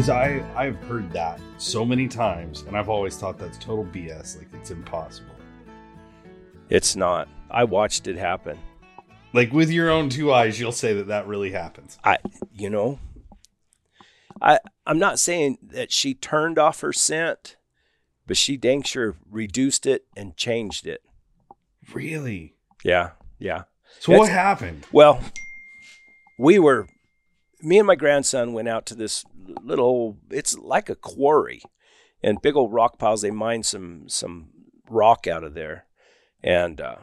Because I I've heard that so many times, and I've always thought that's total BS. Like it's impossible. It's not. I watched it happen. Like with your own two eyes, you'll say that that really happens. I, you know, I I'm not saying that she turned off her scent, but she dang sure reduced it and changed it. Really? Yeah, yeah. So what happened? Well, we were, me and my grandson went out to this little, it's like a quarry and big old rock piles. They mine some, some rock out of there. And, uh,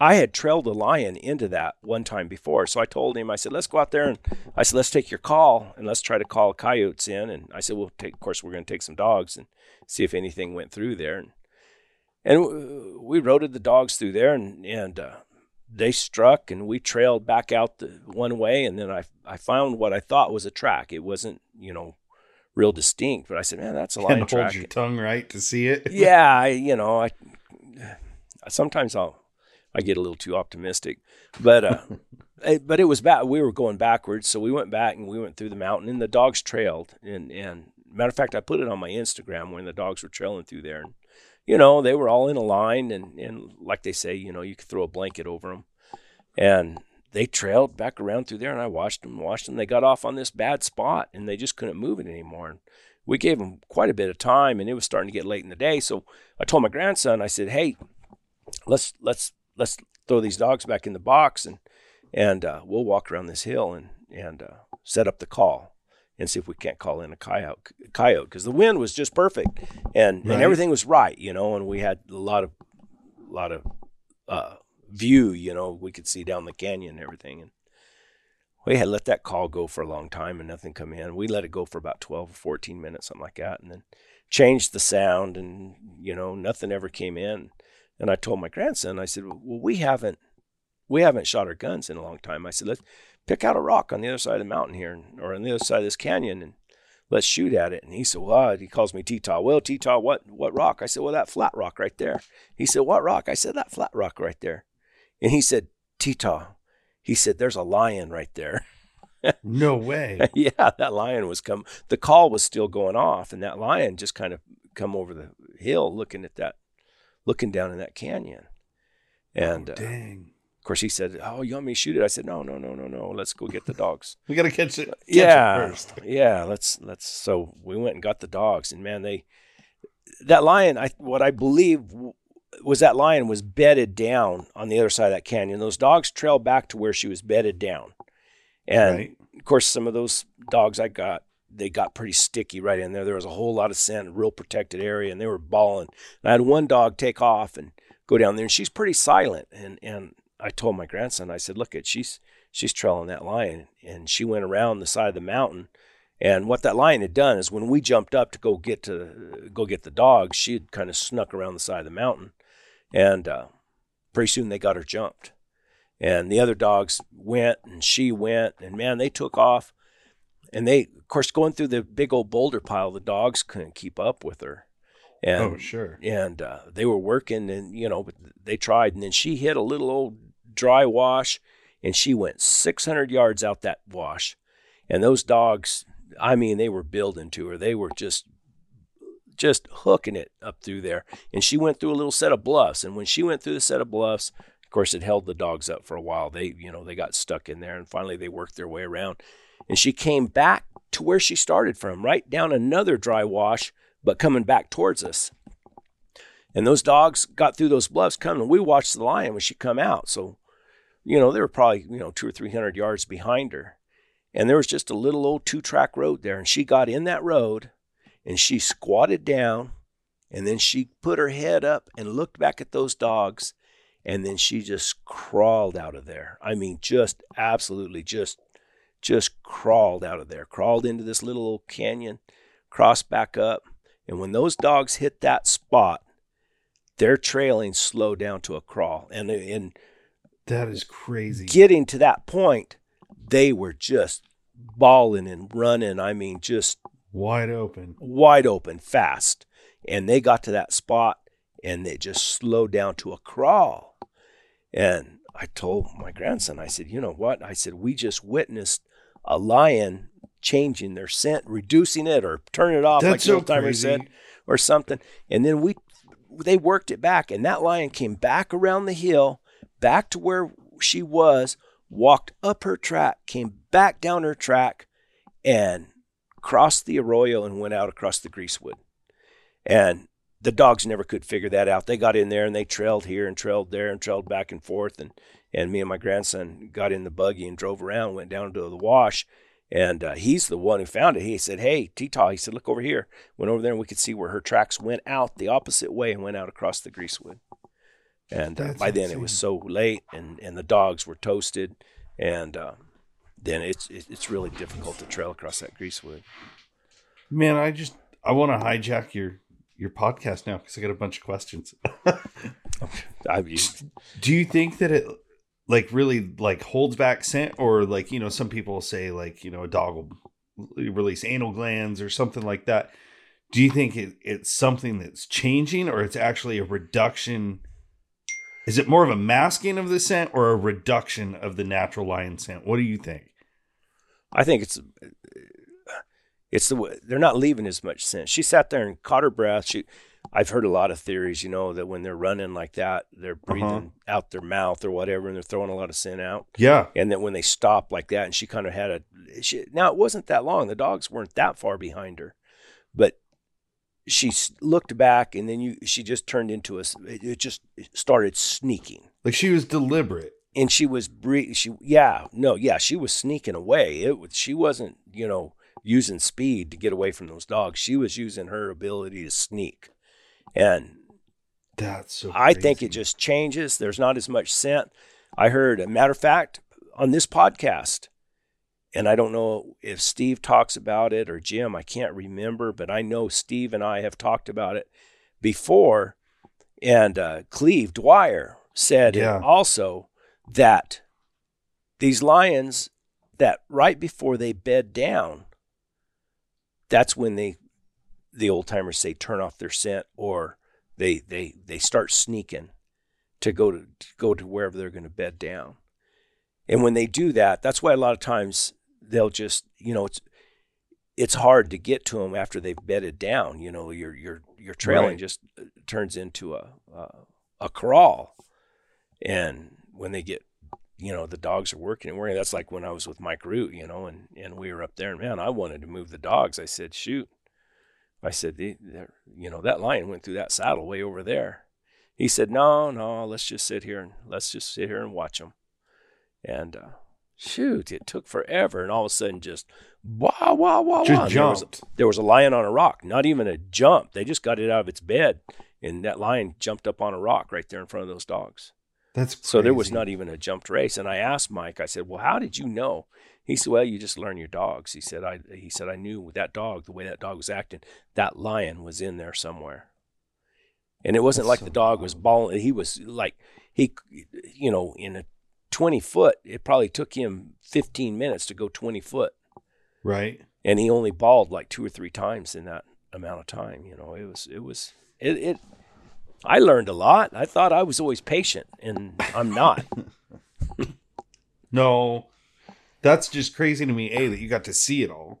I had trailed a lion into that one time before. So I told him, I said, let's go out there and I said, let's take your call and let's try to call coyotes in. And I said, we'll take, of course, we're going to take some dogs and see if anything went through there. And, and we roaded the dogs through there and, and, uh, they struck and we trailed back out the one way and then I I found what I thought was a track. It wasn't, you know, real distinct, but I said, "Man, that's a lion And track." hold your tongue right to see it. yeah, I, you know, I sometimes I'll I get a little too optimistic, but uh, eh, but it was bad. We were going backwards, so we went back and we went through the mountain, and the dogs trailed. And and matter of fact, I put it on my Instagram when the dogs were trailing through there, and you know they were all in a line, and and like they say, you know, you could throw a blanket over them, and they trailed back around through there, and I watched them, watched them. They got off on this bad spot, and they just couldn't move it anymore. And we gave them quite a bit of time, and it was starting to get late in the day. So I told my grandson, I said, "Hey, let's let's let's throw these dogs back in the box, and and uh, we'll walk around this hill and and uh, set up the call." And see if we can't call in a coyote, coyote, because the wind was just perfect, and Right. and everything was right, you know. And we had a lot of, a lot of uh, view, you know, we could see down the canyon and everything. And we had let that call go for a long time and nothing come in. We let it go for about 12 or 14 minutes, something like that, and then changed the sound and, you know, nothing ever came in. And I told my grandson, I said, well, we haven't, we haven't shot our guns in a long time. I said, let's pick out a rock on the other side of the mountain here or on the other side of this canyon and let's shoot at it. And he said, well, he calls me T-Taw. Well, T-Taw, what, what rock? I said, well, that flat rock right there. He said, what rock? I said, that flat rock right there. And he said, Tita, he said, there's a lion right there. No way. yeah, that lion was come. The call was still going off, and that lion just kind of come over the hill, looking at that, looking down in that canyon. And oh, uh, dang. Course, he said, "Oh, you want me to shoot it?" I said, "No, no, no, no, no. Let's go get the dogs." We gotta catch it. Uh, catch yeah, It first. yeah. Let's let's. So we went and got the dogs, and man, they that lion. I what I believe was that lion was bedded down on the other side of that canyon. Those dogs trailed back to where she was bedded down, and right. of course, some of those dogs I got, they got pretty sticky right in there. There was a whole lot of sand, real protected area, and they were bawling. And I had one dog take off and go down there, and she's pretty silent. And and I told my grandson, I said, "Look at she's she's trailing that lion," and she went around the side of the mountain. And what that lion had done is when we jumped up to go get to go get the dogs, she had kind of snuck around the side of the mountain, and uh, pretty soon they got her jumped. And the other dogs went and she went. And man they took off. And they of course going through the big old boulder pile the dogs couldn't keep up with her. And oh, sure. and uh, they were working and you know but they tried. And then she hit a little old dry wash and she went 600 yards out that wash. And those dogs i mean they were building to her. They were just just hooking it up through there. And she went through a little set of bluffs. And when she went through the set of bluffs of course it held the dogs up for a while. They you know they got stuck in there and finally they worked their way around. And she came back to where she started from right down another dry wash but coming back towards us. And those dogs got through those bluffs coming. We watched the lion when she come out. So you know they were probably you know two or three hundred yards behind her. And there was just a little old two track road there. And she got in that road and she squatted down and then she put her head up and looked back at those dogs. And then she just crawled out of there. I mean just absolutely just just crawled out of there crawled into this little old canyon crossed back up. And when those dogs hit that spot their trailing slowed down to a crawl. And and That is crazy. getting to that point they were just bawling and running i mean just Wide open. wide open fast and they got to that spot and they just slowed down to a crawl and i told my grandson i said you know what i said we just witnessed a lion changing their scent, reducing it, or turning it off, That's like the so old timer said, or something. And then we they worked it back, and that lion came back around the hill, back to where she was, walked up her track, came back down her track, and crossed the arroyo and went out across the greasewood. And the dogs never could figure that out. They got in there and they trailed here and trailed there and trailed back and forth. And, and me and my grandson got in the buggy and drove around, went down to the wash. And uh, he's the one who found it. He said, Hey, Tita, he said, look over here. Went over there and we could see where her tracks went out the opposite way and went out across the greasewood. And uh, by then it was so late and, and the dogs were toasted. And uh, then it's, it's really difficult to trail across that greasewood. Man, I just I want to hijack your your podcast now because I got a bunch of questions. I've Do you think that it like really like holds back scent, or like you know some people say like you know a dog will release anal glands or something like that? Do you think it, it's something that's changing, or it's actually a reduction? Is it more of a masking of the scent or a reduction of the natural lion scent? What do you think? I think it's it's the way they're not leaving as much scent. She sat there and caught her breath. She, I've heard a lot of theories, you know, that when they're running like that, they're breathing Uh-huh. out their mouth or whatever, and they're throwing a lot of scent out. Yeah, And then when they stop like that, and she kind of had a, she, now it wasn't that long. The dogs weren't that far behind her, but she looked back, and then you, she just turned into a it just started sneaking. Like she was deliberate. and she was bre- she yeah no yeah she was sneaking away. It was she wasn't you know using speed to get away from those dogs. She was using her ability to sneak. And That's so. i think it just changes. There's not as much scent. I heard a matter of fact on this podcast and i don't know if steve talks about it or jim i can't remember but i know steve and i have talked about it before and uh, cleve dwyer said Yeah. also that these lions that right before they bed down that's when they the old timers say turn off their scent or they they they start sneaking to go to, to go to wherever they're going to bed down and when they do that that's why a lot of times they'll just you know it's it's hard to get to them after they've bedded down you know your your your trailing Right. just uh, turns into a, a a crawl. And when they get you know the dogs are working and working that's like when i was with mike root you know and and we were up there and man i wanted to move the dogs. I said shoot. I said the, they're- you know that lion went through that saddle way over there. He said no no let's just sit here and let's just sit here and watch them and uh shoot it took forever and all of a sudden just wah wah wah Just wah. There was, jumped. there was a lion on a rock not even a jump they just got it out of its bed and that lion jumped up on a rock right there in front of those dogs That's so there was not even a jumped race. And I asked Mike, I said, Well, how did you know? He said, Well, you just learn your dogs. He said, I he said, I knew with that dog, the way that dog was acting, that lion was in there somewhere. And it wasn't That's like so the dog was bawling. He was like he you know, in a twenty foot, it probably took him fifteen minutes to go twenty foot. right. And he only bawled like two or three times in that amount of time. You know, it was it was it, it I learned a lot. I thought I was always patient, and I'm not. No, that's just crazy to me. A that you got to see it all.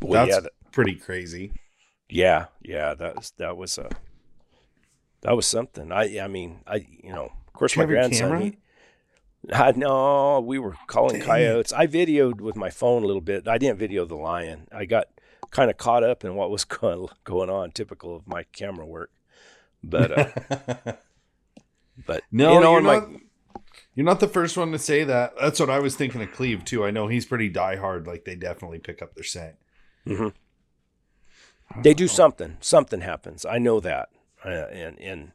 Well, that's yeah, that- pretty crazy. yeah, yeah. That was that was a that was something. I I mean I you know of course Did my grandson. camera? He, I, no, we were calling Dang. coyotes. I videoed with my phone a little bit. I didn't video the lion. I got kind of caught up in what was going going on, typical of my camera work. But uh, but no, you know, you're my- not. You're not the first one to say that. That's what I was thinking of Cleve too. I know he's pretty diehard. Like they definitely pick up their scent. Mhm. they do something. Something happens. I know that, uh, and and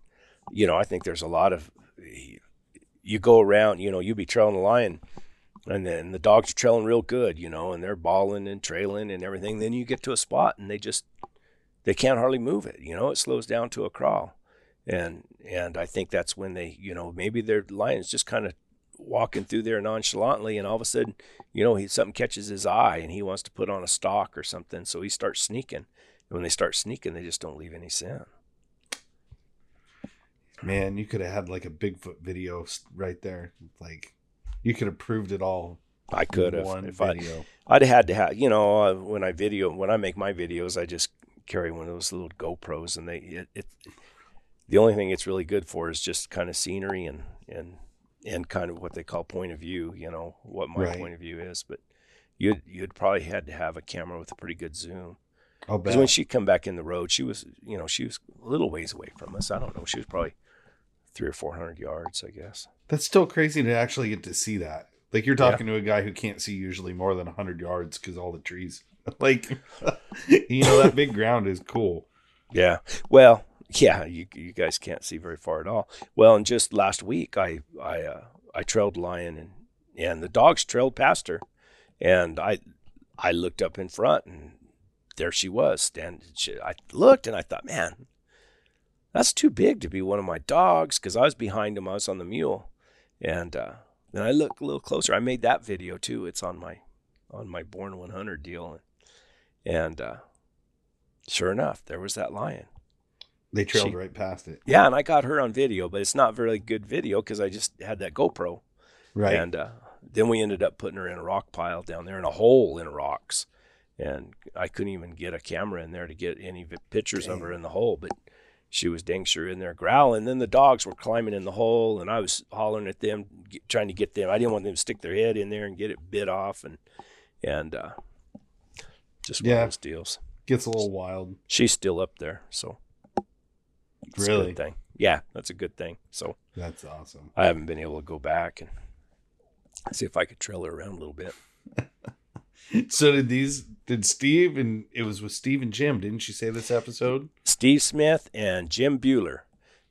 you know I think there's a lot of you go around. You know, you be trailing a lion, and then the dogs are trailing real good. You know, and they're bawling and trailing and everything. Then you get to a spot and they just they can't hardly move it. You know, it slows down to a crawl, and and I think that's when they you know maybe their lion's just kind of walking through there nonchalantly and all of a sudden you know he something catches his eye and he wants to put on a stalk or something so he starts sneaking and when they start sneaking they just don't leave any scent Man, you could have had like a Bigfoot video right there. Like you could have proved it all. I could have one if I video. I'd had to have, you know, uh, when I video, when I make my videos, I just carry one of those little GoPros, and they, it, it the only thing it's really good for is just kind of scenery and and and kind of what they call point of view, you know, what my Right. point of view is. But you'd you'd probably had to have a camera with a pretty good zoom because when she come back in the road, she was, you know, she was a little ways away from us. I don't know, she was probably three or four hundred yards, I guess. That's still crazy to actually get to see that. Like you're talking to a guy who can't see usually more than 100 yards because all the trees. Like, you know, that big ground is cool. Yeah. Well, yeah, you you guys can't see very far at all. Well, and just last week I I uh, I trailed lion and and the dogs trailed past her, and I I looked up in front and there she was standing. She, I looked and I thought, man, that's too big to be one of my dogs because I was behind him. I was on the mule, and uh, then I looked a little closer. I made that video too. It's on my on my Born 100 deal, and, and uh, sure enough, there was that lion. They trailed She- right past it. Yeah, and I got her on video, but it's not very good video because I just had that GoPro. Right. And uh, then we ended up putting her in a rock pile down there in a hole in rocks. And I couldn't even get a camera in there to get any pictures of her in the hole, but she was dang sure in there growling. Then the dogs were climbing in the hole, and I was hollering at them, get, trying to get them. I didn't want them to stick their head in there and get it bit off, and and uh, just one Yeah. of those deals. Gets a little wild. She's still up there, so Really? good thing. Yeah, that's a good thing. So That's awesome. I haven't been able to go back and see if I could trail her around a little bit. So did these? Did Steve and it was with Steve and Jim? Didn't you say this episode? Steve Smith and Jim Bueller.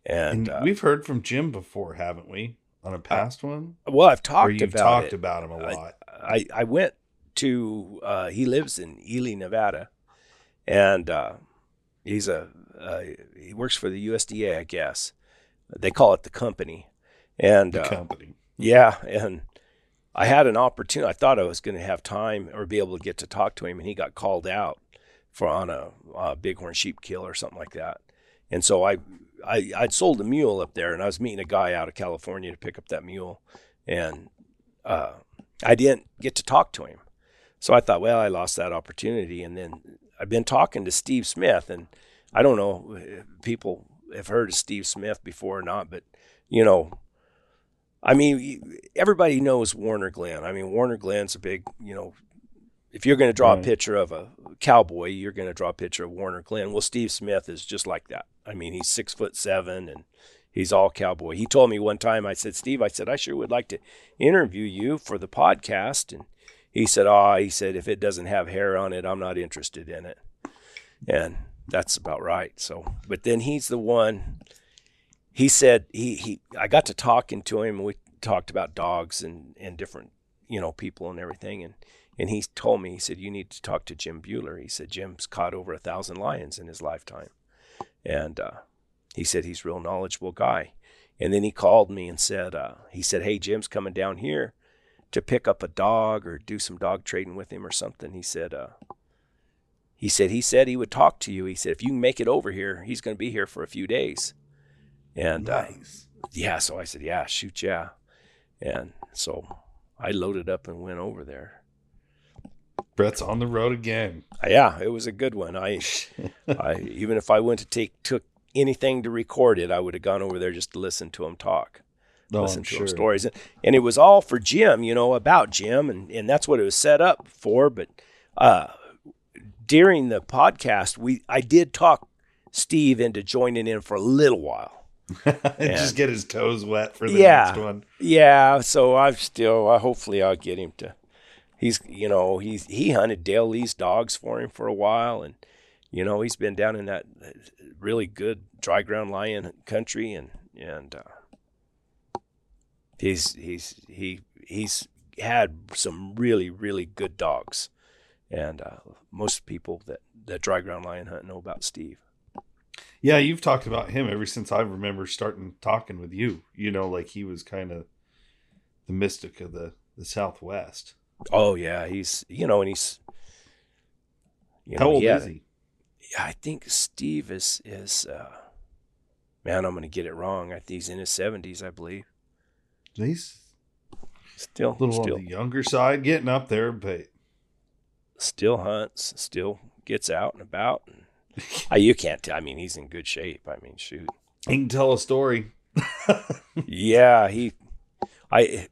And And, uh, we've heard from Jim before, haven't we? On a past one, well, I've talked you've about talked it. about him a lot. I, I went to, uh, he lives in Ely, Nevada. And uh, he's a, uh, he works for the USDA, I guess. They call it the company. And the uh, company. Yeah, and I had an opportunity. I thought I was going to have time or be able to get to talk to him, and he got called out for on a, a bighorn sheep kill or something like that. And so I, I, I'd sold a mule up there, and I was meeting a guy out of California to pick up that mule, and uh, I didn't get to talk to him. So I thought, well, I lost that opportunity. And then I've been talking to Steve Smith, and I don't know if people have heard of Steve Smith before or not, but you know, I mean, everybody knows Warner Glenn. I mean, Warner Glenn's a big, you know, if you're going to draw Right. a picture of a cowboy, you're going to draw a picture of Warner Glenn. Well, Steve Smith is just like that. I mean, he's six foot seven and he's all cowboy. He told me one time, I said, Steve, I said, I sure would like to interview you for the podcast. And he said, Oh, he said, if it doesn't have hair on it, I'm not interested in it. And that's about right. So, but then he's the one he said he, he I got to talking to him we talked about dogs and, and different you know people and everything. And and he told me he said you need to talk to Jim Bueller he said Jim's caught over a thousand lions in his lifetime. And uh, he said he's a real knowledgeable guy. And then he called me and said uh, he said hey Jim's coming down here to pick up a dog or do some dog trading with him or something. He said uh, he said he said he would talk to you. He said if you make it over here he's going to be here for a few days and uh, yeah, so I said, yeah, shoot, yeah. And so I loaded up and went over there. Brett's on the road again. Uh, Yeah, it was a good one. I, I even if I went to take took anything to record it, I would have gone over there just to listen to him talk, No, listen I'm to sure. stories, and, and it was all for Jim, you know, about Jim, and and that's what it was set up for. But uh, during the podcast, we I did talk Steve into joining in for a little while. Just get his toes wet for the Yeah. next one. Yeah, so I've still. Uh, hopefully, I'll get him to. He's, you know, he's he hunted Dale Lee's dogs for him for a while, and you know he's been down in that really good dry ground lion country, and and uh, he's he's he he's had some really really good dogs, and uh, most people that that dry ground lion hunt know about Steve. Yeah, you've talked about him ever since I remember starting talking with you. You know, like he was kind of the mystic of the the Southwest. Oh yeah, he's you know, and he's. You How know, old yeah, is he? I think Steve is is uh, man. I'm going to get it wrong. I think he's in his seventies, I believe. He's Still, A little still, on the younger side, getting up there, but still hunts. Still gets out and about. And, uh, you can't. I mean, he's in good shape. I mean, shoot. he can tell a story. yeah, he. I.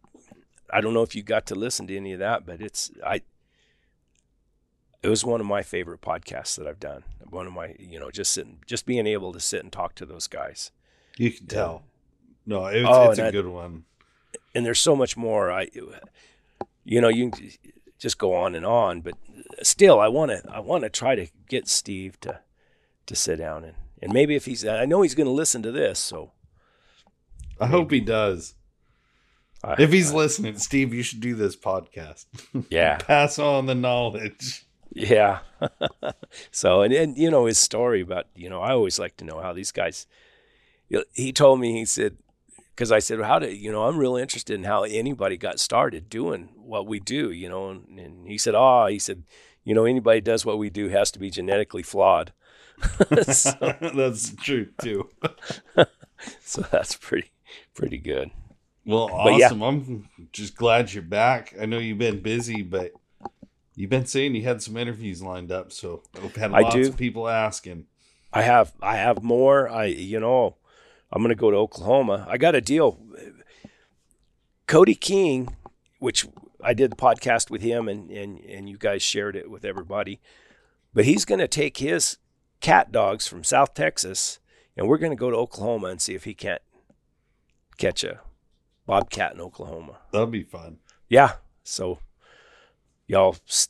I don't know if you got to listen to any of that, but it's I. It was one of my favorite podcasts that I've done. One of my, you know, just sitting, just being able to sit and talk to those guys. You can tell. No, it's, Oh, it's a good one. and there's so much more. I, you know, you can just go on and on, but still, I want to, I want to try to get Steve to, to sit down and, and maybe if he's, I know he's going to listen to this, so I hope he does. I, If he's listening, Steve, you should do this podcast. yeah, Pass on the knowledge. yeah. so and and you know his story about, you know, I always like to know how these guys. He told me he said. Because I said, how did you know? I'm real interested in how anybody got started doing what we do, you know. And, and he said, "Oh, he said, you know, anybody does what we do has to be genetically flawed." so, That's true too. so that's pretty pretty good. Well, But yeah. awesome. I'm just glad you're back. I know you've been busy, but you've been saying you had some interviews lined up, so I've had I lots do. of people asking. I have I have more. I you know, I'm gonna go to Oklahoma. I got a deal. Cody King, which I did the podcast with him and and and you guys shared it with everybody. But he's gonna take his cat dogs from South Texas and we're gonna go to Oklahoma and see if he can't catch a bobcat in Oklahoma. That'll be fun. Yeah. So y'all s-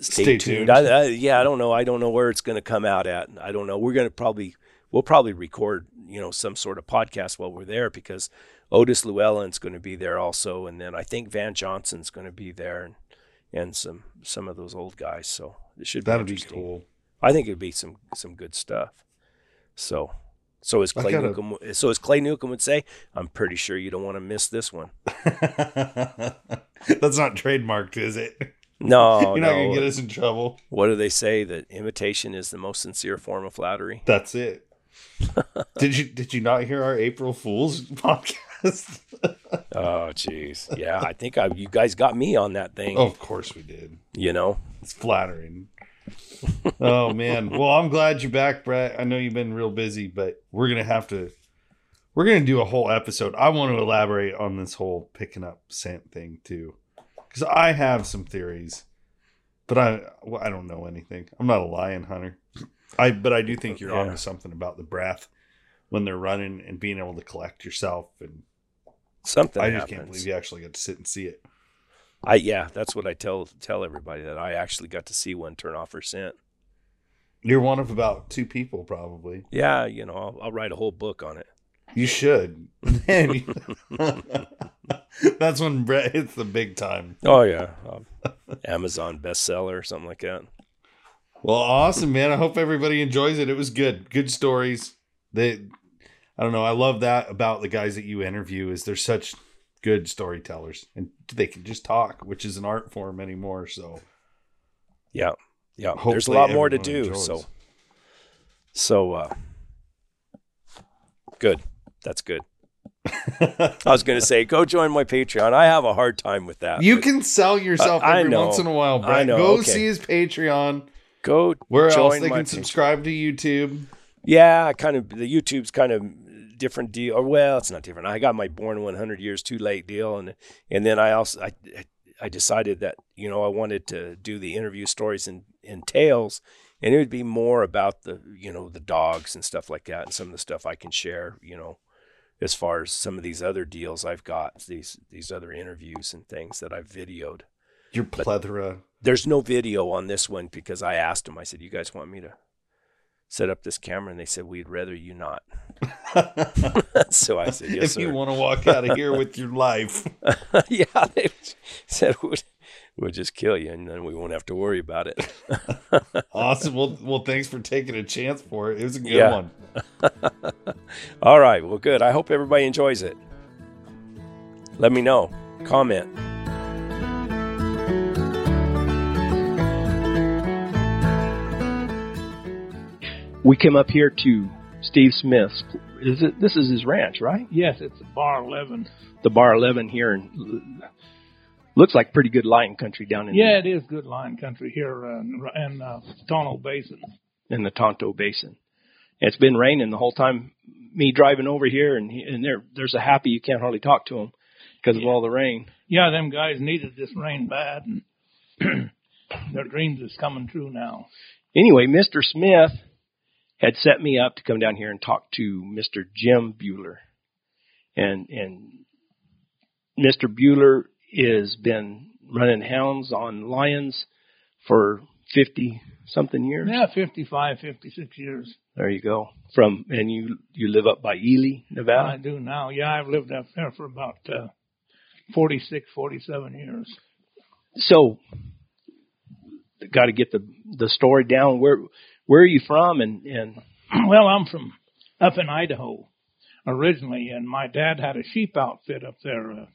stay, Stay tuned. tuned. I, I, yeah, I don't know. I don't know where it's going to come out at. I don't know. We're going to probably we'll probably record you know some sort of podcast while we're there because Otis Llewellyn's going to be there also, and then I think Van Johnson's going to be there and and some some of those old guys. So it should be That'd be cool. I think it'd be some some good stuff. So. So as Clay gotta- Newcomb, so as Clay Newcomb would say, I'm pretty sure you don't want to miss this one. That's not trademarked, is it? No, You're not no. gonna get us in trouble. What do they say? That imitation is the most sincere form of flattery. That's it. did you did you not hear our April Fools podcast? Oh, jeez. Yeah, I think I, you guys got me on that thing. oh, of course we did. You know. It's flattering. Oh man. Well, I'm glad you're back, Brett. I know you've been real busy, but we're gonna have to we're gonna do a whole episode. I want to elaborate on this whole picking up scent thing too. Because I have some theories. But I well, I don't know anything. I'm not a lion hunter. I but I do think you're Yeah. onto something about the breath when they're running and being able to collect yourself and Something I just happens. can't believe you actually got to sit and see it. I yeah, that's what I tell tell everybody that I actually got to see one turn off her scent. You're one of about two people probably. Yeah, you know, I'll, I'll write a whole book on it. You should. That's when Brett hits the big time. Oh yeah, um, Amazon bestseller or something like that. Well, awesome, man. I hope everybody enjoys it. It was good. Good stories. They I don't know, I love that about the guys that you interview is they're such good storytellers and they can just talk, which is an art form anymore, so Yeah, yeah. There's a lot more to do. enjoys. So, so uh, good. That's good. I was going to say, go join my Patreon. I have a hard time with that. you but can sell yourself Uh, every know. once in a while, I know, Go okay. see his Patreon. go Where else they can Patreon. subscribe to YouTube. Yeah, kind of. The YouTube's kind of different deal. Or well, it's not different. I got my Born 100 Years Too Late deal, and and then I also I I decided that you know I wanted to do the interview stories in in tales, and it would be more about the you know the dogs and stuff like that, and some of the stuff I can share. You know, as far as some of these other deals I've got, these these other interviews and things that I've videoed. Your plethora. There's no video on this one because I asked them. I said, "You guys want me to set up this camera?" And they said, "We'd rather you not." so I said, "Yes, if sir." you want to walk out of here with your life. yeah, they said we'll, we'll just kill you, and then we won't have to worry about it. Awesome. Well, well, thanks for taking a chance for it. It was a good Yeah. one. All right, well, good. I hope everybody enjoys it. Let me know. Comment. We came up here to Steve Smith's. Is it? This is his ranch, right? Yes, it's the bar 11. the bar 11 here and Looks like pretty good lion country down in Yeah, it is good lion country here uh, in, uh, Tonto Basin. in the Tonto Basin. It's been raining the whole time. Me driving over here, and he, and there there's a happy you can't hardly talk to him because of all the rain. Yeah, them guys needed this rain bad, and their dreams is coming true now. Anyway, Mr. Smith had set me up to come down here and talk to Mr. Jim Bueller, and and Mr. Bueller has been running hounds on lions for fifty something years. Yeah, 55, 56 years. There you go. From and you you live up by Ely, Nevada. I do now. Yeah, I've lived up there for about uh, 46, 47 years. So, got to get the the story down. Where where are you from? And and Well, I'm from up in Idaho originally, and my dad had a sheep outfit up there, uh,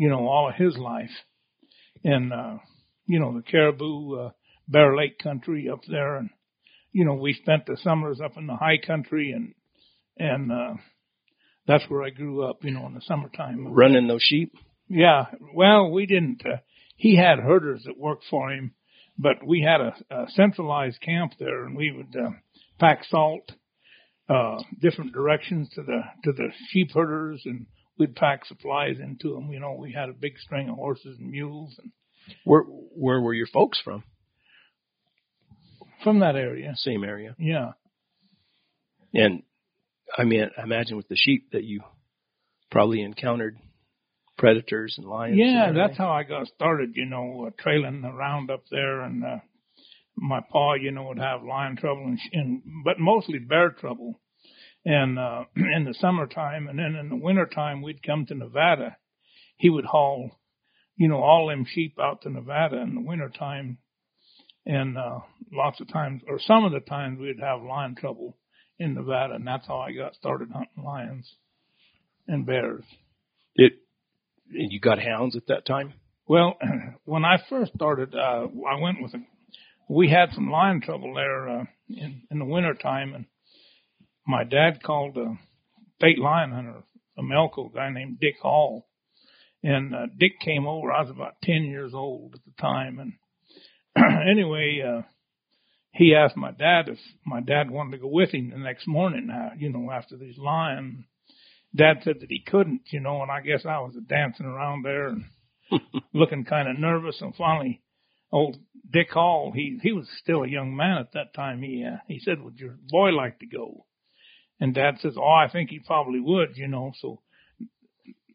you know, all of his life. And, uh, you know, the Caribou, uh, Bear Lake country up there. And, you know, we spent the summers up in the high country and, and, uh, that's where I grew up, you know, in the summertime. running those sheep. Yeah. Well, we didn't. Uh, he had herders that worked for him, but we had a, a centralized camp there, and we would uh, pack salt uh, different directions to the to the sheep herders, and we'd pack supplies into them. You know, we had a big string of horses and mules, and Where where were your folks from? from that area. Same area. Yeah. And I mean, I imagine with the sheep that you probably encountered predators and lions. Yeah, and that's how I got started, you know, uh, trailing around up there and, uh, my pa, you know, would have lion trouble and, and but mostly bear trouble. And, uh, in the summertime and then in the wintertime, we'd come to Nevada. He would haul, you know, all them sheep out to Nevada in the wintertime. And, uh, lots of times, or some of the times we'd have lion trouble in Nevada. And that's how I got started hunting lions and bears. It, and you got hounds at that time. Well, when I first started, uh, I went with a, we had some lion trouble there, uh, in, in the winter time and my dad called a state lion hunter, a Melco guy named Dick Hall. And, uh, Dick came over. I was about 10 years old at the time. And anyway, uh, he asked my dad if my dad wanted to go with him the next morning, uh, you know, after these lions. Dad said that he couldn't, you know, and I guess I was dancing around there and looking kind of nervous. And finally, old Dick Hall, he he was still a young man at that time. He uh, he said, "Would your boy like to go?" And Dad says, "Oh, I think he probably would," you know. So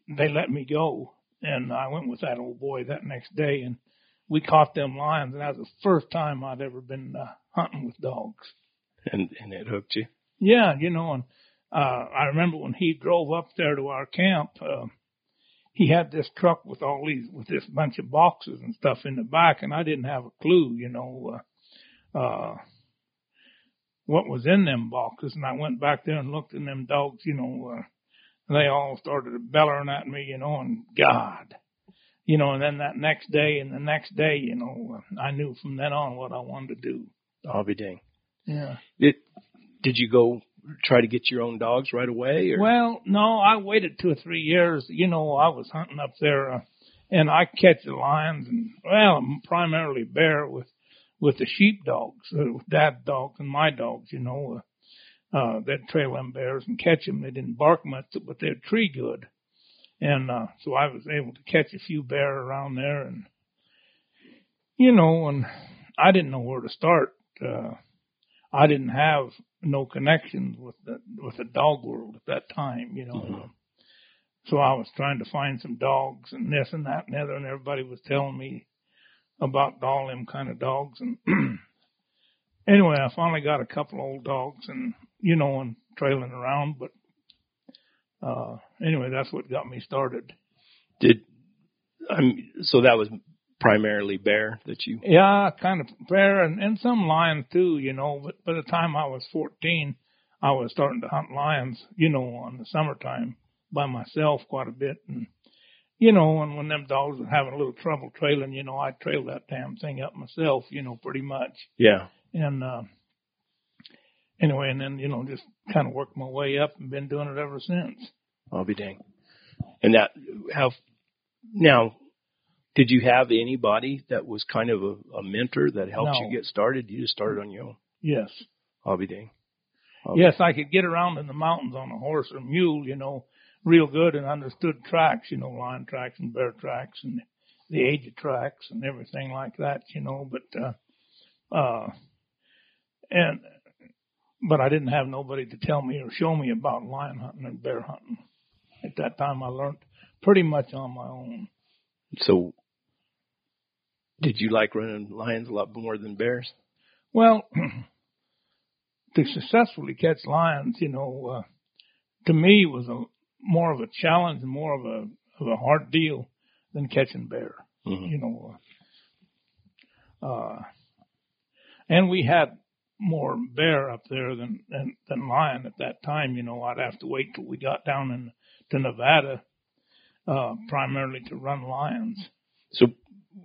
they let me go, and I went with that old boy that next day, and we caught them lions. And that was the first time I'd ever been uh, hunting with dogs. And and it hooked you. Yeah, you know, and uh I remember when he drove up there to our camp, uh he had this truck with all these with this bunch of boxes and stuff in the back and I didn't have a clue, you know, uh uh what was in them boxes and I went back there and looked in them dogs, you know, uh they all started bellowing at me, you know, and God. You know, and then that next day and the next day, you know, uh, I knew from then on what I wanted to do. I'll be dang. Yeah. Did did you go try to get your own dogs right away? Or? Well, no, I waited two or three years. You know, I was hunting up there, uh, and I catch the lions and well, primarily bear with with the sheep dogs, uh, with dad dogs and my dogs. You know, uh, uh, they'd trail them bears and catch them. They didn't bark much, but they'd tree good, and uh, so I was able to catch a few bear around there, and you know, and I didn't know where to start. Uh, I didn't have no connections with the with the dog world at that time, you know. Mhm. So I was trying to find some dogs and this and that and the other, and everybody was telling me about all them kind of dogs. And anyway, I finally got a couple old dogs, and you know, and trailing around. But uh anyway, that's what got me started. Did I'm so that was primarily bear that you Yeah, kind of bear and, and some lions too, you know. But by the time I was 14, I was starting to hunt lions, you know, on the summertime by myself quite a bit. And, you know, and when them dogs were having a little trouble trailing, you know, I trailed that damn thing up myself, you know, pretty much. yeah And, uh, anyway, and then, you know, just kind of worked my way up and been doing it ever since. I'll be dang. And that how now Did you have anybody that was kind of a, a mentor that helped No. you get started? You just started on your own. Yes. Hobby dang. Hobby. Yes, I could get around in the mountains on a horse or mule, you know, real good and understood tracks, you know, lion tracks and bear tracks and the age of tracks and everything like that, you know, but, uh, uh, and, but I didn't have nobody to tell me or show me about lion hunting and bear hunting. At that time I learned pretty much on my own. So, did you like running lions a lot more than bears? Well, to successfully catch lions, you know, uh, to me was a more of a challenge and more of a of a hard deal than catching bear. Mhm. You know, uh, uh, and we had more bear up there than, than than lion at that time. You know, I'd have to wait till we got down in to Nevada, uh, primarily to run lions. So,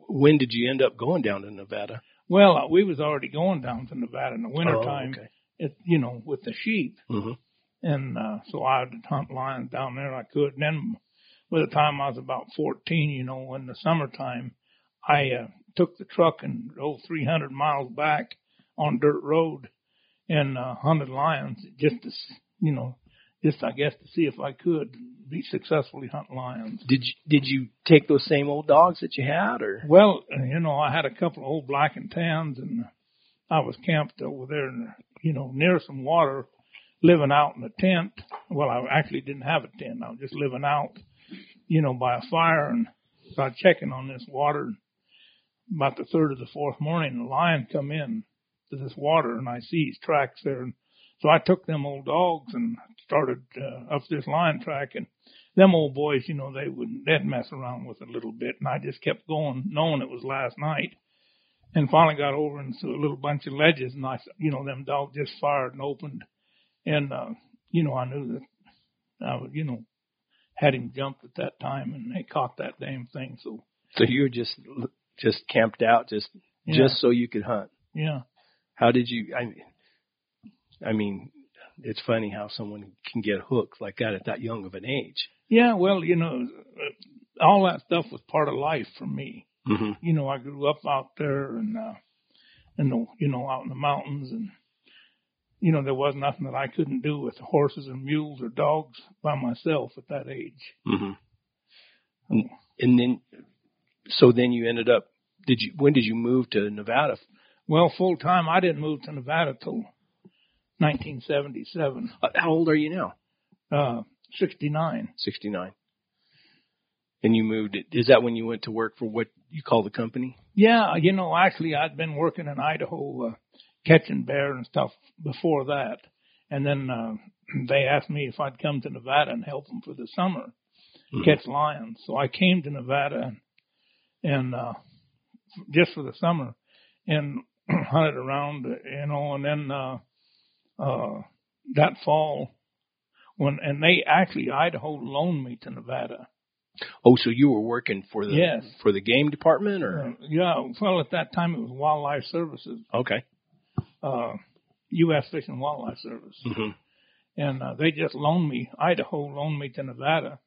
when did you end up going down to Nevada? Well, uh, we was already going down to Nevada in the wintertime. Oh, okay. It, you know, with the sheep. hmm And uh, so I would hunt lions down there. I could. And then by the time I was about 14, you know, in the summertime, I uh, took the truck and drove 300 miles back on dirt road and uh, hunted lions just to, you know, just I guess to see if I could be successfully hunt lions. Did you, did you take those same old dogs that you had, or Well, you know, I had a couple of old black and tans, and I was camped over there, you know, near some water, living out in a tent. Well, I actually didn't have a tent. I was just living out, you know, by a fire, and was checking on this water. About the third or the fourth morning, a lion come in to this water, and I see his tracks there. And so I took them old dogs and started uh, up this lion track, and them old boys, you know, they would they'd mess around with it a little bit, and I just kept going, knowing it was last night, and finally got over into a little bunch of ledges, and I, you know, them dogs just fired and opened, and uh, you know, I knew that I would, you know, had him jumped at that time, and they caught that damn thing. So so you were just just camped out just yeah, just so you could hunt? yeah, How did you? I, I mean, it's funny how someone can get hooked like that at that young of an age. yeah. Well, you know, all that stuff was part of life for me. Mm-hmm. you know, I grew up out there and, uh, in the, you know, out in the mountains and, you know, there was nothing that I couldn't do with horses and mules or dogs by myself at that age. Mm-hmm. And, and then, so then you ended up. Did you? When did you move to Nevada? Well, full time, I didn't move to Nevada till 1977, Uh, How old are you now? uh, 69. Sixty nine. And you moved. Is that when you went to work for what you call the company? Yeah, you know, actually I'd been working in Idaho, uh, catching bear and stuff before that. And then, uh, they asked me if I'd come to Nevada and help them for the summer. Mhm. catch lions. So I came to Nevada and, and uh, just for the summer and hunted around, you know, and then, uh, uh, that fall when, and they actually, Idaho loaned me to Nevada. Oh, so you were working for the Yes. for the game department, or yeah, well, at that time it was Wildlife Services, okay? Uh, U.S. Fish and Wildlife Service. hmm and uh, they just loaned me. Idaho loaned me to Nevada.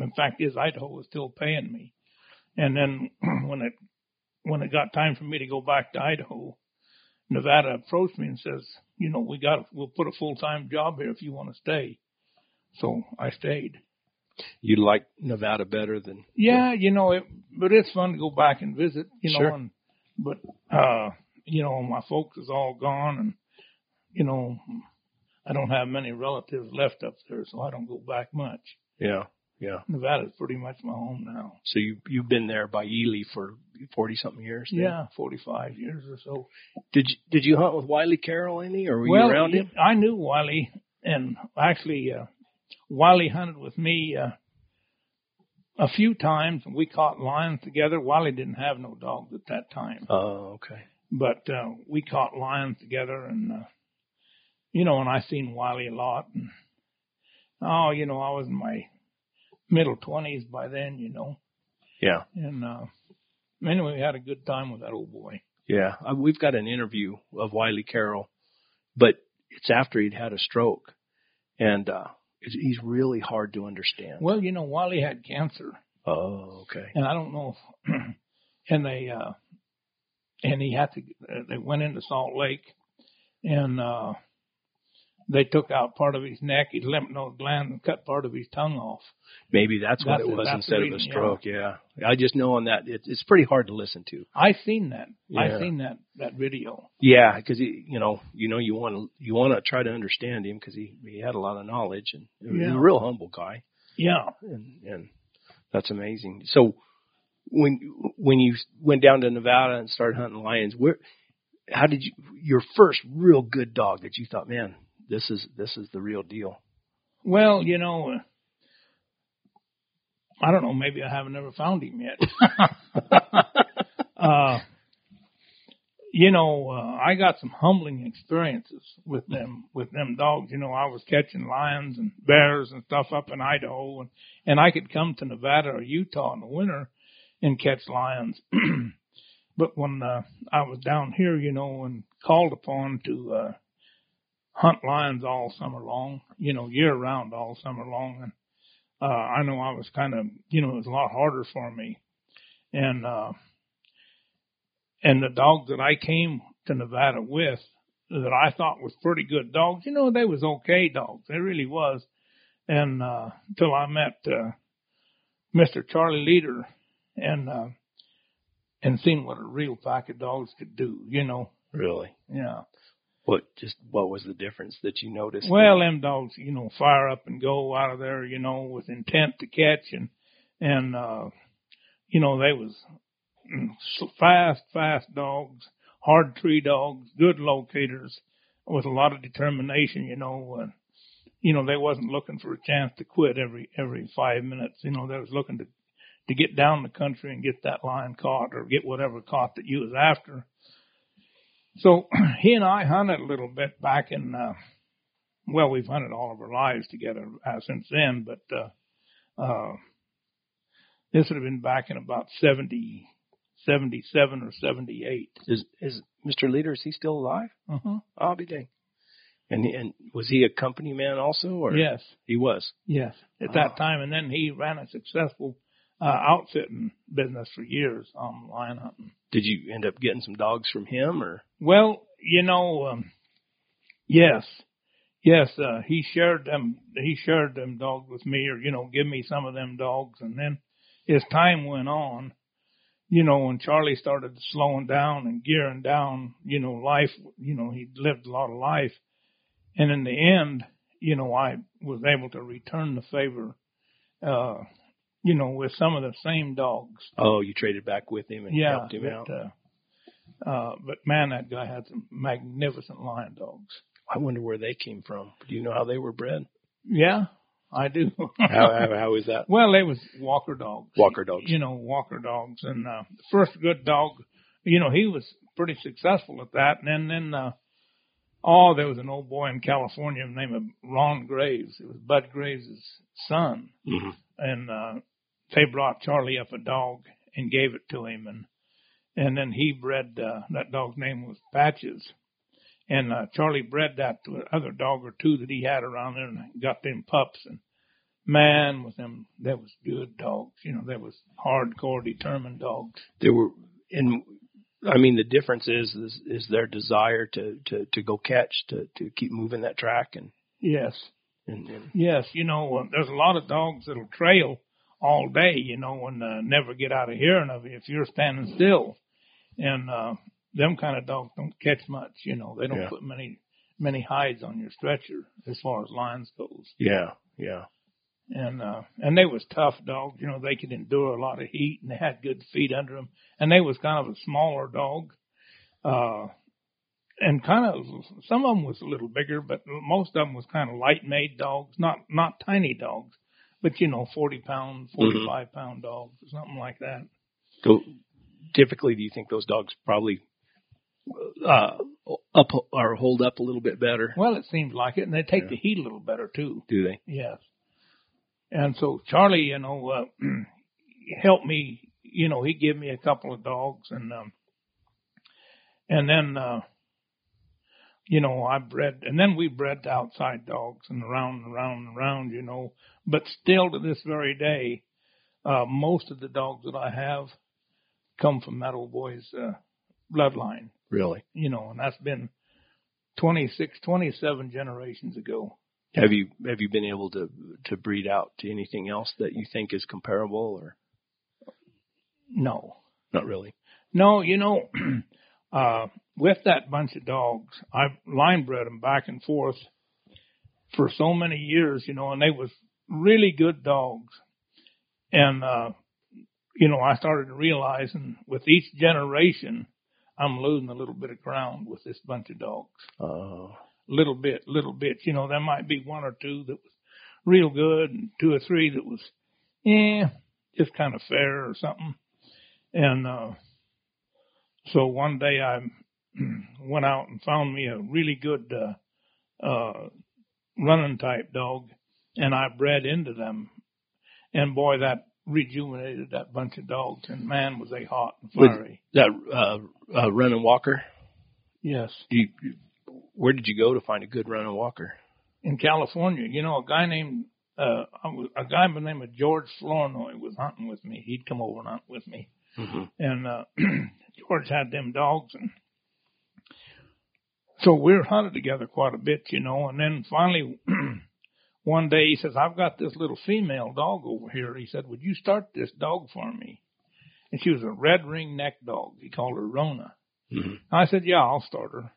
In fact is, Idaho was still paying me. And then when it when it got time for me to go back to Idaho, Nevada approached me and says, "You know, we got we'll put a full time job here if you want to stay." So I stayed. You like Nevada better than Yeah, you know, it, but it's fun to go back and visit. You know, Sure. and but uh, you know, my folks is all gone, and you know, I don't have many relatives left up there, so I don't go back much. yeah, yeah. Nevada's pretty much my home now. So you you've been there by Ely for forty something years. then? Yeah, 45 years or so. Did you did you hunt with Wiley Carroll any, or were well, you around him? I knew Wiley, and actually, uh, Wiley hunted with me uh, a few times, and we caught lions together. Wiley didn't have no dogs at that time, Oh, okay. But uh, we caught lions together, and uh, you know, and I seen Wiley a lot, and oh, you know, I was in my middle twenties by then, you know, Yeah, and uh, anyway, we had a good time with that old boy. yeah. We've got an interview of Wiley Carroll, but it's after he'd had a stroke, and uh, he's- he's really hard to understand. Well, you know, Wiley had cancer, Oh, okay. and I don't know. If, and they uh, and he had to. uh, They went into Salt Lake, and uh, they took out part of his neck, his lymph node gland, and cut part of his tongue off. Maybe that's what That's it it. was instead the of a reason, yeah. stroke. Yeah. I just know on that it, it's pretty hard to listen to. I've seen that. Yeah. I seen that that video. Yeah, because you know, you know, you want to you want to try to understand him because he he had a lot of knowledge and he was a real humble guy, Yeah. and and that's amazing. So when when you went down to Nevada and started hunting lions, where how did you your first real good dog that you thought, man, this is this is the real deal? Well, you know, uh, I don't know. Maybe I haven't ever found him yet. uh, you know, uh, I got some humbling experiences with them, with them dogs. You know, I was catching lions and bears and stuff up in Idaho and, and I could come to Nevada or Utah in the winter and catch lions. but when, uh, I was down here, you know, and called upon to, uh, hunt lions all summer long, you know, year round all summer long. And, uh, I know I was kind of, you know, it was a lot harder for me. And, uh, and the dogs that I came to Nevada with that I thought was pretty good dogs, you know, they was okay dogs. They really was. And, uh, till I met, uh, Mr. Charlie Leader and, uh, and seen what a real pack of dogs could do, you know. Really? Yeah. What just what was the difference that you noticed? Well, them dogs, you know, fire up and go out of there, you know, with intent to catch and, and, uh, you know, they was mm, fast, fast dogs, hard tree dogs, good locators with a lot of determination, you know, uh, you know, they wasn't looking for a chance to quit every, every five minutes. You know, they was looking to, to get down the country and get that lion caught or get whatever caught that you was after. So he and I hunted a little bit back in, uh, well, we've hunted all of our lives together uh, since then, but, uh, uh, this would have been back in about 70, 77 or 78. is is Mr. Leader is he still alive? Uh-huh. I'll be dang. And he, and was he a company man also, or Yes, he was? yes, at Oh. that time. And then he ran a successful, uh, outfitting business for years on lion hunting. Did you end up getting some dogs from him, or Well, you know, um, yes, yes, uh, he shared them, he shared them dogs with me or, you know, give me some of them dogs. And then as time went on, you know, when Charlie started slowing down and gearing down, you know, life, you know, he lived a lot of life. And in the end, you know, I was able to return the favor, uh, you know, with some of the same dogs. oh, you traded back with him and Yeah, helped him but, out? Uh, uh, but man, that guy had some magnificent lion dogs. I wonder where they came from. Do you know how they were bred? Yeah, I do. how, how how is that? well, they was Walker dogs. Walker dogs. You know, Walker dogs. And, uh, the first good dog, you know, he was pretty successful at that. And then, then, uh, oh, there was an old boy in California named Ron Graves. It was Bud Graves' son. hmm and uh they brought Charlie up a dog and gave it to him and and then he bred uh that dog's name was Patches. And uh Charlie bred that to another dog or two that he had around there and got them pups and man with them that was good dogs. You know, that was hardcore determined dogs. There were, and I mean, the difference is is, is their desire to, to to go catch, to to keep moving that track, and Yes. and, and Yes, you know, uh, there's a lot of dogs that'll trail all day, you know, and uh, never get out of hearing of you if you're standing still. And uh them kind of dogs don't catch much, you know. They don't Yeah. put many many hides on your stretcher as far as lions goes. yeah, yeah, And uh and they was tough dogs, you know, they could endure a lot of heat and they had good feet under them. And they was kind of a smaller dog. Uh and kind of some of them was a little bigger, but most of them was kind of light made dogs, not not tiny dogs, but you know, forty pound, forty five pound dogs or something like that. So typically, do you think those dogs probably uh up or hold up a little bit better? Well, it seems like it, and they take Yeah. the heat a little better too. Do they? Yes. And so Charlie, you know, uh, helped me. You know, he gave me a couple of dogs, and um, and then uh, you know I bred, and then we bred outside dogs, and around and around and around, you know. But still, to this very day, uh, most of the dogs that I have come from that old boy's uh, bloodline. Really? You know, and that's been 26, 27 generations ago. Have you have you been able to to breed out to anything else that you think is comparable or No, not really? no, you know, uh, with that bunch of dogs, I've line bred them back and forth for so many years, you know, and they was really good dogs. And, uh, you know, I started realizing with each generation, I'm losing a little bit of ground with this bunch of dogs. Uh, Little bit, little bit. You know, there might be one or two that was real good and two or three that was, yeah, just kind of fair or something. And, uh, so one day I went out and found me a really good, uh, uh, running type dog and I bred into them. And boy, that rejuvenated that bunch of dogs and man was they hot and With- that uh, uh, running walker. Yes. Do you, where did you go to find a good running walker? In California, you know, a guy named, uh, I was- a guy by the name of George Flournoy was hunting with me. He'd come over and hunt with me. Mm-hmm. and uh George had them dogs and so we were hunted together quite a bit, you know, and then finally one day he says, I've got this little female dog over here. He said, Would you start this dog for me? And she was a red ring neck dog. He called her Rona. Mm-hmm. I said, Yeah, I'll start her.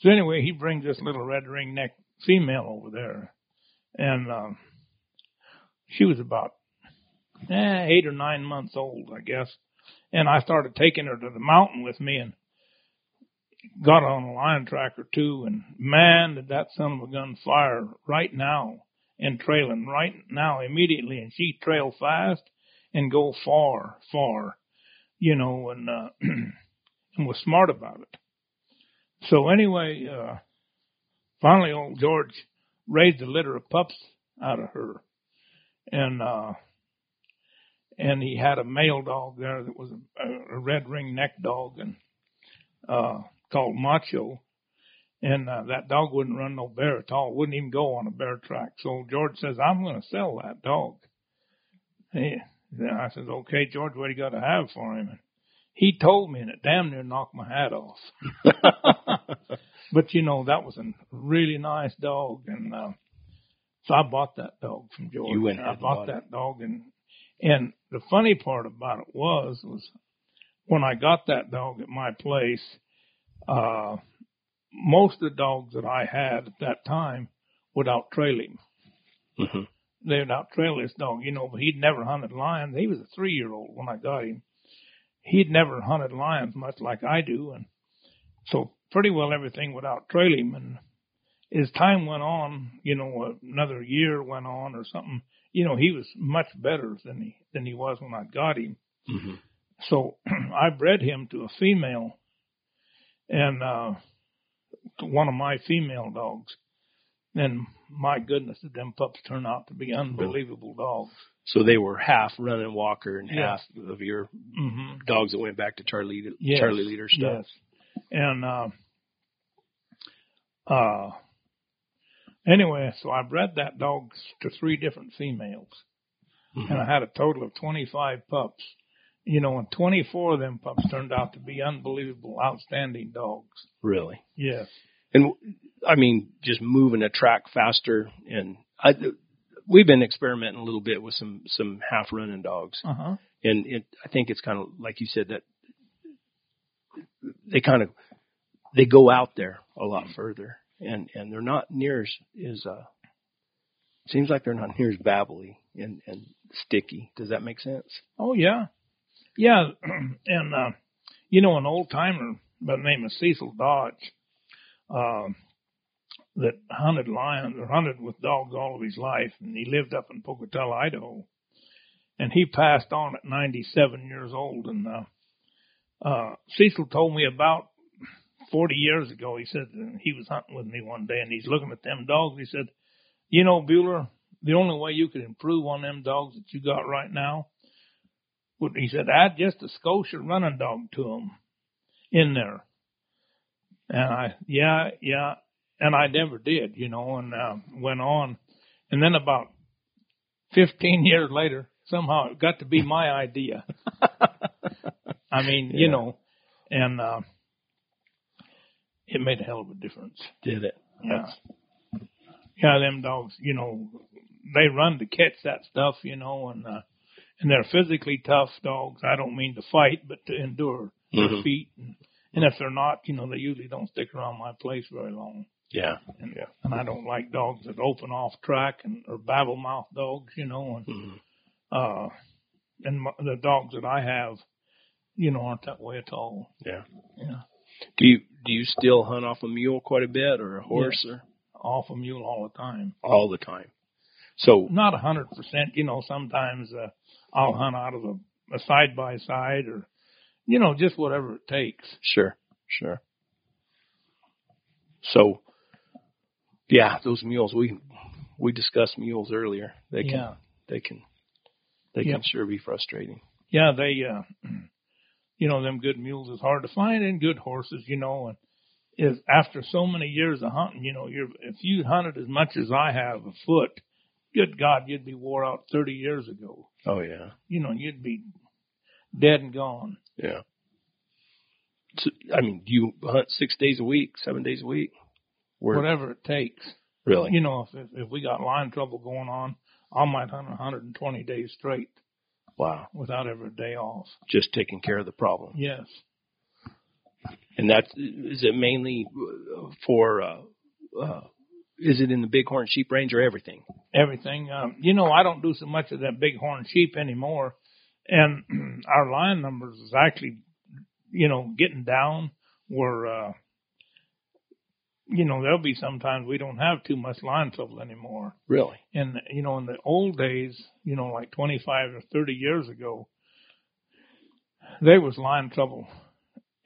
So anyway, he brings this little red ring neck female over there. And um she was about eh, eight or nine months old, I guess. And I started taking her to the mountain with me and got on a lion tracker too. And man, did that son of a gun fire right now and trailing right now immediately. And she trail fast and go far, far, you know, and, uh, and was smart about it. So anyway, uh, finally old George raised a litter of pups out of her. And, uh, and he had a male dog there that was a, a red ring neck dog and, uh, called Macho. And, uh, that dog wouldn't run no bear at all, wouldn't even go on a bear track. So George says, I'm going to sell that dog. Then I says, okay, George, what do you got to have for him? And he told me and it damn near knocked my hat off. but you know, that was a really nice dog. And, uh, so I bought that dog from George. You went I bought it. that dog and, and the funny part about it was, was when I got that dog at my place, uh, most of the dogs that I had at that time would out trail him. Mm-hmm. They would out trail this dog, you know, but he'd never hunted lions. He was a three year old when I got him. He'd never hunted lions much like I do. And so pretty well everything would out trail him. And as time went on, you know, another year went on or something, you know, he was much better than he, than he was when I got him. Mm-hmm. So I bred him to a female and, uh, one of my female dogs. And my goodness, did them pups turn out to be unbelievable dogs. So they were half running walker and half of your hmm dogs that went back to Charlie Yes. Charlie Leader stuff. Yes. And, uh, uh, anyway, so I bred that dog to three different females Mhm. and I had a total of 25 pups. You know, and 24 of them pups turned out to be unbelievable, outstanding dogs. Really. Yes. And I mean, just moving a track faster. And I, we've been experimenting a little bit with some some half running dogs, Uh huh. and it, I think it's kind of like you said that they kind of they go out there a lot further, and and they're not near as, as uh seems like they're not near as babbly and and sticky. Does that make sense? Oh yeah, yeah, and uh, you know an old timer by the name of Cecil Dodge, uh, that hunted lions or hunted with dogs all of his life, and he lived up in Pocatello, Idaho, and he passed on at 97 years old. And uh, uh, Cecil told me about 40 years ago. He said he was hunting with me one day, and he's looking at them dogs. He said, "You know, Bueller." The only way you could improve on them dogs that you got right now he said, add just a Scotia running dog to him in there. And I, yeah, yeah. And I never did, you know, and, uh, went on. And then about 15 years later, somehow it got to be my idea. I mean, you know, and uh, it made a hell of a difference. Did it? Yeah. Yeah, them dogs, you know, they run to catch that stuff, you know, and uh, and they're physically tough dogs. I don't mean to fight, but to endure Mhm. their feet. And, and if they're not, you know, they usually don't stick around my place very long. Yeah. And, Yeah. and I don't like dogs that open off track and or babble mouth dogs, you know, and Mhm. uh, and my, the dogs that I have, you know, aren't that way at all. Yeah. Yeah, Do you do you still hunt off a mule quite a bit or a horse or off a mule all the time. all the time? So Not a hundred percent, you know. Sometimes uh, I'll hunt out of a, a side by side or, you know, just whatever it takes. sure, sure. So yeah, those mules we we discussed mules earlier. They can Yeah, they can they Yep. can sure be frustrating. yeah. They, uh, you know, them good mules is hard to find, and good horses, you know, and is after so many years of hunting, you know, you're if you hunted as much as I have afoot, good God, you'd be wore out thirty years ago. Oh yeah. You know, you'd be dead and gone. Yeah. So, I mean, do you hunt six days a week, seven days a week? Where, Whatever it takes. really? You know, if, if if we got line trouble going on, I might hunt 120 days straight wow. without ever a day off. Just taking care of the problem. Yes. And that's, is it mainly for, uh, uh, is it in the bighorn sheep range or everything? everything. Um, you know, I don't do so much of that bighorn sheep anymore, and our lion numbers is actually, you know, getting down. Where, uh, you know, there'll be sometimes we don't have too much lion trouble anymore. Really? And you know, in the old days, you know, like 25 or 30 years ago, there was lion trouble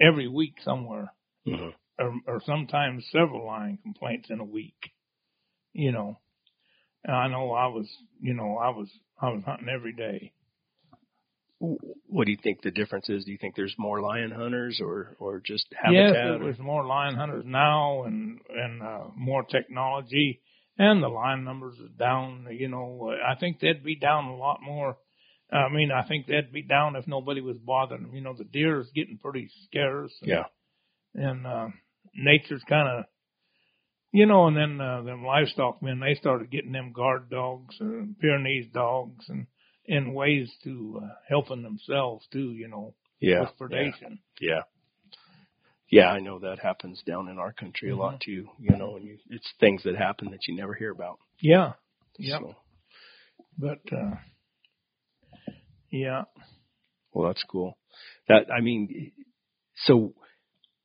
every week somewhere hmm or, or sometimes several lion complaints in a week. You know, and I know I was, you know, I was, I was hunting every day. What do you think the difference is? Do you think there's more lion hunters or, or just habitat? or- there's more lion hunters now and and uh, more technology, and the lion numbers are down. You know, I think they'd be down a lot more. I mean, I think they'd be down if nobody was bothering them. You know, the deer is getting pretty scarce. And, yeah. and uh, nature's kind of, you know, and then uh, them livestock men they started getting them guard dogs, uh, Pyrenees dogs, and in ways to uh, helping themselves too, you know, Yeah. with predation. Yeah. Yeah, I know that happens down in our country a Mm-hmm. lot too, you know, and you, it's things that happen that you never hear about. Yeah, yeah, So, but uh, yeah, well, that's cool. That, I mean, so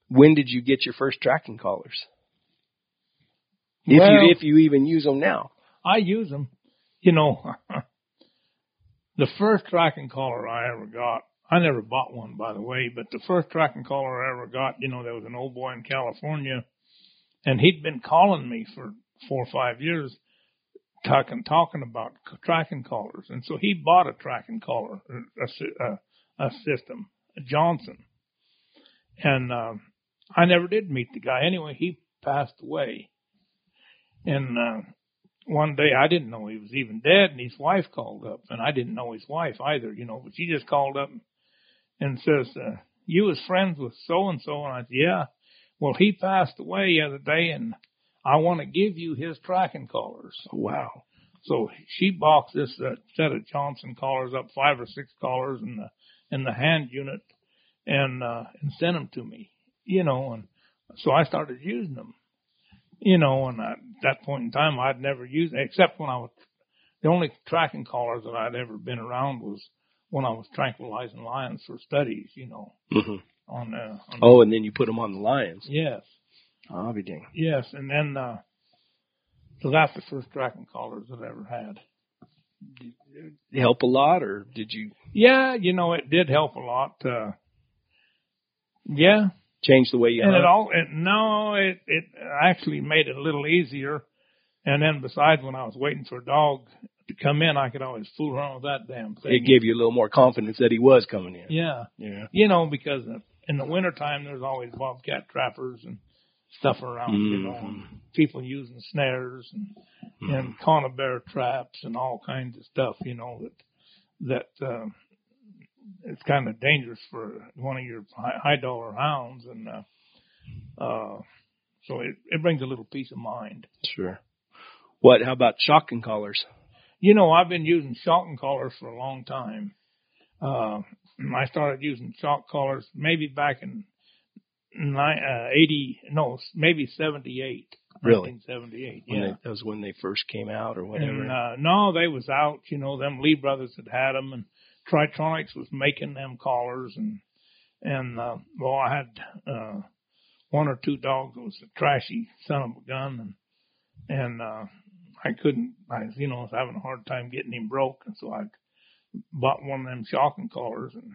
when did you get your first tracking collars? If Well- you, if you even use them now. I use them. You know, the first tracking collar I ever got, I never bought one, by the way, but the first tracking collar I ever got, you know, there was an old boy in California, and he'd been calling me for four or five years, talking talking about tracking collars, and so he bought a tracking collar, a, a, a system, a Johnson, and um, I never did meet the guy. Anyway, he passed away, and. Uh, one day I didn't know he was even dead and his wife called up and I didn't know his wife either, you know, but she just called up and says, uh, you was friends with so and so and I said, yeah. Well, he passed away the other day and I want to give you his tracking collars. Wow. So she boxed this uh, set of Johnson collars up, five or six collars in the, in the hand unit and, uh, and sent them to me, you know, and so I started using them you know, and at that point in time, I'd never used, it except when I was, the only tracking collars that I'd ever been around was when I was tranquilizing lions for studies, you know, Mm-hmm. on, uh, on Oh, and then you put them on the lions. yes, I'll be dang. yes, and then, uh, so that's the first tracking collars that I ever had. Did it help a lot, or did you Yeah, you know, it did help a lot, uh, yeah, change the way you and hunt? it all, it, no, it, it actually made it a little easier. And then besides, when I was waiting for a dog to come in, I could always fool around with that damn thing. it gave you a little more confidence that he was coming in. Yeah. Yeah. You know, because in the wintertime, there's always bobcat trappers and stuff around, you know, and people using snares and, and conibear traps and all kinds of stuff, you know, that that uh, it's kind of dangerous for one of your high, high dollar hounds, and uh, uh, so it, it brings a little peace of mind. Sure. What? How about shocking collars? You know, I've been using shocking collars for a long time. Uh, I started using shock collars maybe back in nine, uh, 80, no, maybe 78. Really? 1978. When Yeah. they, that was when they first came out, or whatever. And, uh, no, they was out. You know, them Lee brothers had had them, and Tritronics was making them collars, and and uh, well, I had uh, one or two dogs that was a trashy son of a gun, and and uh, I couldn't. I you know was having a hard time getting him broke, and so I bought one of them shocking collars, and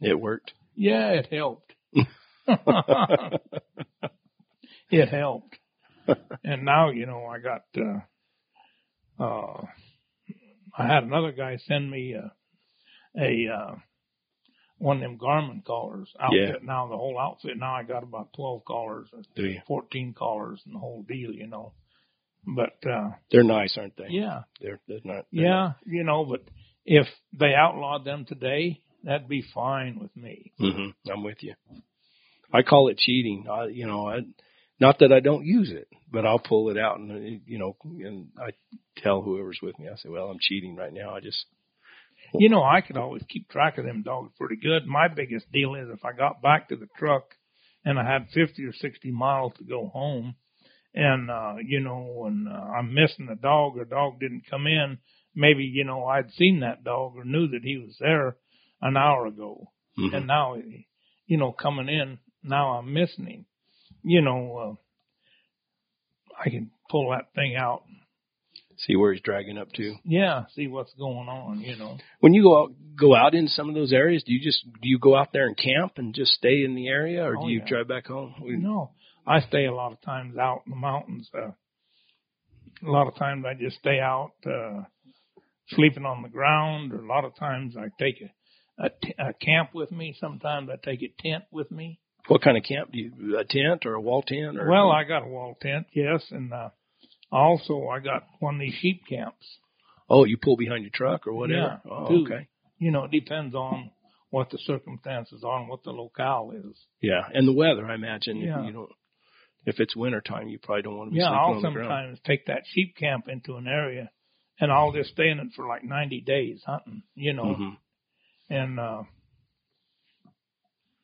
it worked. yeah, it helped. it helped. and now, you know, I got, uh, uh, I had another guy send me a, a, uh, one of them Garmin collars outfit. Now the whole outfit, now I got about 12 collars Do you? 14 collars and the whole deal, you know. But, uh, They're nice, aren't they? yeah, They're they're not. they're yeah, you know, but if they outlawed them today, that'd be fine with me. hmm I'm with you. I call it cheating. I, you know, I, not that I don't use it, but I'll pull it out and, you know, and I tell whoever's with me, I say, well, I'm cheating right now. I just, You know, I could always keep track of them dogs pretty good. My biggest deal is if I got back to the truck and I had 50 or 60 miles to go home and, uh, you know, and uh, I'm missing a dog or dog didn't come in, maybe, you know, I'd seen that dog or knew that he was there an hour ago. Mhm. And now, you know, coming in, now I'm missing him. You know, uh, I can pull that thing out. see where he's dragging up to. Yeah, see what's going on, you know. When you go out, go out in some of those areas, do you just, do you go out there and camp and just stay in the area or Oh, do you yeah. drive back home? We- No, I stay a lot of times out in the mountains. Uh, a lot of times I just stay out, uh, sleeping on the ground, or a lot of times I take a, a, t- a camp with me. Sometimes I take a tent with me. What kind of camp do you, a tent or a wall tent or? Well, I got a wall tent, yes, and uh, also I got one of these sheep camps. oh, you pull behind your truck or whatever? Yeah, oh, two. okay. You know, it depends on what the circumstances are and what the locale is. Yeah. And the weather, I imagine, Yeah. you know, if it's winter time, you probably don't want to be Yeah, sleeping I'll on the ground. sometimes take that sheep camp into an area, and I'll just stay in it for like ninety days hunting. You know, Mhm. and uh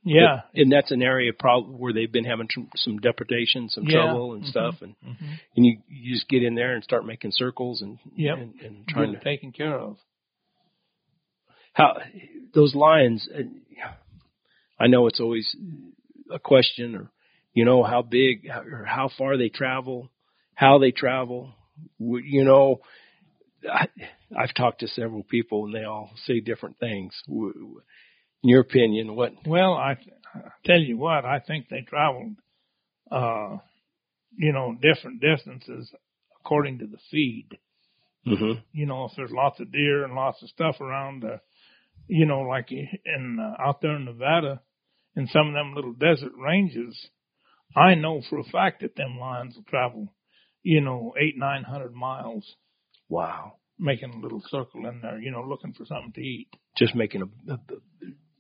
yeah, and that's an area probably where they've been having tr- some depredation, some Yeah. trouble and Mhm. stuff, and hmm and you you just get in there and start making circles and Yep. and, and trying get to taken care of. how those lions. uh, I know it's always a question, or you know how big or how far they travel, how they travel. You know, I, I've talked to several people and they all say different things. In your opinion, what? Well, I, I tell you what, I think they traveled, uh, you know, different distances according to the feed. hmm You know, if there's lots of deer and lots of stuff around, uh, you know, like in uh, out there in Nevada, in some of them little desert ranges, I know for a fact that them lions will travel, you know, eight nine hundred miles, Wow. making a little circle in there, you know, looking for something to eat. Just making a, a,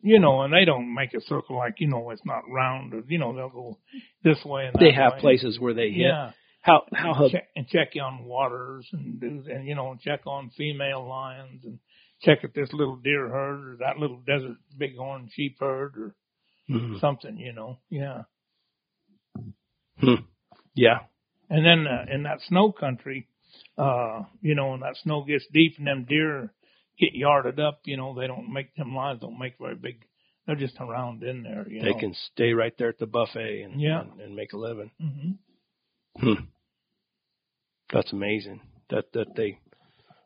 You know, and they don't make a circle like you know it's not round or you know they'll go this way and that they have way. places where they hit. Yeah, How how hub, check, and check on waters and do and you know check on female lions and check if this little deer herd or that little desert bighorn sheep herd or Mhm. something. You know, yeah. Hmm. Yeah. And then uh, in that snow country, uh, you know, when that snow gets deep and them deer get yarded up, you know, they don't make them lions don't make very big. They're just around in there. You They know. can stay right there at the buffet and Yeah. and, and make a living. hmm Hmm. That's amazing. That that they,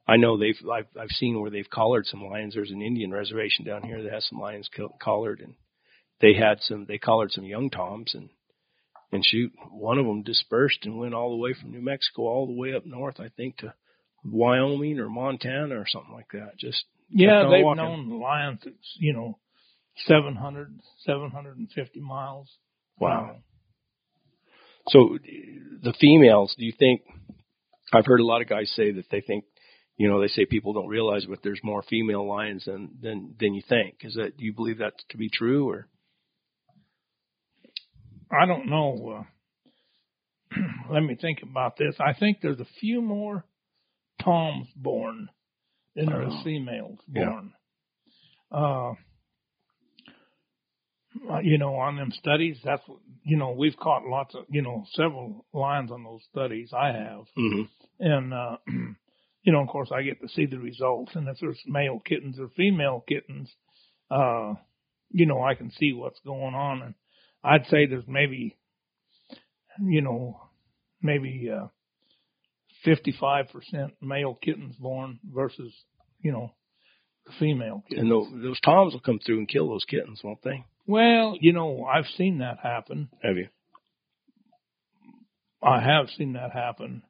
I know they've I've I've seen where they've collared some lions. There's an Indian reservation down here that has some lions collared, and they had some they collared some young toms and and shoot one of them dispersed and went all the way from New Mexico all the way up north, I think to Wyoming or Montana or something like that. Just Yeah, they've walking. known the lions. It's you know, 700, 750 miles. Wow. So the females, do you think? I've heard a lot of guys say that they think you know, they say people don't realize, but there's more female lions than than than you think. Is that do you believe that to be true, or? I don't know. Uh, let me think about this. I think there's a few more toms born than there is Oh. females born. Uh, uh, you know, on them studies, that's you know we've caught lots of you know several lines on those studies. I have, hmm and uh, you know, of course, I get to see the results. And if there's male kittens or female kittens, uh, you know, I can see what's going on. And I'd say there's maybe, you know, maybe uh, 55% male kittens born versus, you know, the female kittens. And those, those toms will come through and kill those kittens, won't they? Well, you know, I've seen that happen. Have you? I have seen that happen,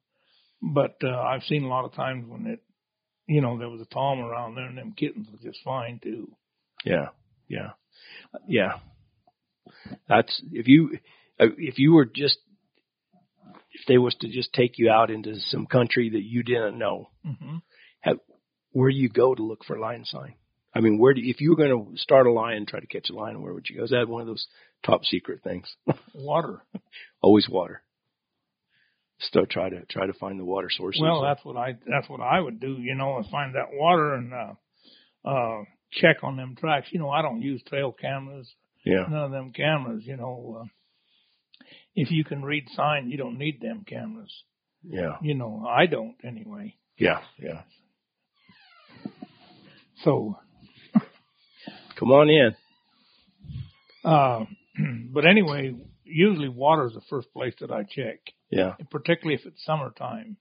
but uh, I've seen a lot of times when it, you know, there was a tom around there and them kittens were just fine too. Yeah, yeah, yeah. That's if you uh, if you were just if they was to just take you out into some country that you didn't know, hmm have, where do you go to look for lion sign? I mean, where do if you were going to start a lion, try to catch a lion, where would you go? Is that one of those top secret things? Water. Always water. Start try to try to find the water sources. Well, that's what I that's what I would do. You know, is find that water and uh, uh, check on them tracks. You know, I don't use trail cameras. yeah, None of them cameras. You know, uh, if you can read sign, you don't need them cameras. yeah, You know, I don't anyway. yeah, yeah. So, Come on in. uh, but anyway, usually water is the first place that I check. Yeah, particularly if it's summertime.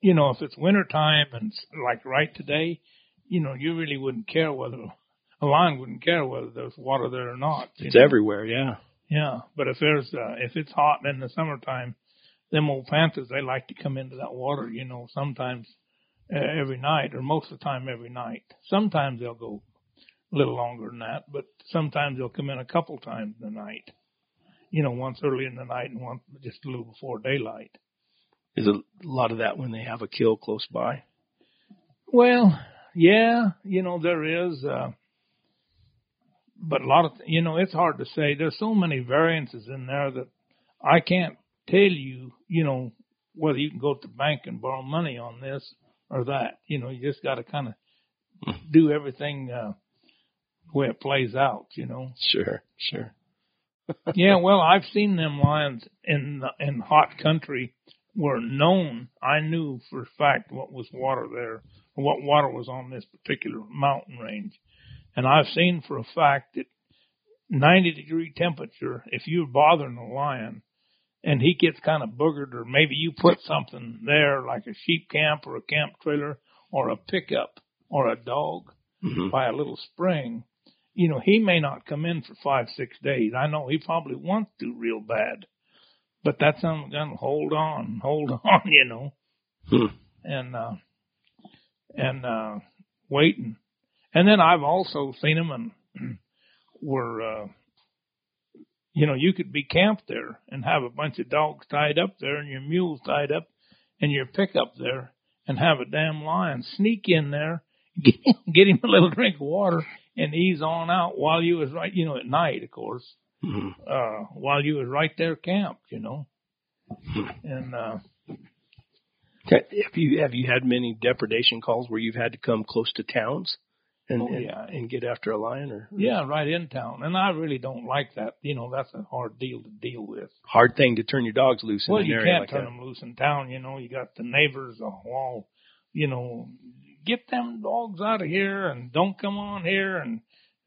You know, if it's wintertime and s- like right today, you know, you really wouldn't care whether a lion wouldn't care whether there's water there or not. it's know? everywhere. Yeah, Yeah, but if there's uh, if it's hot in the summertime, them old panthers they like to come into that water. You know, sometimes uh, every night or most of the time every night. Sometimes they'll go a little longer than that, but sometimes they'll come in a couple times in the night. You know, once early in the night and once just a little before daylight. is a lot of that when they have a kill close by. Well, yeah, you know, there is, uh, but a lot of, you know, it's hard to say. There's so many variances in there that I can't tell you, you know, whether you can go to the bank and borrow money on this or that. You know, you just got to kind of do everything, uh, the way it plays out, you know. Sure, sure. yeah, well, I've seen them lions in the, in hot country were known. I knew for a fact what was water there, what water was on this particular mountain range, and I've seen for a fact that 90 degree temperature, if you're bothering a lion, and he gets kind of boogered, or maybe you put something there like a sheep camp or a camp trailer or a pickup or a dog hmm by a little spring, you know, he may not come in for five, six days. I know he probably wants to real bad, but that's I'm gonna hold on, hold on, you know, Hmm. and, uh, and, uh, waiting. And then I've also seen them and were, uh, you know, you could be camped there and have a bunch of dogs tied up there and your mules tied up and your pickup there and have a damn lion sneak in there, get, get him a little drink of water and ease on out while you was right, you know, at night, of course, hmm uh, while you was right there camped, you know, and, uh, Have you have you had many depredation calls where you've had to come close to towns and Oh, yeah. and get after a lion or yeah, right in town. And I really don't like that. You know, that's a hard deal to deal with. hard thing to turn your dogs loose in Well, an you area can't like turn that. them loose in town. You know, you got the neighbors all, you know, get them dogs out of here and don't come on here. And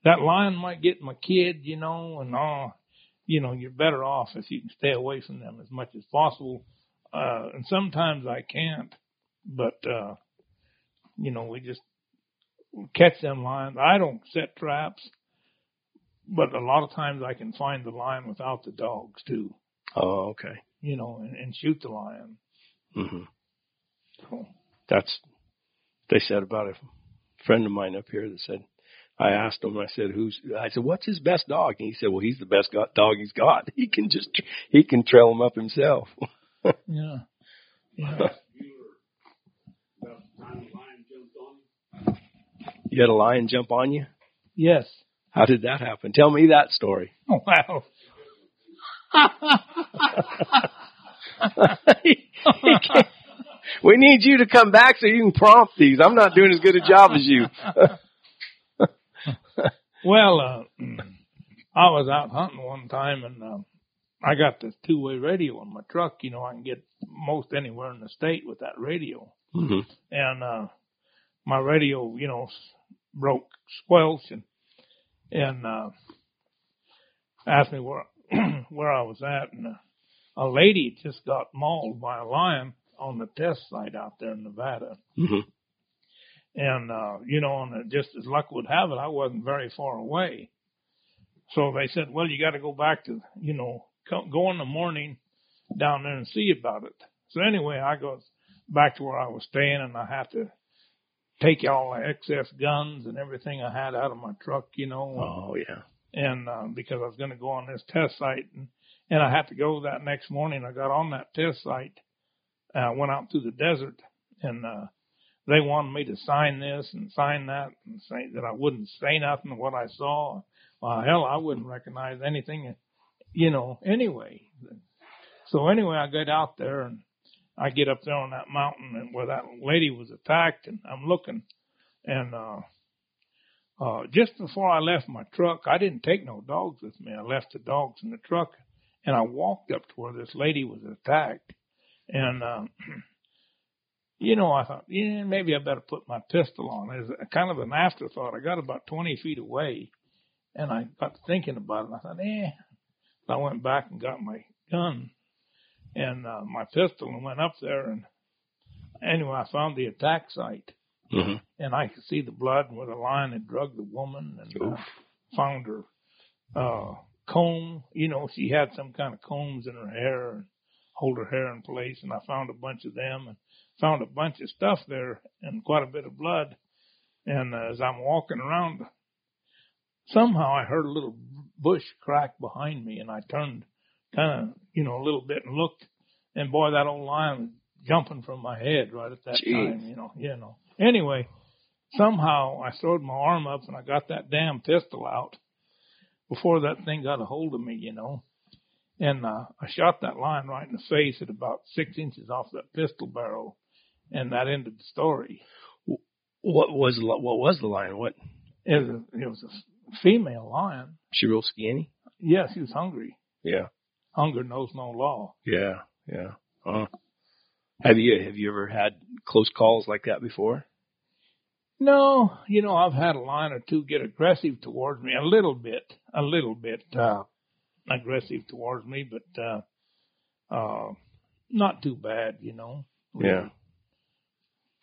that lion might get my kid, you know, and all. You know, you're better off if you can stay away from them as much as possible. Uh, and sometimes I can't, but, uh, you know, we just catch them lions. I don't set traps, but a lot of times I can find the lion without the dogs too. Oh, okay. you know, and, and shoot the lion. hmm So, That's they said about a friend of mine up here that said I asked him I said who's I said what's his best dog? And he said well he's the best got, dog he's got. He can just he can trail him up himself. Yeah, yeah, You had a lion jump on you? Yes. How did that happen? Tell me that story. Wow. we need you to come back so you can prompt these. I'm not doing as good a job as you. well, uh, I was out hunting one time and uh, I got this two way radio on my truck. You know, I can get most anywhere in the state with that radio. Mm-hmm. And uh, my radio, you know, broke squelch and and uh, asked me where where I was at, and uh, a lady just got mauled by a lion on the test site out there in Nevada. Mm-hmm. And, uh, you know, and just as luck would have it, I wasn't very far away. So they said, well, you got to go back to, you know, go in the morning down there and see about it. So anyway, I go back to where I was staying and I had to take all the excess guns and everything I had out of my truck, you know. Oh, yeah. And, uh, because I was going to go on this test site and, and I had to go that next morning. I got on that test site, uh, went out to the desert and, uh, they wanted me to sign this and sign that and say that I wouldn't say nothing of what I saw. Well, hell, I wouldn't recognize anything, you know, anyway. So anyway, I get out there and I get up there on that mountain and where that lady was attacked and I'm looking and, uh, uh, just before I left my truck, I didn't take no dogs with me. I left the dogs in the truck and I walked up to where this lady was attacked and, um, you know, I thought, yeah, maybe I better put my pistol on. As a kind of an afterthought, I got about 20 feet away and I got thinking about it. And I thought, eh. So I went back and got my gun and uh, my pistol and went up there. And anyway, I found the attack site mm-hmm. and I could see the blood where the lion had drugged the woman and uh, found her uh, comb. You know, she had some kind of combs in her hair and hold her hair in place. And I found a bunch of them and found a bunch of stuff there and quite a bit of blood. And uh, as I'm walking around, somehow I heard a little bush crack behind me and I turned kind of, you know, a little bit and looked and boy, that old lion was jumping from my head right at that Jeez. time, you know, you know. Anyway, somehow I throwed my arm up and I got that damn pistol out before that thing got a hold of me, you know. And uh, I shot that lion right in the face at about six inches off that pistol barrel, and that ended the story. What was the, what was the lion? What? It was a, it was a female lion. She real skinny. Yeah, she was hungry. Yeah. Hunger knows no law. Yeah. Yeah. Huh. Have you have you ever had close calls like that before? No, you know, I've had a line or two get aggressive towards me a little bit, a little bit uh aggressive towards me, but uh uh not too bad, you know. Yeah.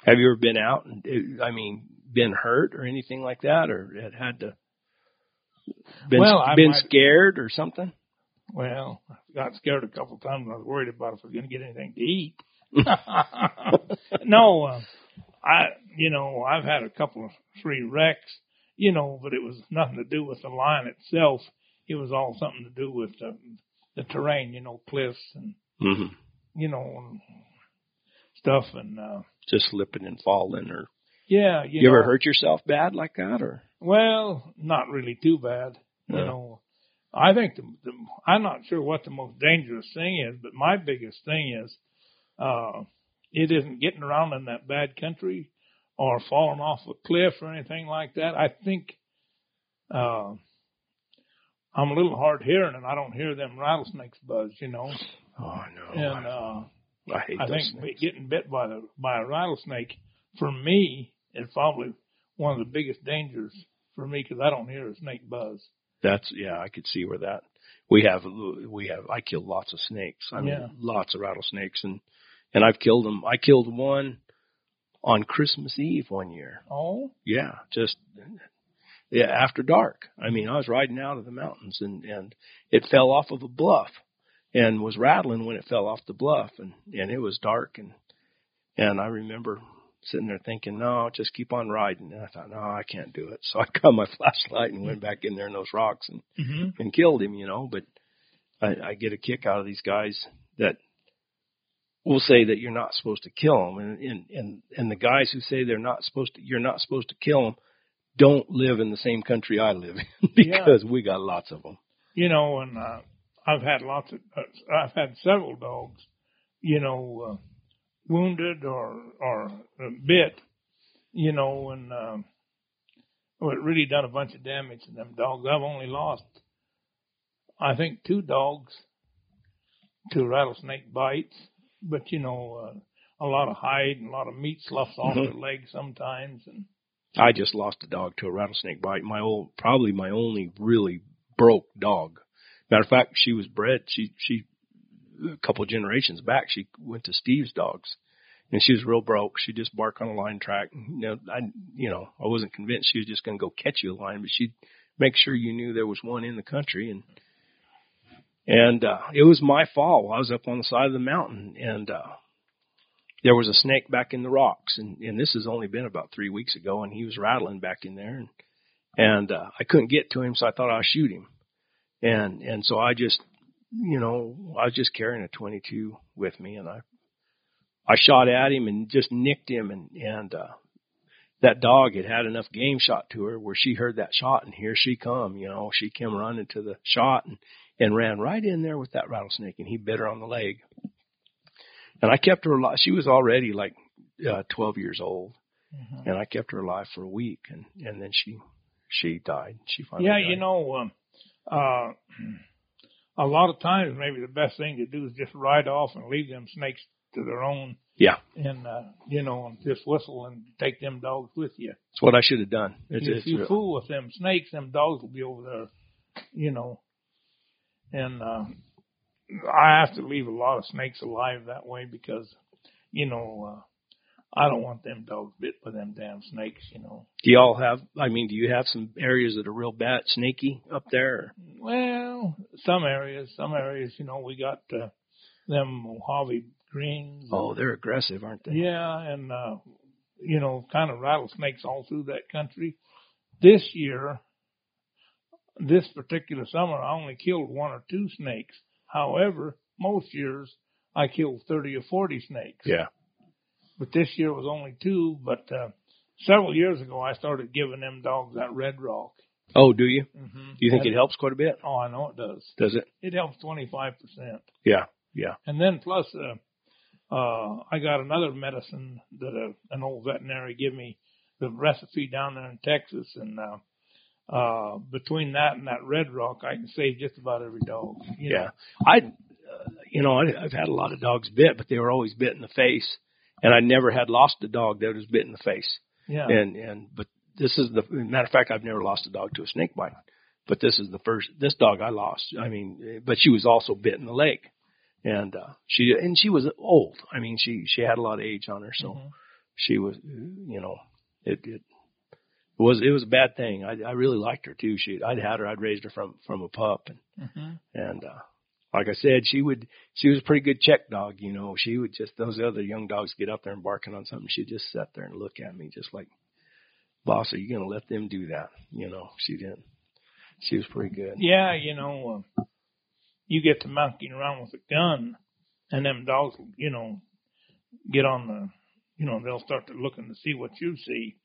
Have you ever been out and I mean been hurt or anything like that, or had had to been Well, been might- scared or something? Well, I got scared a couple of times. and I was worried about if I was going to get anything to eat. no, uh, I, you know, I've had a couple of three wrecks, you know, but it was nothing to do with the line itself. It was all something to do with the, the terrain, you know, cliffs and, Mm-hmm. you know, and stuff. And, uh, Just slipping and falling, or yeah, you, you, ever hurt yourself bad like that, or Well, not really too bad. You know, I think the, the I'm not sure what the most dangerous thing is, but my biggest thing is uh it isn't getting around in that bad country or falling off a cliff or anything like that. I think uh I'm a little hard hearing and I don't hear them rattlesnakes buzz, you know. oh no, And uh I hate I think snakes. getting bit by the by a rattlesnake for me is probably one of the biggest dangers for me because I don't hear a snake buzz. That's yeah, I could see where that. We have we have I killed lots of snakes. I mean, Yeah. lots of rattlesnakes, and and I've killed them. I killed one on Christmas Eve one year. Oh, Yeah, just yeah after dark. I mean, I was riding out of the mountains, and and it fell off of a bluff, and was rattling when it fell off the bluff, and and it was dark, and and I remember sitting there thinking, no, just keep on riding. And I thought, no, I can't do it. So I got my flashlight and went back in there in those rocks and mm-hmm. and killed him, you know. But I, I get a kick out of these guys that will say that you're not supposed to kill them, and and and and the guys who say they're not supposed to, you're not supposed to kill them, don't live in the same country I live in because we got lots of them. You know, and uh, I've had lots of, uh, I've had several dogs, you know, uh, wounded or or bit, you know, and um, well, it really done a bunch of damage to them dogs. I've only lost, I think, two dogs to rattlesnake bites, but you know, uh, a lot of hide and a lot of meat sloughs off Mhm. their legs sometimes, and I just lost a dog to a rattlesnake bite. My old, probably my only really broke dog. Matter of fact, she was bred. She she a couple generations back. She went to Steve's dogs, and she was real broke. She just bark on a line track. You know, I you know I wasn't convinced she was just going to go catch you a line, but she'd make sure you knew there was one in the country. And and uh, it was my fault. I was up on the side of the mountain, and uh, there was a snake back in the rocks, and and this has only been about three weeks ago, and he was rattling back in there, and and uh, I couldn't get to him, so I thought I'd shoot him, and and so I just, you know, I was just carrying a 22 with me, and I I shot at him and just nicked him, and and uh, that dog had had enough game shot to her where she heard that shot, and here she come, you know, she came running to the shot and and ran right in there with that rattlesnake, and he bit her on the leg. And I kept her alive. She was already like uh, 12 years old, Mhm. and I kept her alive for a week, and and then she she died. She finally yeah, died. you know, um, uh, a lot of times maybe the best thing to do is just ride off and leave them snakes to their own, Yeah, and uh, you know, and just whistle and take them dogs with you. That's what I should have done. It's, if it's you real- fool with them snakes, them dogs will be over there, you know. And uh, I have to leave a lot of snakes alive that way because, you know, uh, I don't want them dogs bit by them damn snakes, you know. do y'all have? I mean, do you have some areas that are real bad, snaky up there? Well, some areas, some areas, you know, we got uh, them Mojave greens. Oh, they're aggressive, aren't they? Yeah, and uh, you know, kind of rattlesnakes all through that country. This year, this particular summer, I only killed one or two snakes. However, most years I killed thirty or forty snakes. Yeah. But this year it was only two. But uh, several years ago, I started giving them dogs that red rock. Oh, do you? Mm-hmm. Do you think it helps quite a bit? Oh, I know it does. Does it? It helps twenty five percent. Yeah. Yeah. And then plus, uh, uh, I got another medicine that a, an old veterinary gave me the recipe down there in Texas. And, uh, uh, between that and that red rock, I can save just about every dog. You Yeah. I, uh, you know, I, I've had a lot of dogs bit, but they were always bit in the face, and I never had lost a dog that was bit in the face. Yeah. And and but this is the matter of fact, I've never lost a dog to a snake bite, but this is the first. This dog I lost. I mean, but she was also bit in the leg, and uh, she and she was old. I mean, she she had a lot of age on her, so Mhm. she was, you know, it it was it was a bad thing. I I really liked her too. She I'd had her. I'd raised her from from a pup, and Mhm. and uh like I said, she would she was a pretty good check dog, you know. She would just those other young dogs get up there and barking on something, she'd just sit there and look at me just like Boss, are you gonna let them do that? You know, she didn't. She was pretty good. Yeah, you know, uh, you get to monkeying around with a gun, and them dogs, will, you know, get on the, you know, they'll start to looking to see what you see.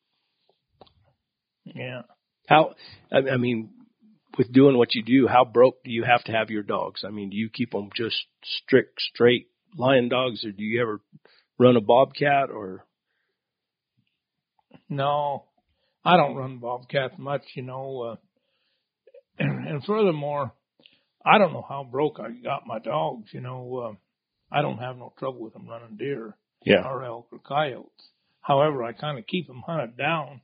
Yeah. How I, I mean, with doing what you do, how broke do you have to have your dogs? I mean, do you keep them just strict, straight lion dogs, or do you ever run a bobcat or? No, I don't run bobcats much, you know. Uh, and, and furthermore, I don't know how broke I got my dogs. You know, uh, I don't have no trouble with them running deer Yeah. or elk or coyotes. However, I kind of keep them hunted down.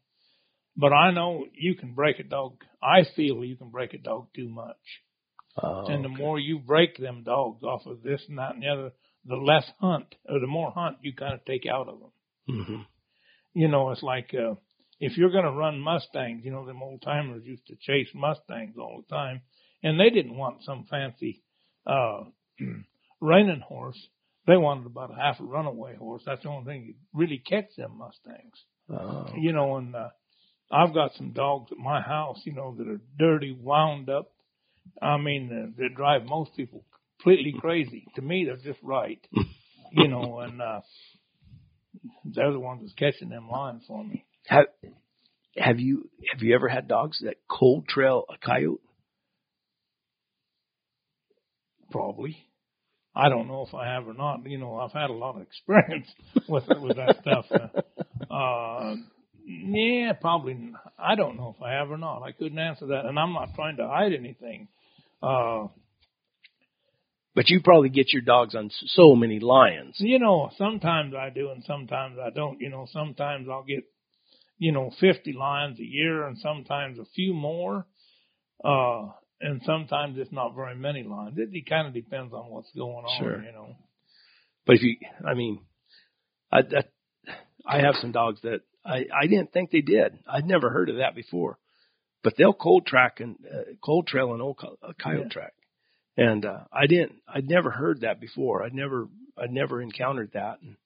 But I know you can break a dog. I feel you can break a dog too much. Oh, and the okay. more you break them dogs off of this and that and the other, the less hunt or the more hunt you kind of take out of them Mhm. you know, it's like uh, if you're going to run Mustangs, you know, them old timers used to chase Mustangs all the time, and they didn't want some fancy uh, reining horse. They wanted about a half a runaway horse. That's the only thing you really catch them Mustangs. Oh, You know, and uh, I've got some dogs at my house, you know, that are dirty, wound up. I mean, uh, they drive most people completely crazy. To me, they're just right. you know, and uh, they're the ones that's catching them lines for me. Have have you have you ever had dogs that cold trail a coyote? Probably. I don't know if I have or not. You know, I've had a lot of experience with with that stuff. Uh, uh, yeah, probably. I don't know if I have or not. I couldn't answer that, and I'm not trying to hide anything. Uh, but you probably get your dogs on so many lions. You know, sometimes I do, and sometimes I don't. You know, sometimes I'll get, you know, 50 lions a year, and sometimes a few more. Uh, and sometimes it's not very many lines. It, it kind of depends on what's going on, Sure. you know. But if you, I mean, I that, I have some dogs that I I didn't think they did. I'd never heard of that before, but they'll cold track and uh, cold trail an old co- coyote Yeah. track, and uh, I didn't. I'd never heard that before. I'd never I'd never encountered that, and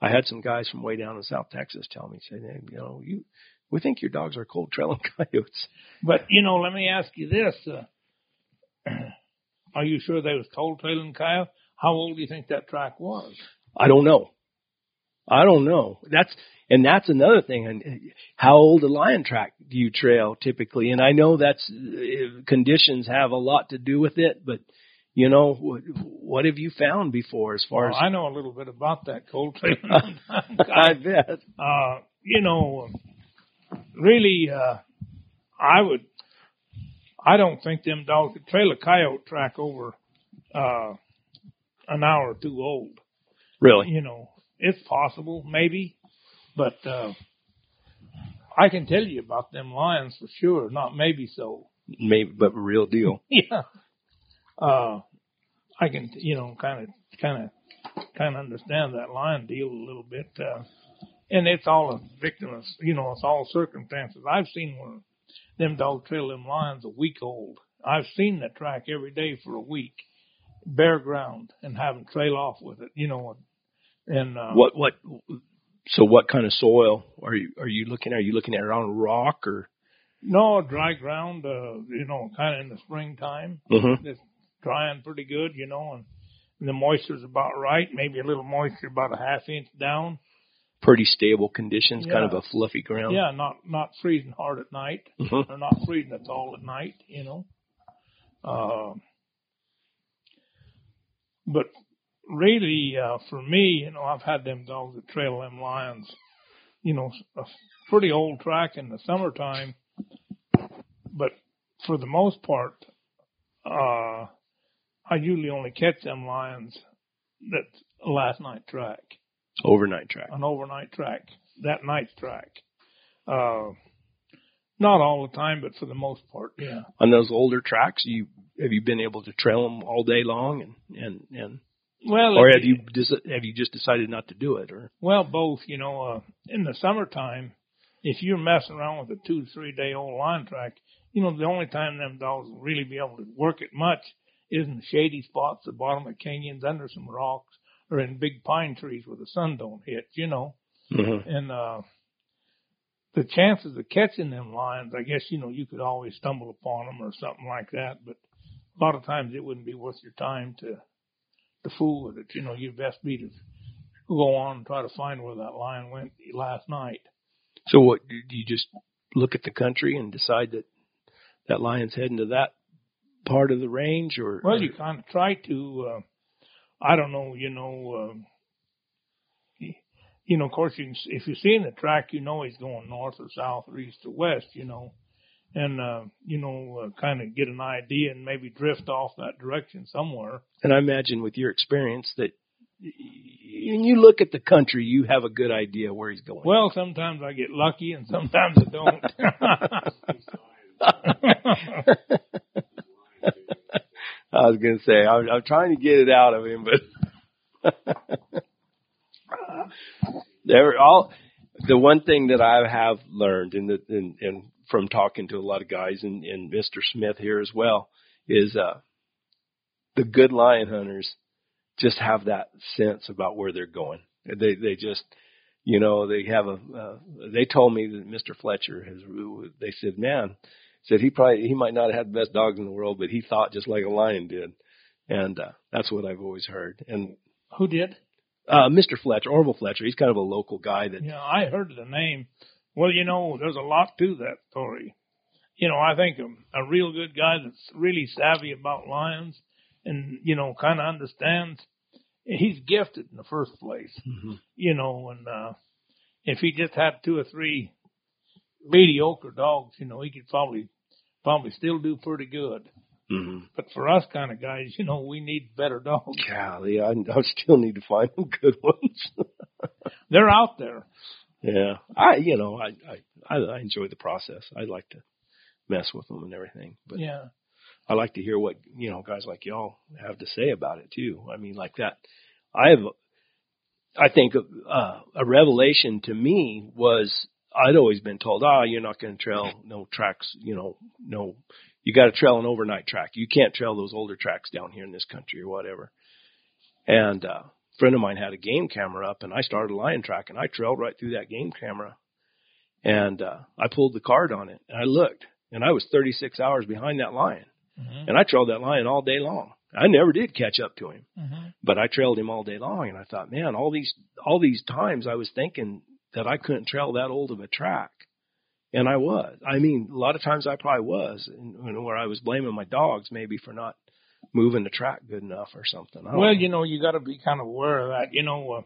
I had some guys from way down in South Texas tell me, saying, hey, you know, you we think your dogs are cold trailing coyotes. But you know, let me ask you this: uh, Are you sure they was cold trailing coyote? How old do you think that track was? I don't know. I don't know. That's and that's another thing. And how old a lion track do you trail typically? And I know that's uh, conditions have a lot to do with it, but you know what, what have you found before as far Well, as I know a little bit about that cold trailing. I bet. uh, you know, really, uh, I would, I don't think them dogs could trail a coyote track over, uh, an hour or two old. Really? You know, it's possible, maybe, but, uh, I can tell you about them lions for sure, not maybe so. Maybe, but real deal. Yeah. Uh, I can, you know, kind of, kind of, kind of understand that lion deal a little bit. Uh, and it's all a victim of, you know, it's all circumstances. I've seen where them dogs trail them lions a week old. I've seen that track every day for a week, bare ground, and have them trail off with it, you know, and, uh, What what? So what kind of soil are you are you looking? Are you looking at on rock or? no, dry ground, uh, you know, kind of in the springtime. Mm-hmm. it's drying pretty good, you know, and, and the moisture's about right. Maybe a little moisture, about a half inch down. Pretty stable conditions, kind of a fluffy ground. Yeah, not not freezing hard at night, Mhm. or not freezing at all at night, you know. Uh, but really, uh, for me, you know, I've had them dogs that trail them lions, you know, a pretty old track in the summertime. But for the most part, uh, I usually only catch them lions that's a last night track Overnight track. an overnight track, that night's track. Uh, not all the time, but for the most part, yeah. on those older tracks, you have you been able to trail them all day long, and and and Well, or it- have you have you just decided not to do it, or Well, both. You know, uh, in the summertime, if you're messing around with a two, three day old line track, you know, the only time them dogs will really be able to work it much is in shady spots, the bottom of canyons, under some rocks, or in big pine trees where the sun don't hit. You know. mm-hmm. And uh the chances of catching them lions, I guess, you know, you could always stumble upon them or something like that, but a lot of times it wouldn't be worth your time to to fool with it. You know, you'd best be to go on and try to find where that lion went last night. so what do you just look at the country and decide that that lion's heading to that part of the range, or Well, you kind of try to, uh, I don't know, you know, y- you know, of course, you can, if you see in the track, you know he's going north or south or east or west, you know, and, uh, you know, uh, kind of get an idea and maybe drift off that direction somewhere. and I imagine with your experience that y- when you look at the country, you have a good idea where he's going. Well, sometimes I get lucky and sometimes I don't. I was going to say I'm, I'm trying to get it out of him, but there all the one thing that I have learned, and the, and from talking to a lot of guys, and, and Mr. Smith here as well, is uh, the good lion hunters just have that sense about where they're going. They they just you know they have a uh, they told me that Mr. Fletcher has they said man said he probably he might not have had the best dogs in the world, but he thought just like a lion did, and uh, that's what I've always heard. And Who did? uh, Mr. Fletcher, Orville Fletcher, he's kind of a local guy that Yeah, I heard the name Well, you know, there's a lot to that story. You know, I think a, a real good guy that's really savvy about lions and, you know, kind of understands, he's gifted in the first place, Mm-hmm. you know, and, uh, if he just had two or three mediocre dogs, you know, he could probably, probably still do pretty good. Mm-hmm. But for us kind of guys, you know, we need better dogs. Golly, I, I still need to find some good ones. They're out there. Yeah, I you know I, I I enjoy the process. I like to mess with them and everything, but Yeah. I like to hear what you know guys like y'all have to say about it too. I mean, like that. I have, I think, uh, a revelation to me was I'd always been told, ah, you're not going to trail no tracks, you know, no, you got to trail an overnight track. You can't trail those older tracks down here in this country or whatever. And uh, friend of mine had a game camera up, and I started a lion track, and I trailed right through that game camera, and uh, I pulled the card on it, and I looked, and I was 36 hours behind that lion. Mm-hmm. And I trailed that lion all day long. I never did catch up to him, Mm-hmm. but I trailed him all day long. And I thought, man, all these, all these times I was thinking that I couldn't trail that old of a track. And I was. I mean, a lot of times I probably was, and, and where I was blaming my dogs maybe for not moving the track good enough or something. Well, know. you know, you got to be kind of aware of that. You know,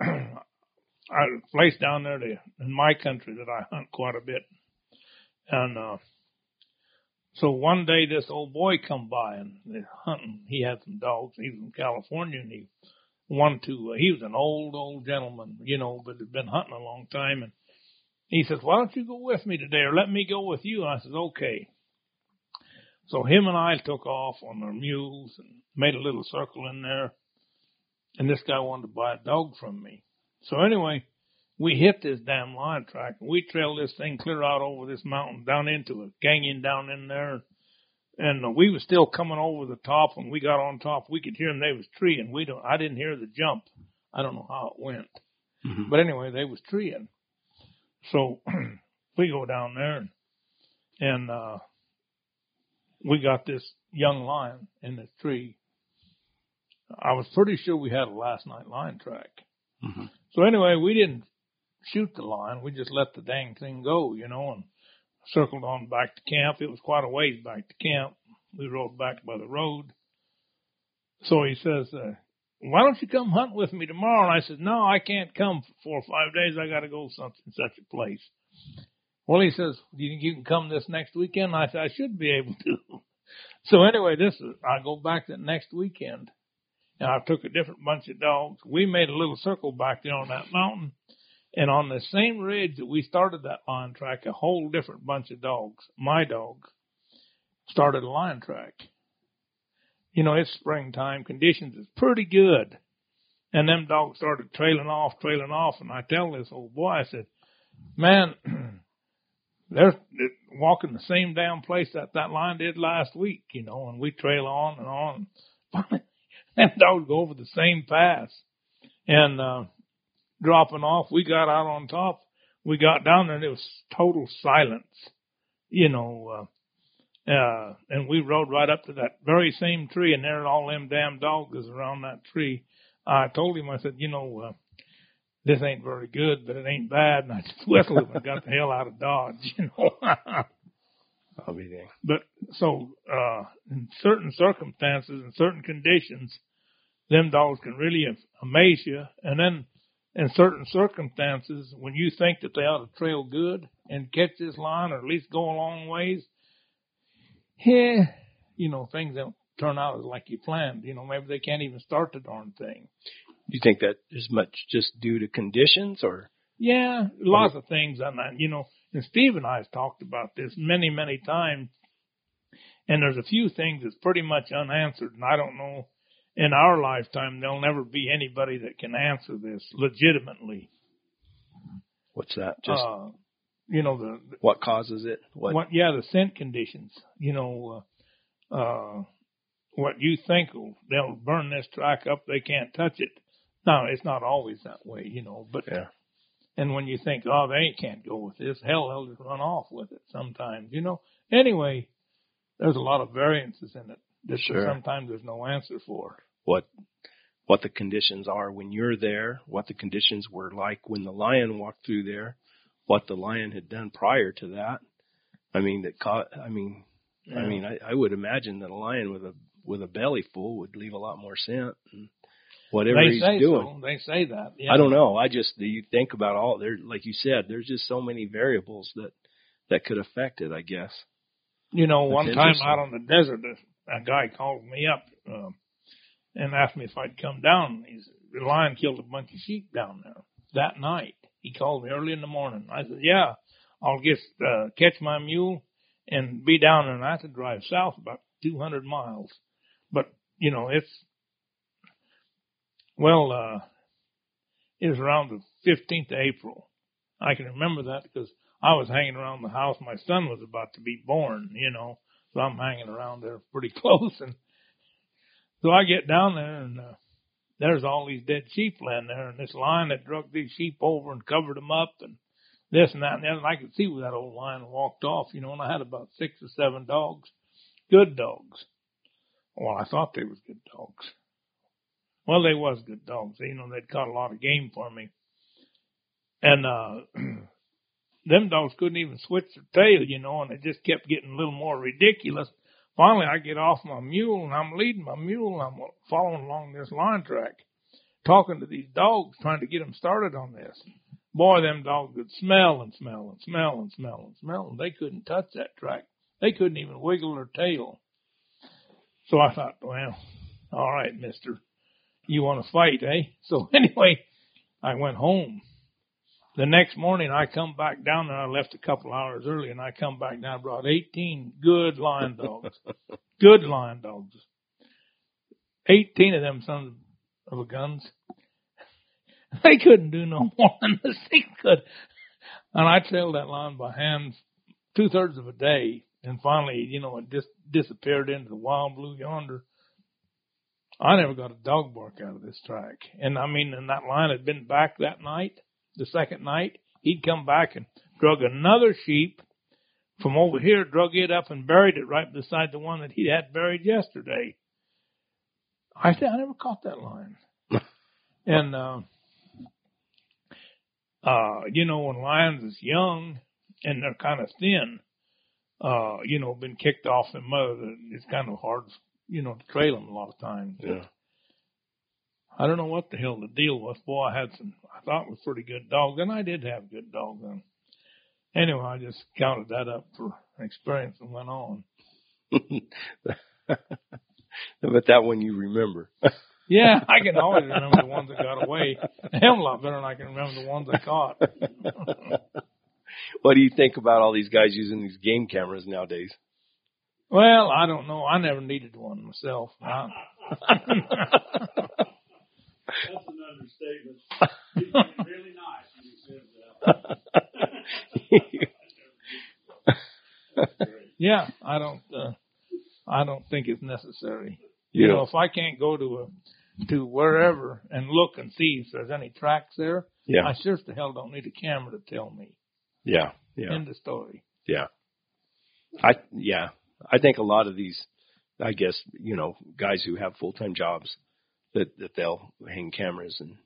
uh, I place down there to, in my country that I hunt quite a bit, and uh, so one day this old boy come by and they're hunting. He had some dogs. He was from California, and he wanted to. Uh, he was an old old gentleman, you know, but had been hunting a long time, and he says, "Why don't you go with me today, or let me go with you?" And I said, "Okay." So him and I took off on our mules and made a little circle in there. And this guy wanted to buy a dog from me. So anyway, we hit this damn lion track and we trailed this thing clear out over this mountain down into a canyon down in there. And uh, we was still coming over the top. When we got on top, we could hear them. They was treeing. We don't. I didn't hear the jump. I don't know how it went. Mhm. But anyway, they was treeing. So we go down there and, and uh, we got this young lion in this tree. I was pretty sure we had a last night lion track. Mhm. So anyway, we didn't shoot the lion. We just let the dang thing go, you know, and circled on back to camp. It was quite a ways back to camp. We rode back by the road. So he says, uh, why don't you come hunt with me tomorrow? And I said, no, I can't come for four or five days. I got to go such and such a place. Well, he says, do you think you can come this next weekend? I said, I should be able to. So anyway, this is, I go back the next weekend and I took a different bunch of dogs. We made a little circle back there on that mountain. And on the same ridge that we started that lion track, a whole different bunch of dogs, my dogs, started a lion track. You know, it's springtime, conditions is pretty good. And them dogs started trailing off, trailing off. And I tell this old boy, I said, man, they're walking the same damn place that that lion did last week, you know, and we trail on and on. Them dogs go over the same pass and, uh, dropping off. We got out on top. We got down there and it was total silence, you know, uh, uh, and we rode right up to that very same tree and there all them damn dogs is around that tree. I told him, I said, you know, uh, this ain't very good, but it ain't bad. And I just whistled him and got the hell out of Dodge, you know. I'll be there. but so, uh, in certain circumstances and certain conditions, them dogs can really amaze you. And then in certain circumstances, when you think that they ought to trail good and catch this line or at least go a long ways, yeah, you know, things don't turn out like you planned. You know, maybe they can't even start the darn thing. You think that is much just due to conditions or? Yeah, lots of things on that. You know, and Steve and I have talked about this many, many times. And there's a few things that's pretty much unanswered. And I don't know in our lifetime, there'll never be anybody that can answer this legitimately. What's that? Just uh, you know, the, what causes it? What? what, yeah, the scent conditions, you know, uh, uh, what you think will, they'll burn this track up, they can't touch it. No, it's not always that way, you know, but, Yeah. and when you think, oh, they can't go with this, hell, they'll just run off with it sometimes, you know. Anyway, there's a lot of variances in it that Sure. sometimes there's no answer for. What? What the conditions are when you're there? What the conditions were like when the lion walked through there? what the lion had done prior to that. I mean, that caught. I mean, I mean, I, I would imagine that a lion with a with a belly full would leave a lot more scent. And whatever they he's say doing, so. They say that. Yeah. I don't know. I just you think about all there, like you said, there's just so many variables that that could affect it. I guess. You know, That's one time out on the desert, a, a guy called me up um, and asked me if I'd come down. He's the lion killed a bunch of sheep down there that night. He called me early in the morning. I said, "Yeah, I'll just uh, catch my mule and be down. And I have to drive south about 200 miles, but you know, it's well, uh, it was around the 15th of April. I can remember that because I was hanging around the house. My son was about to be born, you know, so I'm hanging around there pretty close. And so I get down there and, uh, there's all these dead sheep laying there and this lion that drug these sheep over and covered them up and this and that and other. And I could see where that old lion walked off, you know, and I had about six or seven dogs, good dogs. Well, I thought they was good dogs. Well, they was good dogs. You know, they'd caught a lot of game for me. And, uh, them dogs couldn't even switch their tail, you know, and it just kept getting a little more ridiculous. Finally, I get off my mule and I'm leading my mule and I'm following along this line track, talking to these dogs, trying to get them started on this. Boy, them dogs would smell and smell and smell and smell and smell, and they couldn't touch that track. They couldn't even wiggle their tail. So I thought, well, all right, mister, you want to fight, eh? So anyway, I went home. The next morning I come back down and I left a couple hours early and I come back down, brought 18 good lion dogs. good lion dogs. 18 of them sons of a guns. They couldn't do no more than the six could. And I trailed that lion by hand two thirds of a day. And finally, you know, it just disappeared into the wild blue yonder. I never got a dog bark out of this track. And I mean, and that lion had been back that night, the second night. He'd come back and drug another sheep from over here, drug it up and buried it right beside the one that he had buried yesterday. I said, I never caught that lion. and, uh, uh, you know, when lions is young and they're kind of thin, uh, you know, been kicked off their mother, it's kind of hard, you know, to trail them a lot of times. Yeah. I don't know what the hell the deal was. Boy, I had some, I thought was pretty good dogs, and I did have good dogs. And anyway, I just counted that up for experience and went on. but that one you remember. Yeah, I can always remember the ones that got away. A hell a lot better than I can remember the ones I caught. what do you think about all these guys using these game cameras nowadays? Well, I don't know. I never needed one myself. I, That's an understatement. He's really nice when he says that. yeah, I don't. Uh, I don't think it's necessary. You You know, know, if I can't go to a to wherever and look and see if there's any tracks there, yeah, I sure as the hell don't need a camera to tell me. yeah, yeah, End of story. yeah. I yeah, I think a lot of these, I guess you know, guys who have full time jobs, that that they'll hang cameras and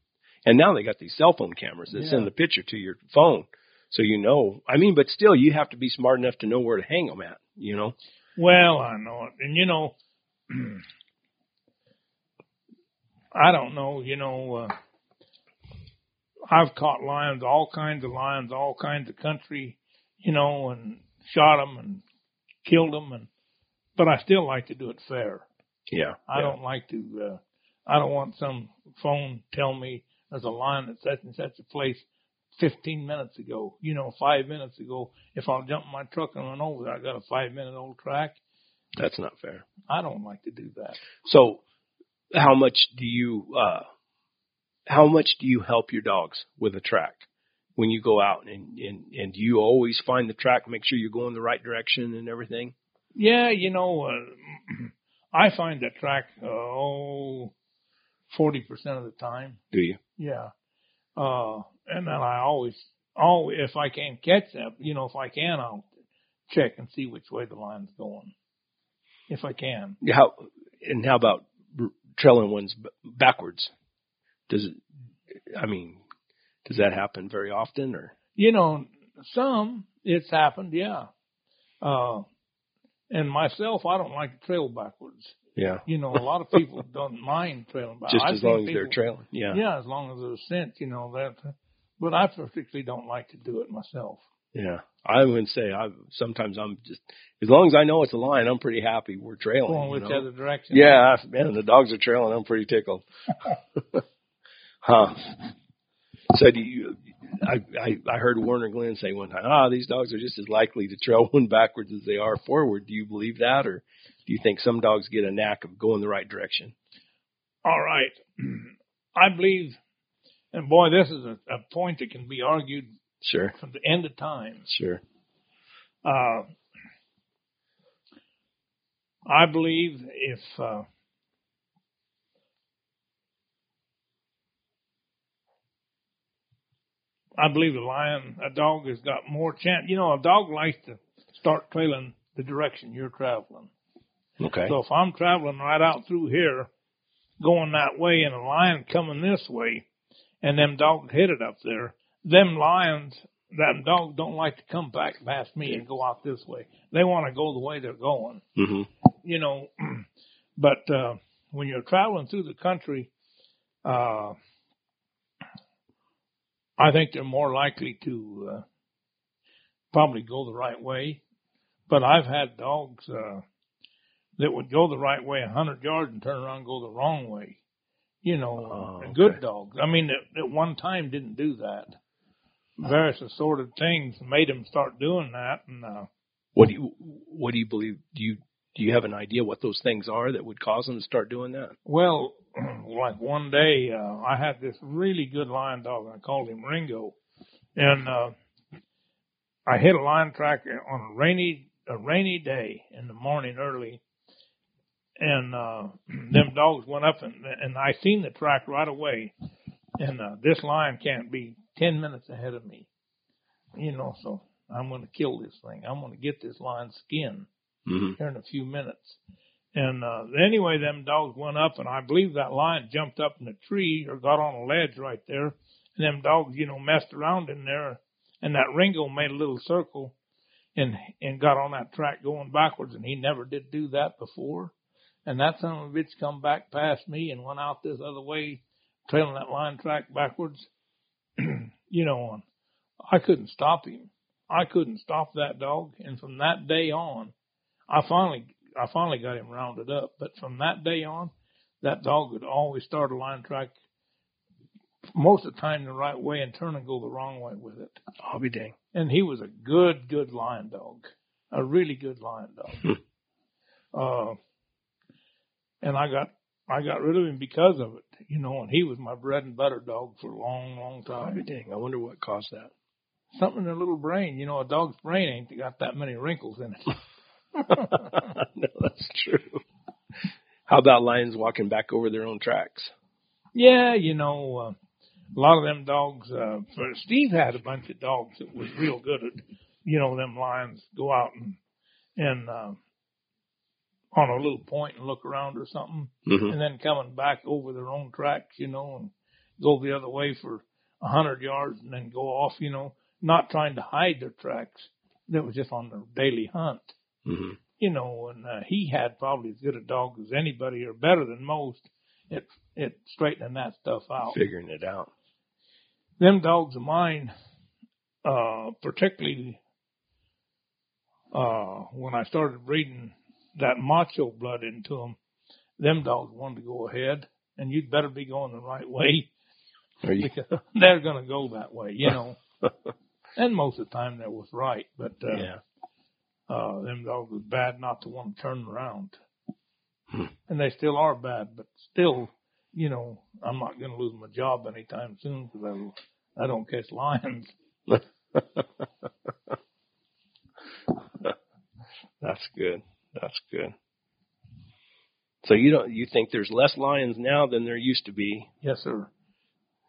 and now they got these cell phone cameras that Yeah. send the picture to your phone, so you know. I mean, but still, you have to be smart enough to know where to hang them at. You know. Well, I know it, and you know, I don't know. You know, uh, I've caught lions, all kinds of lions, all kinds of country, you know, and shot them and killed them, and but I still like to do it fair. Yeah. I yeah. don't like to. uh I don't want some phone tell me there's a lion that such and such a place 15 minutes ago. You know, five minutes ago. If I'll jump in my truck and run over there, I got a five minute old track. That's not fair. I don't like to do that. So, how much do you uh, how much do you help your dogs with a track when you go out and and and do you always find the track, make sure you're going the right direction and everything? Yeah, you know, uh, I find the track uh, oh, forty percent of the time. Do you? Yeah, uh, and then I always, oh, if I can't catch that, you know, if I can, I'll check and see which way the line's going. If I can. How and how about trailing ones b- backwards? Does it? I mean, does that happen very often or? You know, some it's happened, yeah. Uh, and myself, I don't like to trail backwards. Yeah. You know, a lot of people don't mind trailing back. Just I as long as people- they're trailing. Yeah. Yeah, as long as there's scent, you know that. But I particularly don't like to do it myself. Yeah. I wouldn't say I sometimes I'm just as long as I know it's a line, I'm pretty happy we're trailing. Going you know? whichever direction. Yeah, man, the dogs are trailing. I'm pretty tickled. huh? So do you? I, I I heard Warner Glenn say one time, ah, these dogs are just as likely to trail one backwards as they are forward. Do you believe that, or do you think some dogs get a knack of going the right direction? All right. I believe, and boy, this is a, a point that can be argued Sure, from the end of time. sure. Uh, I believe if uh, I believe a lion, a dog has got more chance. You know, a dog likes to start trailing the direction you're traveling. Okay. So if I'm traveling right out through here, going that way, and a lion coming this way, and them dogs headed up there, them lions, them dogs don't like to come back past me and go out this way. They want to go the way they're going hmm you know, but uh, when you're traveling through the country, uh, I think they're more likely to uh, probably go the right way. But I've had dogs uh, that would go the right way a hundred yards and turn around and go the wrong way. You know, Oh, good okay. dogs. I mean, at, at one time didn't do that. Various assorted things made them start doing that, and uh, What do you What do you believe? Do you Do you have an idea what those things are that would cause them to start doing that? Well, like one day, uh, I had this really good lion dog. I called him Ringo, and uh, I hit a lion track on a rainy a rainy day in the morning early, and uh, them dogs went up and and I seen the track right away, and uh, this lion can't be ten minutes ahead of me, you know. So I'm going to kill this thing. I'm going to get this lion's skin Mm-hmm. here in a few minutes. And uh, anyway, them dogs went up, and I believe that lion jumped up in a tree or got on a ledge right there. And them dogs, you know, messed around in there, and that Ringo made a little circle, and and got on that track going backwards, and he never did do that before. And that son of a bitch come back past me and went out this other way, trailing that line track backwards. you know, and I couldn't stop him. I couldn't stop that dog, and from that day on. I finally I finally got him rounded up, but from that day on, that dog would always start a line track most of the time the right way and turn and go the wrong way with it. I'll be dang. And he was a good, good lion dog. A really good lion dog. uh and I got I got rid of him because of it, you know, and he was my bread and butter dog for a long, long time. I'll be dang. I wonder what caused that. Something in their little brain, you know, a dog's brain ain't got that many wrinkles in it. no, that's true. How about lions walking back over their own tracks? Yeah, you know, uh, a lot of them dogs. Uh, for Steve had a bunch of dogs that was real good at, you know, them lions go out and and uh, on a little point and look around or something, Mm-hmm. and then coming back over their own tracks, you know, and go the other way for a hundred yards and then go off, you know, not trying to hide their tracks. That was just on their daily hunt Mm-hmm. you know, and uh, he had probably as good a dog as anybody, or better than most, at at straightening that stuff out. Figuring it out. Them dogs of mine, uh, particularly uh, when I started breeding that macho blood into them, them dogs wanted to go ahead, and you'd better be going the right way Are you? because they're going to go that way, you know. and most of the time that was right, but uh, yeah. Uh, them dogs was bad not to want to turn around. Hmm. And they still are bad, but still, you know, I'm not going to lose my job anytime soon because I, I don't catch lions. That's good. That's good. So you don't you think there's less lions now than there used to be, Yes, sir.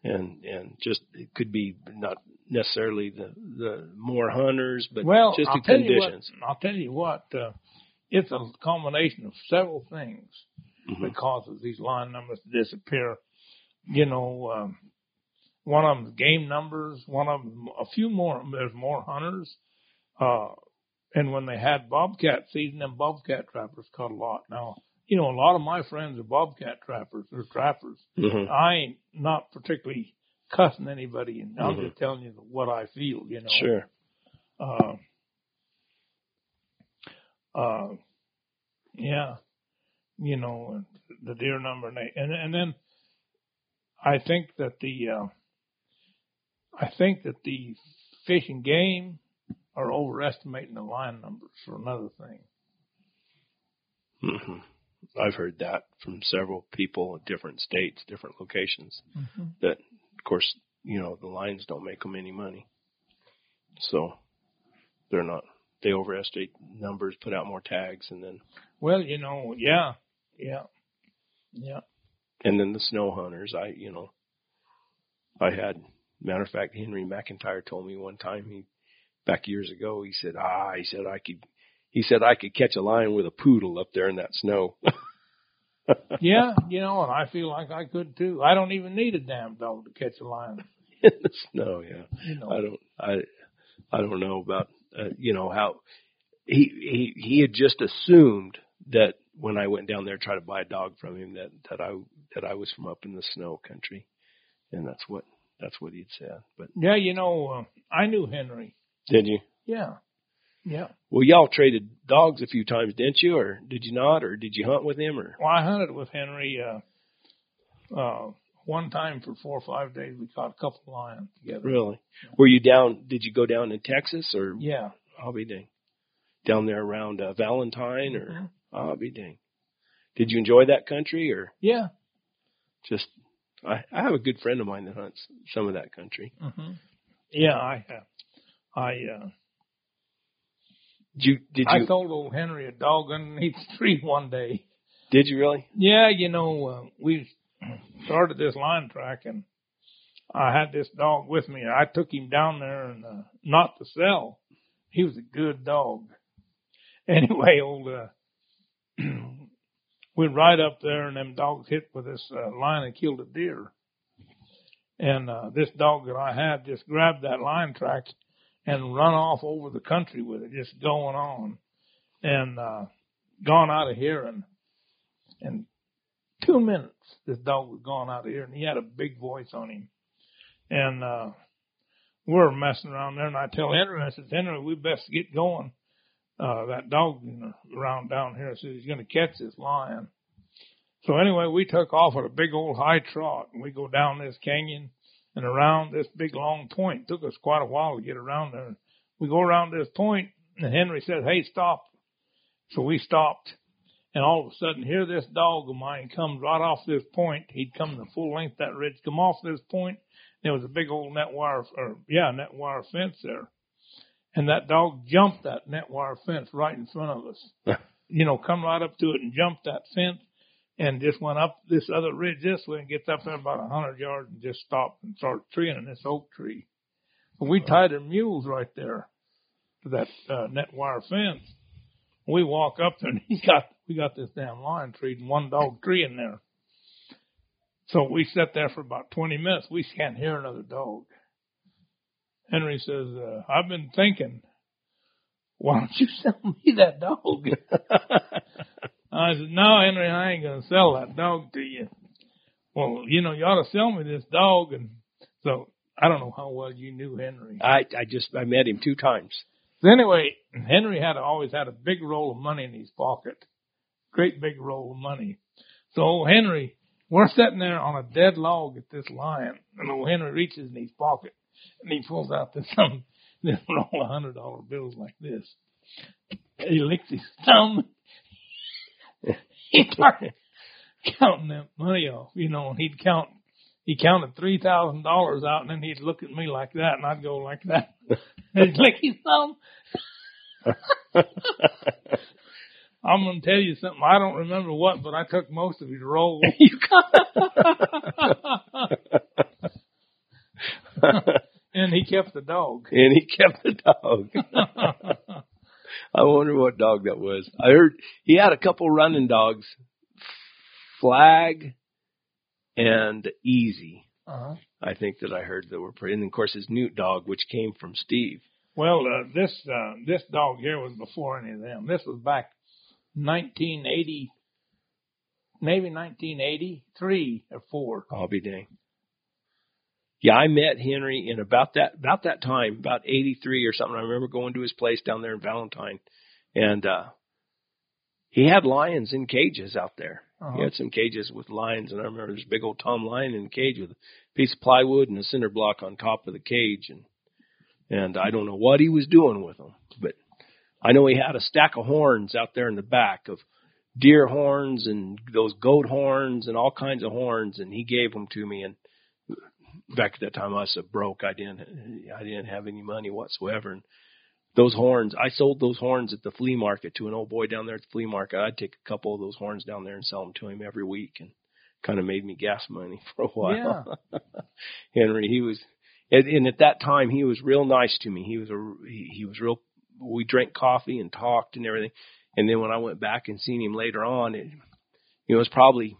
and and just it could be not necessarily the the more hunters, but well, just I'll the conditions. what. I'll tell you what. Uh, it's a combination of several things Mhm. that causes these lion numbers to disappear. You know, um, one of them's game numbers, one of them, a few more, there's more hunters. Uh, and when they had bobcat season, them bobcat trappers caught a lot. Now, you know, a lot of my friends are bobcat trappers or trappers. Mhm. I ain't not particularly cussing anybody, and I'm Mhm. just telling you what I feel. You know, Sure. uh, uh, yeah, you know, the deer number and and and then I think that the uh, I think that the fish and game are overestimating the line numbers for another thing. hmm I've heard that from several people in different states, different locations. That, of course, you know, the lines don't make them any money. So they're not, they overestimate numbers, put out more tags, and then, Well, you know, yeah, yeah, yeah. and then the snow hunters. I, you know, I had, matter of fact, Henry McIntyre told me one time, he, back years ago, he said, ah, he said, I could, he said, I could catch a lion with a poodle up there in that snow. Yeah, you know, and I feel like I could too. I don't even need a damn dog to catch a lion. in the snow, yeah. You know, I don't I I don't know about uh, you know how he he he had just assumed that when I went down there to try to buy a dog from him that that I that I was from up in the snow country, and that's what that's what he'd said. But yeah, you know, uh, I knew Henry. did you? Yeah, yeah. Well, y'all traded dogs a few times, didn't you, or did you not, or did you hunt with him, or Well, I hunted with Henry uh, uh, one time for four or five days. We caught a couple of lions together. really? Were you down? Did you go down in Texas, or Yeah. I'll be dang down there around uh, Valentine, or Mhm. I'll be dang? Did you enjoy that country, or Yeah. just I, I have a good friend of mine that hunts some of that country. hmm Yeah, I have. I uh, Did you did I you sold old Henry a dog underneath the tree one day. did you really? Yeah, you know, uh, we started this line track and I had this dog with me. I took him down there and uh, not to sell. He was a good dog. Anyway, old uh, we'd ride up there and them dogs hit with this uh, line and killed a deer. And uh, this dog that I had just grabbed that line track and run off over the country with it, just going on, and uh, gone out of here And in two minutes, this dog was gone out of here, and he had a big voice on him. And uh, we're messing around there, and I tell Henry, I said, Henry, we best get going. Uh, that dog around down here says he's going to catch this lion. So anyway, we took off at a big old high trot, and we go down this canyon and around this big long point. It took us quite a while to get around there. We go around this point, and Henry said, "Hey, stop!" So we stopped, and all of a sudden, here this dog of mine comes right off this point. He'd come the full length of that ridge, come off this point. There was a big old net wire, or yeah, net wire fence there, and that dog jumped that net wire fence right in front of us. you know, come right up to it and jumped that fence and just went up this other ridge this way and gets up there about a hundred yards and just stopped and started treeing in this oak tree. And we tied our mules right there to that uh, net wire fence. We walk up there and he's got we got this damn lion tree and one dog tree in there. So we sat there for about twenty minutes. We can't hear another dog. Henry says, uh, "I've been thinking, why don't you sell me that dog?" I said, no, Henry, I ain't going to sell that dog to you. Well, you know, you ought to sell me this dog. And so I don't know how well you knew Henry. I I just I met him two times. So anyway, Henry had always had a big roll of money in his pocket. Great big roll of money. So old Henry, we're sitting there on a dead log at this lion. And old Henry reaches in his pocket and he pulls out this, um, this roll of hundred dollar bills like this. He licks his thumb he started counting that money off, you know, and he'd count, he counted three thousand dollars out, and then he'd look at me like that, and I'd go like that, and he'd lick his thumb. I'm gonna tell you something. I don't remember what, but I took most of his roll. you and he kept the dog. and he kept the dog. I wonder what dog that was. I heard he had a couple running dogs, Flag and Easy. uh-huh. I think that I heard that were pretty. And of course, his Newt dog, which came from Steve. Well, uh, this uh, this dog here was before any of them. This was back 1980, maybe 1983 or four. I'll be dang. Yeah, I met Henry in about that about that time, about '83 or something. I remember going to his place down there in Valentine, and uh he had lions in cages out there. Uh-huh. He had some cages with lions, and I remember this big old Tom lion in a cage with a piece of plywood and a cinder block on top of the cage, and and I don't know what he was doing with them, but I know he had a stack of horns out there in the back of deer horns and those goat horns and all kinds of horns, and he gave them to me. And back at that time, I was so broke, I didn't I didn't have any money whatsoever, and those horns, I sold those horns at the flea market to an old boy down there at the flea market. I'd take a couple of those horns down there and sell them to him every week, and kind of made me gas money for a while. Henry, he was, and, and at that time he was real nice to me. He was a, he, he was real. We drank coffee and talked and everything. And then when I went back and seen him later on, it, it was probably,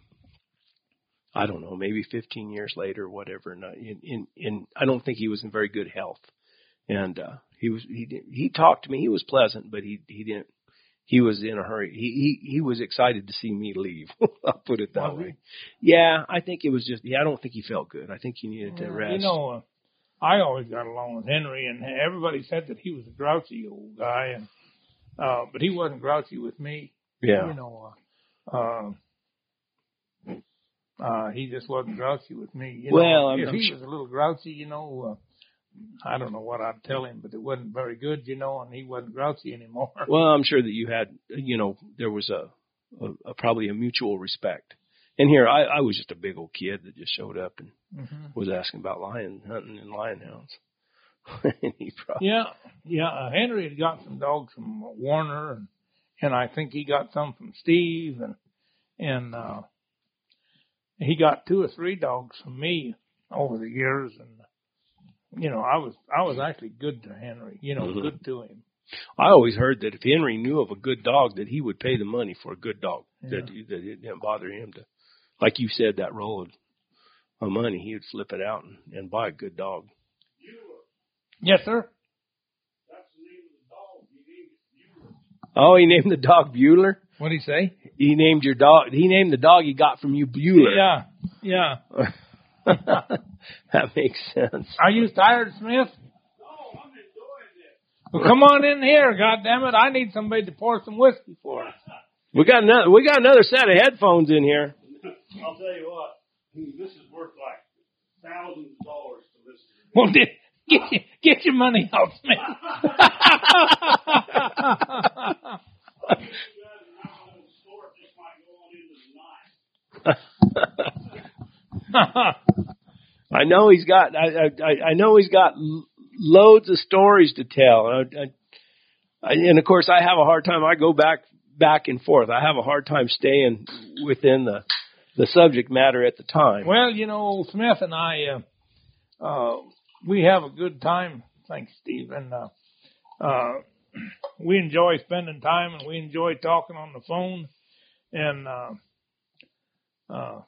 I don't know, maybe 15 years later, or whatever. And in, in, in, I don't think he was in very good health. And, uh, he was, he, he talked to me. He was pleasant, but he, he didn't, he was in a hurry. He, he, he was excited to see me leave. I'll put it that way. Yeah, I think it was just, yeah, I don't think he felt good. I think he needed to rest. You know, uh, I always got along with Henry, and everybody said that he was a grouchy old guy, and uh, but he wasn't grouchy with me. yeah. You know, uh, uh, uh, he just wasn't grouchy with me. You Well, know, I'm- if I'm he sure- was a little grouchy, you know, uh, I don't know what I'd tell him, but it wasn't very good, you know, and he wasn't grouchy anymore. Well, I'm sure that you had, you know, there was a, a, a probably a mutual respect. And here, I, I was just a big old kid that just showed up and hmm was asking about lion hunting and lion hounds. probably, Yeah, yeah. Uh, Henry had got some dogs from Warner, and and I think he got some from Steve, and and uh, he got two or three dogs from me over the years, and you know I was I was actually good to Henry, you know, Mhm. good to him. I always heard that if Henry knew of a good dog, that he would pay the money for a good dog. That that it didn't bother him to, like you said, that roll of, of money, he would flip it out and, and buy a good dog. Yes, sir. That's the name of the dog. He named it Bueller. Oh, he named the dog Bueller. What did he say? He named your dog. He named the dog he got from you Bueller. Yeah, yeah. that makes sense. Are you tired, Smith? Oh, I'm enjoying this. Well, come on in here. God damn it! I need somebody to pour some whiskey for us. We got another. We got another set of headphones in here. I'll tell you what. This is worth like thousands of dollars to listen to. Well, get, get, get your money out, Smith. You guys are not on the store. Just might go on into the night. I know he's got. I I, I know he's got loads of stories to tell. I, I, and of course, I have a hard time. I go back back and forth. I have a hard time staying within the the subject matter at the time. well, you know, Smith and I, uh, uh, we have a good time. Thanks, Steve. And, uh, uh, we enjoy spending time and we enjoy talking on the phone. And, uh, uh,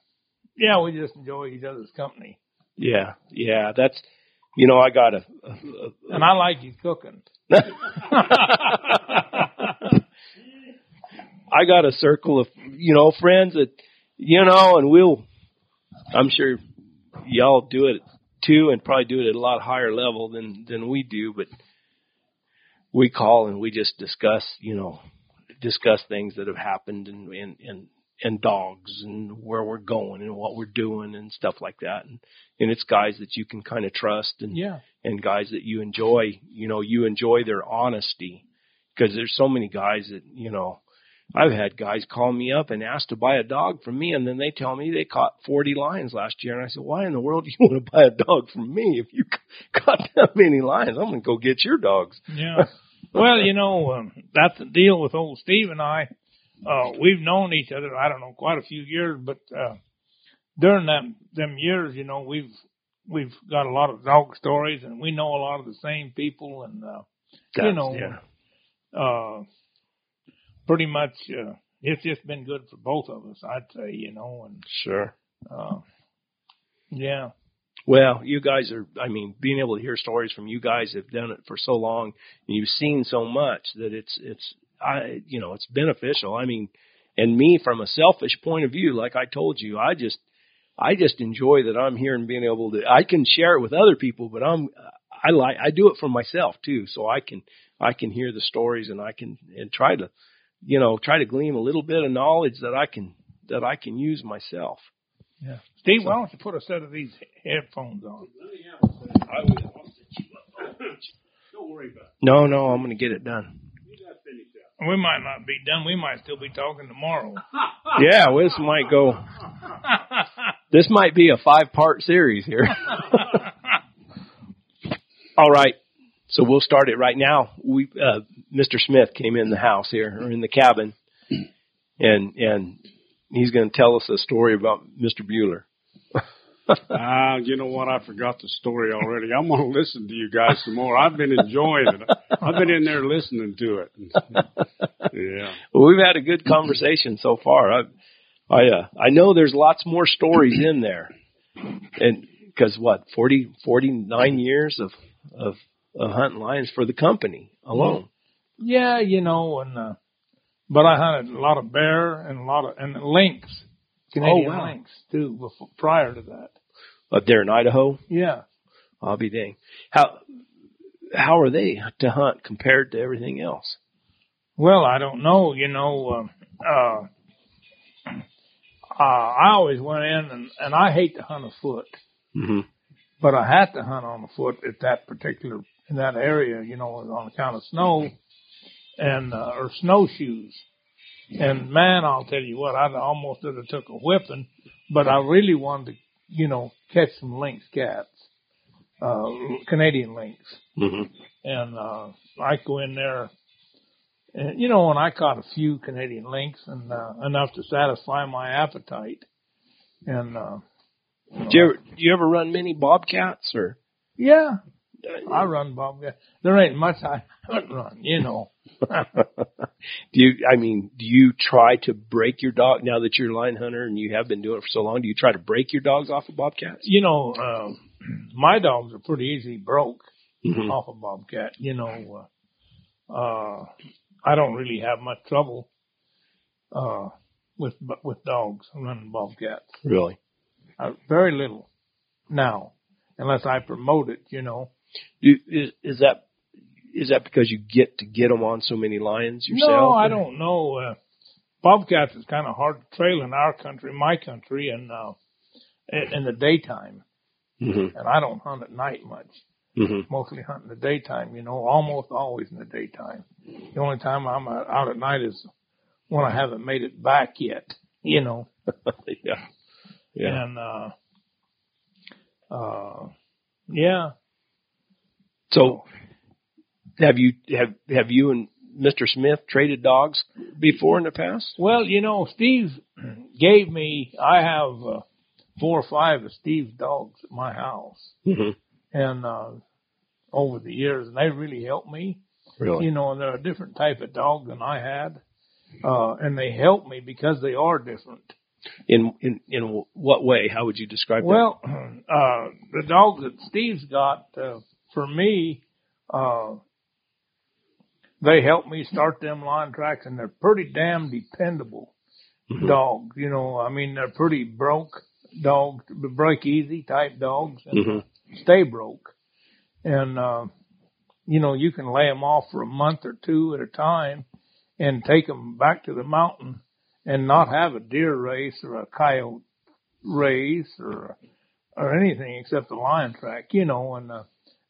yeah, we just enjoy each other's company. Yeah, yeah. That's you know I got a. a, a And I like you cooking. I got a circle of you know friends that you know, and we'll. I'm sure y'all do it too, and probably do it at a lot higher level than than we do. But we call and we just discuss, you know, discuss things that have happened and and and and dogs and where we're going and what we're doing and stuff like that. And and it's guys that you can kind of trust and yeah. and guys that you enjoy, you know, you enjoy their honesty because there's so many guys that, you know, I've had guys call me up and ask to buy a dog from me and then they tell me they caught 40 lions last year and I said, "Why in the world do you want to buy a dog from me if you caught that many lions? I'm going to go get your dogs." Yeah. Well, you know, um, that's the deal with old Steve and I. Uh, we've known each other, I don't know, quite a few years, but, uh, during them, them years, you know, we've, we've got a lot of dog stories and we know a lot of the same people and, uh, you know, yeah. uh, pretty much, uh, it's just been good for both of us, I'd say, you know, and, Sure. uh, yeah. Well, you guys are, I mean, being able to hear stories from you guys have done it for so long and you've seen so much that it's, it's, I, you know, it's beneficial. I mean, and me from a selfish point of view, like I told you, I just, I just enjoy that I'm here and being able to, I can share it with other people, but I'm, I like, I do it for myself too. So I can, I can hear the stories and I can, and try to, you know, try to glean a little bit of knowledge that I can, that I can use myself. Yeah. Steve, why don't you put a set of these headphones on? Don't worry about it. No, no, I'm going to get it done. You got finished out. We might not be done. We might still be talking tomorrow. Yeah, well, this might go, this might be a five part series here. All right. So we'll start it right now. We, uh, Mr. Smith came in the house here or in the cabin and, and he's going to tell us a story about Mr. Bueller. Ah, you know what? I forgot the story already. I'm going to listen to you guys some more. I've been enjoying it. I've been in there listening to it. Yeah. Well, we've had a good conversation so far. I, I, uh, I know there's lots more stories in there, and because what 40, 49 years of of, of hunting lions for the company alone. yeah, you know, and uh, but I hunted a lot of bear and a lot of and lynx, Canadian wow. lynx too. Before, prior to that, Up there in Idaho, yeah. I'll be dang. How how are they to hunt compared to everything else? Well, I don't know. You know, uh, uh, uh, I always went in and and I hate to hunt afoot, Mm-hmm. but I had to hunt on the foot at that particular in that area. You know, on account of snow and uh, or snowshoes. And man, I'll tell you what, I almost would have took a whipping, but I really wanted to, you know, catch some lynx cats, uh, Canadian lynx. Mm-hmm. And, uh, I go in there and, you know, and I caught a few Canadian lynx and, uh, enough to satisfy my appetite. And, uh, Do you ever do you ever run many bobcats or? yeah, I run bobcat. There ain't much I haven't run, you know. Do you? I mean, do you try to break your dog now that you're a line hunter and you have been doing it for so long? Do you try to break your dogs off of bobcats? You know, uh, my dogs are pretty easy broke Mm-hmm. off a bobcat. You know, uh, uh, I don't really have much trouble, uh, with, with dogs running bobcats. Really? Uh, very little now, unless I promote it, you know. Do, is is that is that because you get to get them on so many lions yourself? No, I don't know. Uh, bobcats is kind of hard to trail in our country, my country, and, uh, in, in the daytime. Mhm. And I don't hunt at night much. Mhm. Mostly hunt in the daytime, you know, almost always in the daytime. The only time I'm out out at night is when I haven't made it back yet, you know. yeah. Yeah. And, uh, uh, yeah. So, have you have have you and Mr. Smith traded dogs before in the past? Well, you know, Steve gave me, I have, uh, four or five of Steve's dogs at my house. Mm-hmm. and uh over the years and they really helped me Really? you know and they're a different type of dog than i had uh and they help me because they are different In in in what way? How would you describe well uh the dogs that steve's got uh, for me uh they help me start them line tracks and they're pretty damn dependable Mhm. dogs you know i mean they're pretty broke dogs break easy type dogs and Mhm. stay broke. And, uh, you know, you can lay them off for a month or two at a time and take them back to the mountain and not have a deer race or a coyote race or, or anything except the lion track, you know, and, uh,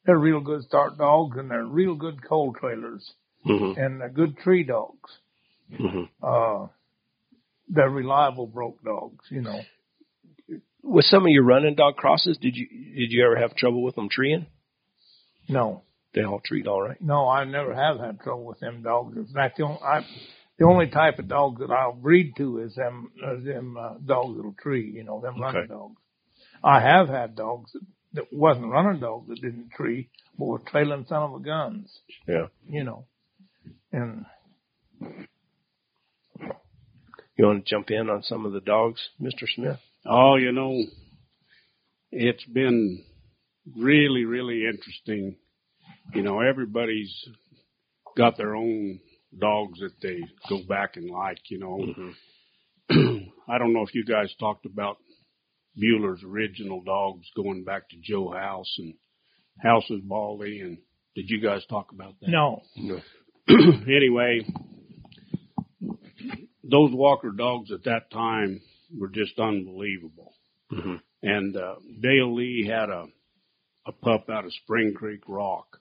they're real good start dogs and they're real good cold trailers Mhm. and they're good tree dogs. Mhm. Uh, they're reliable broke dogs, you know. With some of your running dog crosses, did you did you ever have trouble with them treeing? No, They all treat all right. No, I never have had trouble with them dogs. In fact, the only, I, the only type of dog that I'll breed to is them, uh, them uh, dogs that'll tree. You know, them running Okay. dogs. I have had dogs that, that wasn't running dogs that didn't tree, but were trailing son of a guns. Yeah. You know, and You want to jump in on some of the dogs, Mr. Smith? Oh, you know, it's been really, really interesting. You know, everybody's got their own dogs that they go back and like, you know. Mm-hmm. I don't know if you guys talked about Bueller's original dogs going back to Joe House and House's Baldy and did you guys talk about that? No. No. anyway, those Walker dogs at that time were just unbelievable. Mm-hmm. And uh, Dale Lee had a a pup out of Spring Creek Rock.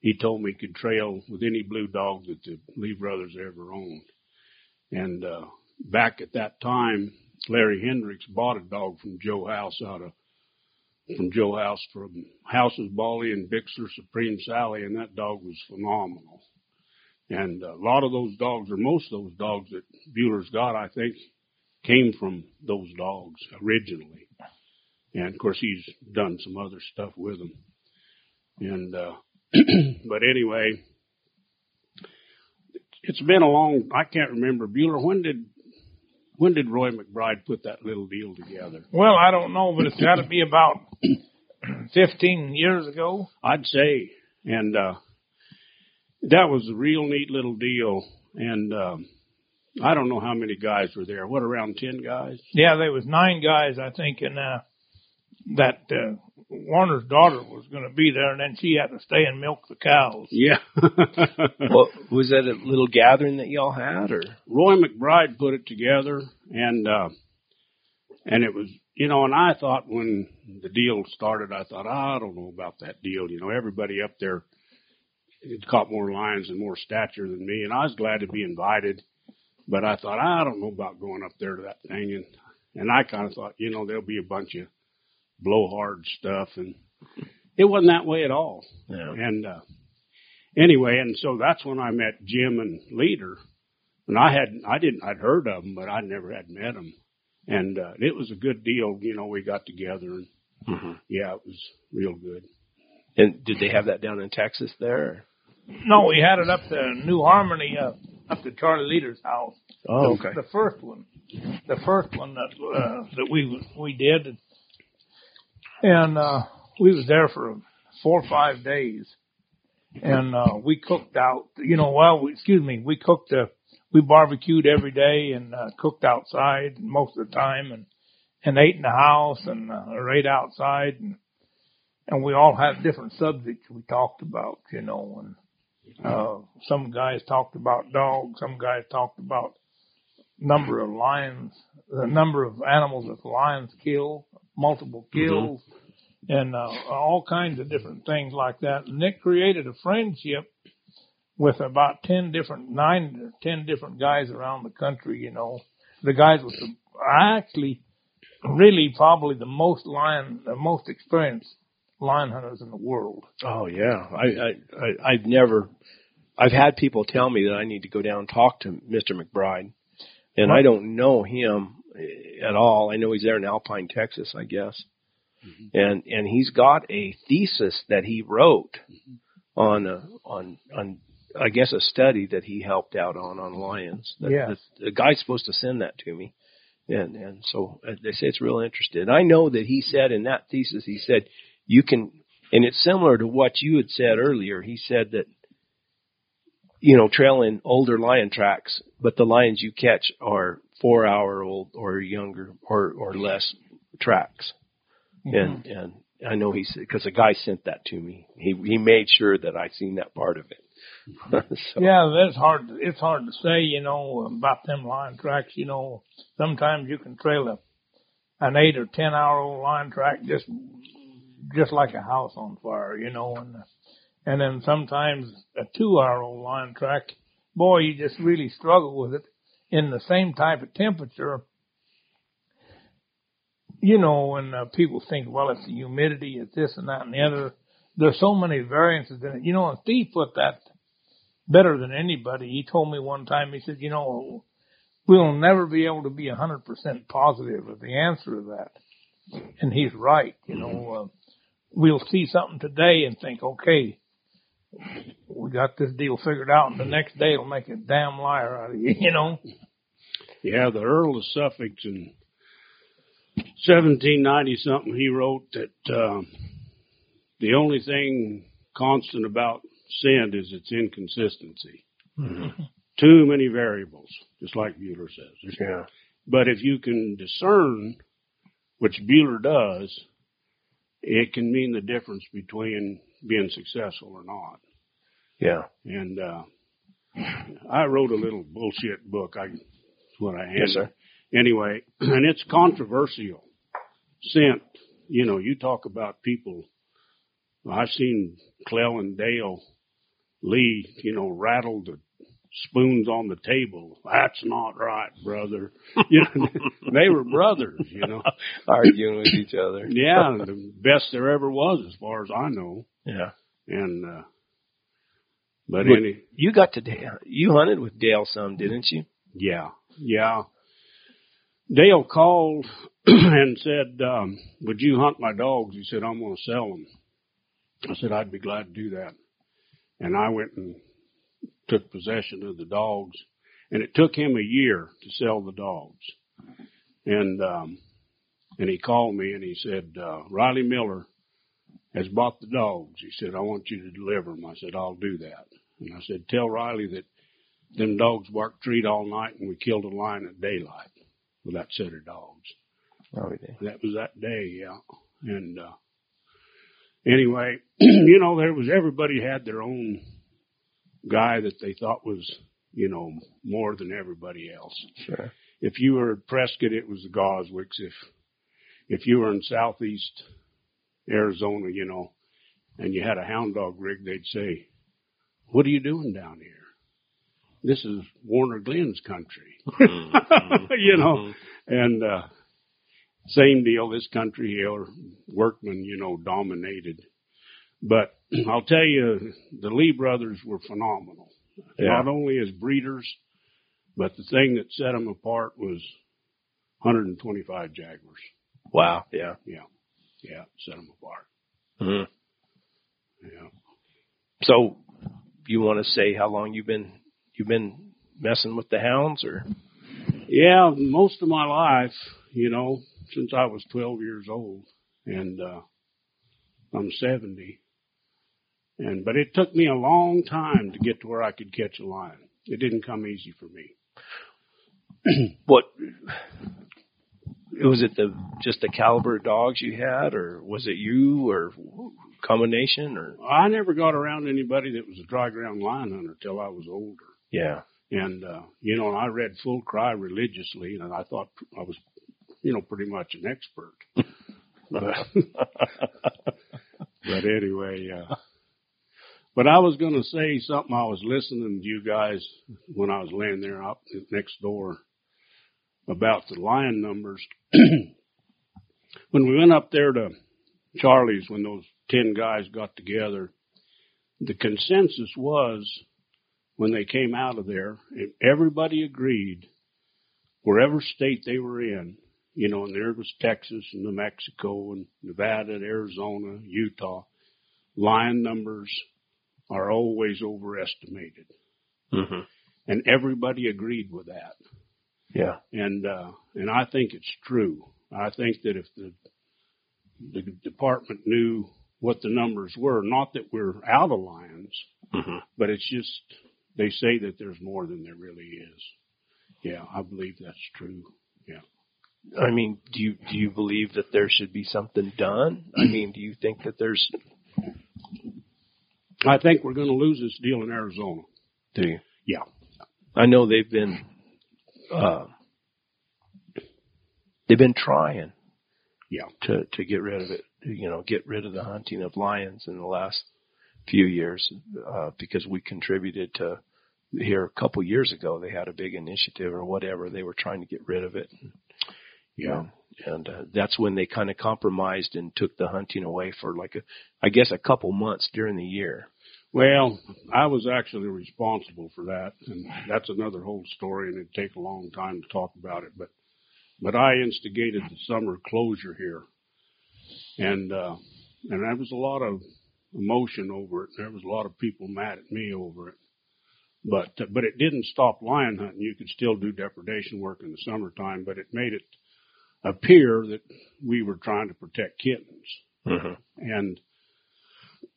He told me he could trail with any blue dog that the Lee brothers ever owned. And uh, back at that time, Larry Hendricks bought a dog from Joe House out of from Joe House from House's Baldy and Bixler Supreme Sally, and that dog was phenomenal. And a lot of those dogs, or most of those dogs that Bueller's got, I think, came from those dogs originally. And of course, he's done some other stuff with them. And, uh, but anyway, it's been a long, I can't remember. Bueller, when did, when did Roy McBride put that little deal together? Well, I don't know, but it's got to be about 15 years ago. I'd say. And, uh, that was a real neat little deal. And, um, I don't know how many guys were there. What, around 10 guys? Yeah, there was nine guys, I think, and, uh, that uh, Warner's daughter was going to be there, and then she had to stay and milk the cows. Yeah. well, was that a little gathering that y'all had, or Roy McBride put it together, and uh, and it was you know, and I thought when the deal started, I thought oh, I don't know about that deal. You know, everybody up there had caught more lions and more stature than me, and I was glad to be invited. But I thought I don't know about going up there to that thing, and and I kind of thought, you know, there'll be a bunch of blowhard stuff, and it wasn't that way at all. Yeah. And uh, anyway, and so that's when I met Jim and Leader, and I hadn't, I didn't I'd heard of them, but I never had met them, and uh, it was a good deal. You know, we got together, and mm-hmm. yeah, it was real good. And did they have that down in Texas there? No, we had it up to New Harmony, uh, up to Charlie Leader's house. Oh, the, okay. The first one, the first one that uh, that we we did, and uh, we was there for four or five days, and uh, we cooked out. You know, well, we, excuse me, we cooked. Uh, we barbecued every day and uh, cooked outside most of the time, and and ate in the house and uh, or ate outside, and and we all had different subjects we talked about. You know, and uh, some guys talked about dogs, some guys talked about number of lions, the number of animals that lions kill, multiple mm-hmm. kills, mm-hmm. and uh, all kinds of different things like that. Nick created a friendship with about ten different, nine, ten different guys around the country. You know, the guys with the actually really probably the most lion, the most experienced lion hunters in the world. Oh yeah, I I, I I've never. I've had people tell me that I need to go down and talk to Mr. McBride, and I don't know him at all. I know he's there in Alpine, Texas, I guess. Mm-hmm. And and he's got a thesis that he wrote mm-hmm. on a, on on I guess a study that he helped out on on lions. That, yeah. the guy's supposed to send that to me, and and so they say it's real interesting. I know that he said in that thesis he said you can, and it's similar to what you had said earlier. He said that you know trailing older lion tracks, but the lions you catch are four hour old or younger or or less tracks. Mm-hmm. And and I know he said because a guy sent that to me. He he made sure that I seen that part of it. so. Yeah, that's hard. It's hard to say, you know, about them lion tracks. You know, sometimes you can trail a an eight or ten hour old lion track just just like a house on fire, you know, and and then sometimes a two hour old lion track, boy, you just really struggle with it in the same type of temperature, you know, when uh, people think, well, it's the humidity, it's this and that and the other. There's so many variances in it. You know, and Steve put that better than anybody. He told me one time, he said, you know, we'll never be able to be 100% positive of the answer to that. And he's right. You know, uh, we'll see something today and think, okay, we got this deal figured out, and the next day it'll make a damn liar out of you, you know? Yeah, the Earl of Suffolk in 1790 something, he wrote that um, the only thing constant about sin is its inconsistency. Mm-hmm. Too many variables, just like Bueller says. Yeah. But if you can discern, which Bueller does, it can mean the difference between being successful or not. Yeah. And uh, I wrote a little bullshit book. I that's what I had. Yes, sir. Anyway, and it's controversial. Sent, you know, you talk about people. I've seen Clell and Dale Lee, you know, rattle the spoons on the table. That's not right, brother. You know, they were brothers, you know. Arguing with each other. Yeah, the best there ever was, as far as I know. Yeah. And uh but But- any You got to Dale. You hunted with Dale some, didn't you? Yeah, yeah. Dale called and said, um, "Would you hunt my dogs?" He said, "I'm going to sell them." I said, "I'd be glad to do that." And I went and took possession of the dogs, and it took him a year to sell the dogs. And um, and he called me and he said, uh, "Riley Miller has bought the dogs." He said, "I want you to deliver them." I said, "I'll do that." And I said, "Tell Riley that." Them dogs barked treat all night and we killed a lion at daylight with that set of dogs. Oh, we did. That was that day, yeah. And, uh, anyway, you know, there was, everybody had their own guy that they thought was, you know, more than everybody else. Sure. If you were at Prescott, it was the Goswicks. If, if you were in southeast Arizona, you know, and you had a hound dog rig, they'd say, what are you doing down here? This is Warner Glenn's country. you know, and, uh, same deal, this country here, workmen, you know, dominated. But I'll tell you, the Lee brothers were phenomenal. Yeah. Not only as breeders, but the thing that set them apart was 125 Jaguars. Wow. Yeah. Yeah. Yeah. Set them apart. hmm Yeah. So, you want to say how long you've been you've been messing with the hounds, or Yeah. Most of my life, you know, since I was 12 years old and, uh, I'm 70. And, but it took me a long time to get to where I could catch a lion. It didn't come easy for me. what? Was it the just the caliber of dogs you had, or was it you, or combination, or I never got around anybody that was a dry ground lion hunter till I was older. yeah, And, uh, you know, and I read Full Cry religiously and I thought I was, you know, pretty much an expert. but, but anyway, uh, but I was going to say something. I was listening to you guys when I was laying there out next door about the lion numbers. when we went up there to Charlie's, when those 10 guys got together, the consensus was when they came out of there, everybody agreed, wherever state they were in, you know, and there was Texas and New Mexico and Nevada and Arizona, Utah, lion numbers are always overestimated. hmm And everybody agreed with that. yeah, And, uh, and I think it's true. I think that if the, the department knew what the numbers were, not that we're out of lions, hmm but it's just they say that there's more than there really is. Yeah, I believe that's true. Yeah. I mean, do you do you believe that there should be something done? I mean, do you think that there's I think we're going to lose this deal in Arizona. do you? Yeah. I know they've been uh, they've been trying Yeah. to to get rid of it. You know, get rid of the hunting of lions in the last few years uh, because we contributed to here a couple years ago. They had a big initiative or whatever. They were trying to get rid of it. Yeah. and uh, that's when they kind of compromised and took the hunting away for like a, I guess a couple months during the year. Well, I was actually responsible for that, and that's another whole story, and it'd take a long time to talk about it. But, but I instigated the summer closure here, and uh, and there was a lot of emotion over it. There was a lot of people mad at me over it, but but it didn't stop lion hunting. You could still do depredation work in the summertime, but it made it appear that we were trying to protect kittens. Mm-hmm. And,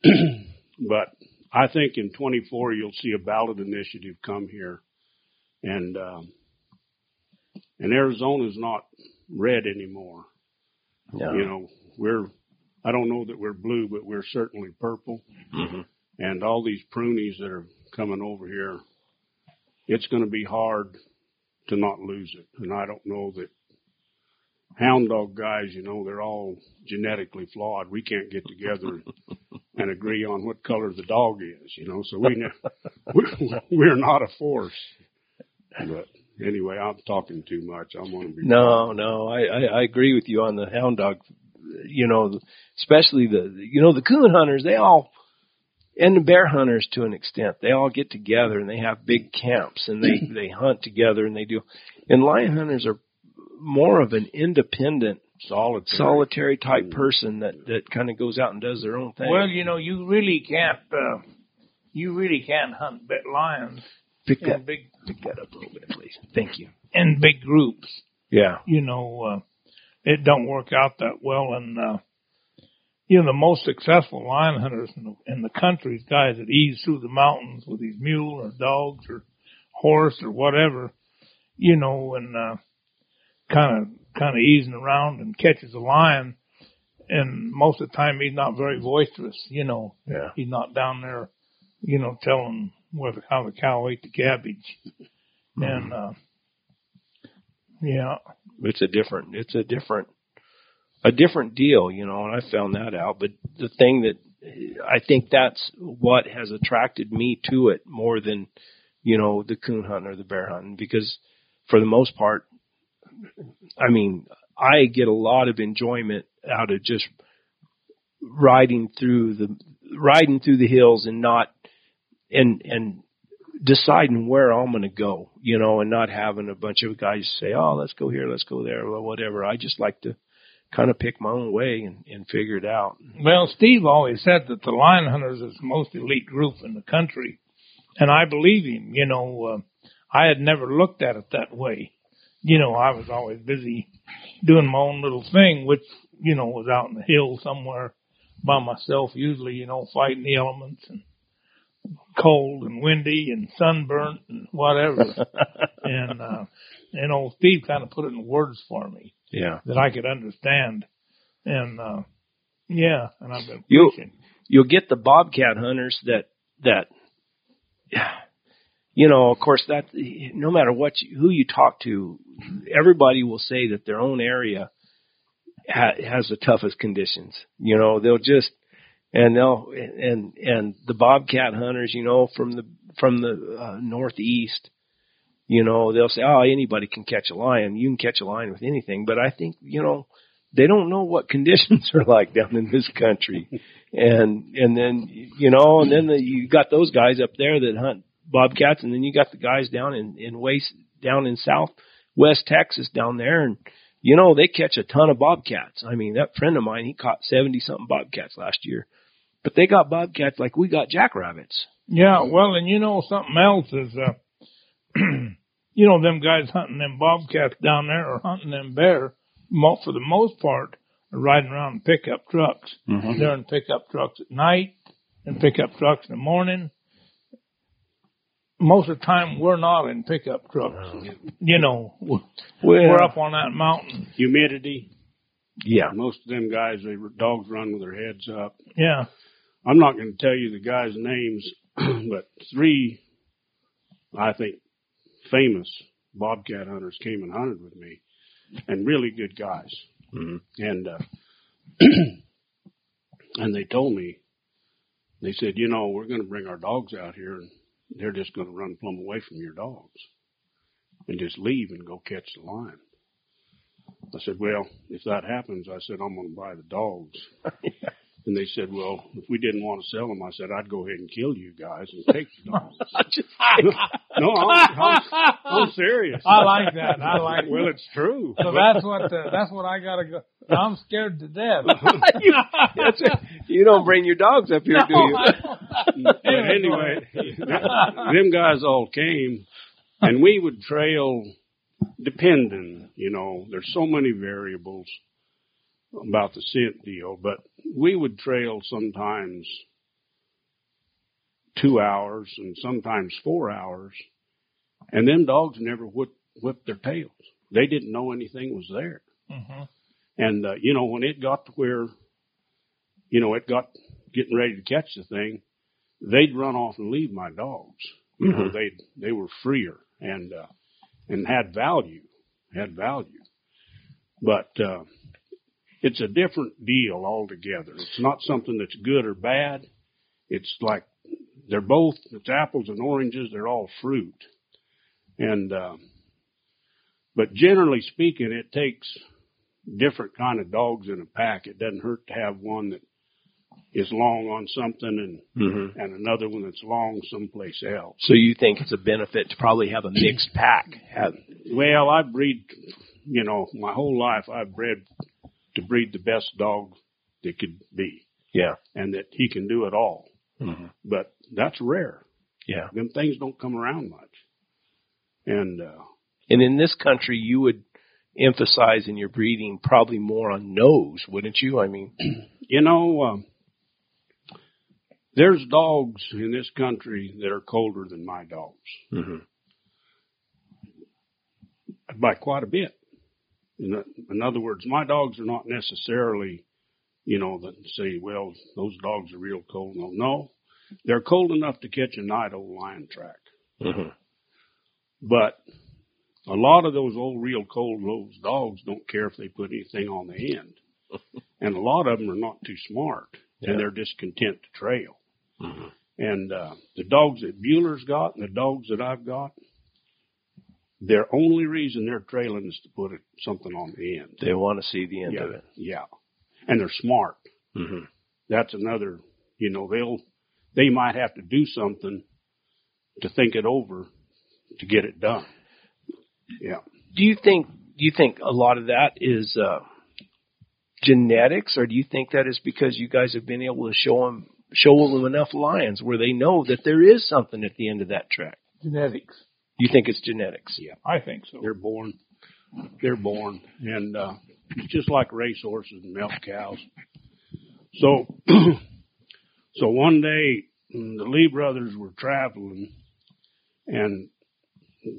but I think in 24 you'll see a ballot initiative come here, and um, and Arizona's not red anymore. Yeah. You know, we're I don't know that we're blue, but we're certainly purple. Mm-hmm. And all these prunies that are coming over here, it's going to be hard to not lose it. And I don't know that hound dog guys, you know, they're all genetically flawed. We can't get together and agree on what color the dog is, you know. So we ne- we're not a force. But anyway, I'm talking too much. I'm going to be No, no, I, I, I agree with you on the hound dog. You know, especially the, you know, the coon hunters, they all, and the bear hunters to an extent, they all get together and they have big camps and they, they hunt together and they do, and lion hunters are more of an independent, solitary. solitary type person that, that kind of goes out and does their own thing. Well, you know, you really can't, uh, you really can't hunt bit lions pick that, big, pick that up a little bit, please. Thank you. in big groups. Yeah. You know, uh, it don't work out that well. And, uh, you know, the most successful lion hunters in the, in the country is guys that ease through the mountains with these mule or dogs or horse or whatever, you know, and, uh, kind of, kind of easing around and catches a lion. And most of the time he's not very boisterous, you know, Yeah. he's not down there, you know, telling whether how the cow ate the cabbage. And, uh, yeah, it's a different it's a different a different deal, you know, and I found that out. But the thing that I think that's what has attracted me to it more than, you know, the coon hunting or the bear hunting, because for the most part, I mean, I get a lot of enjoyment out of just riding through the riding through the hills and not and and deciding where I'm going to go, you know, and not having a bunch of guys say, "Oh, let's go here, let's go there," or whatever. I just like to kind of pick my own way and, and figure it out. Well, Steve always said that the lion hunters is the most elite group in the country, and I believe him. You know, uh, I had never looked at it that way. You know, I was always busy doing my own little thing, which you know was out in the hills somewhere by myself, usually. You know, fighting the elements and cold and windy and sunburnt and whatever. and uh, and old Steve kind of put it in words for me Yeah. that I could understand. And uh yeah, and I've been You- preaching. You'll get the bobcat hunters that that you know, of course that no matter what you, who you talk to, everybody will say that their own area ha, has the toughest conditions. You know, they'll just and they'll and and the bobcat hunters, you know, from the from the uh, northeast, you know, they'll say, "Oh, anybody can catch a lion. You can catch a lion with anything." But I think, you know, they don't know what conditions are like down in this country. And and then you know, and then the, you got those guys up there that hunt bobcats, and then you got the guys down in in waste down in South West Texas down there, and you know they catch a ton of bobcats. I mean, that friend of mine, he caught seventy something bobcats last year, but they got bobcats like we got jackrabbits. Yeah, well, and you know something else is, uh, you know, them guys hunting them bobcats down there or hunting them bear, for the most part, are riding around in pickup trucks. They're in pickup trucks at night and pickup trucks in the morning. Most of the time, we're not in pickup trucks. You know, we're we're up on that mountain. Humidity. Yeah, Most of them guys, they dogs run with their heads up. Yeah. I'm not going to tell you the guys' names, but three, I think, famous bobcat hunters came and hunted with me, and really good guys. Mhm. And uh, and they told me, they said, you know, we're going to bring our dogs out here, and they're just going to run plumb away from your dogs, and just leave and go catch the lion. I said, well, if that happens, I said, I'm going to buy the dogs. And they said, well, if we didn't want to sell them, I said, I'd go ahead and kill you guys and take the dogs. no, I'm, I'm, I'm serious. I like that. I like that. Well, it's true. So that's what uh, that's what I gotta go. I'm scared to death. you, that's it. you don't bring your dogs up here, do you? But anyway, them guys all came, and we would trail depending, you know, there's so many variables about the scent deal, but we would trail sometimes two hours and sometimes four hours, and them dogs never whip, whipped their tails. They didn't know anything was there. Mm-hmm. And, uh, you know, when it got to where, you know, it got getting ready to catch the thing, they'd run off and leave my dogs. You know, they, they were freer and, uh, and had value, had value. But, uh, it's a different deal altogether. It's not something that's good or bad. It's like they're both, it's apples and oranges. They're all fruit. And, uh, but generally speaking, it takes different kind of dogs in a pack. It doesn't hurt to have one that is long on something and, Mm-hmm. and another one that's long someplace else. So you think it's a benefit to probably have a mixed pack? Have, Well, I breed, you know, my whole life I've bred to breed the best dog that could be yeah. and that he can do it all. Mm-hmm. But that's rare. Yeah. Them things don't come around much. And, uh, And in this country, you would emphasize in your breeding probably more on nose, wouldn't you? I mean, you know, um, there's dogs in this country that are colder than my dogs mm-hmm. by quite a bit. In, in other words, my dogs are not necessarily, you know, that say, well, those dogs are real cold. No, no, they're cold enough to catch a night old lion track. Mm-hmm. But a lot of those old real cold those dogs don't care if they put anything on the end. and a lot of them are not too smart Yeah. and they're just content to trail. Mhm. And, uh, the dogs that Bueller's got and the dogs that I've got, their only reason they're trailing is to put it, something on the end. they want to see the end yeah. of it. Yeah. And they're smart. Mm-hmm. That's another, you know, they'll, they might have to do something to think it over to get it done. Yeah. Do you think? Do you think a lot of that is uh, genetics, or do you think that is because you guys have been able to show them show them enough lions where they know that there is something at the end of that track? Genetics. You think it's genetics? Yeah. I think so. They're born. They're born. And, uh, it's just like racehorses and milk cows. So, so one day mm, the Lee brothers were traveling and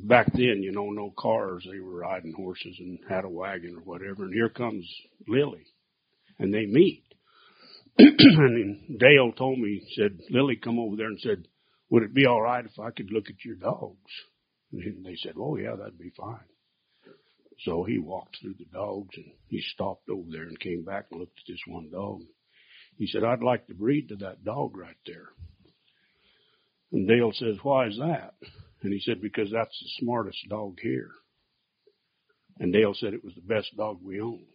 back then, you know, no cars. They were riding horses and had a wagon or whatever. And here comes Lilly and they meet. and Dale told me, said, Lilly come over there and said, would it be all right if I could look at your dogs? And they said, oh yeah, that'd be fine. So he walked through the dogs and he stopped over there and came back and looked at this one dog. He said, I'd like to breed to that dog right there. And Dale says, why is that? And he said, because that's the smartest dog here. And Dale said it was the best dog we owned.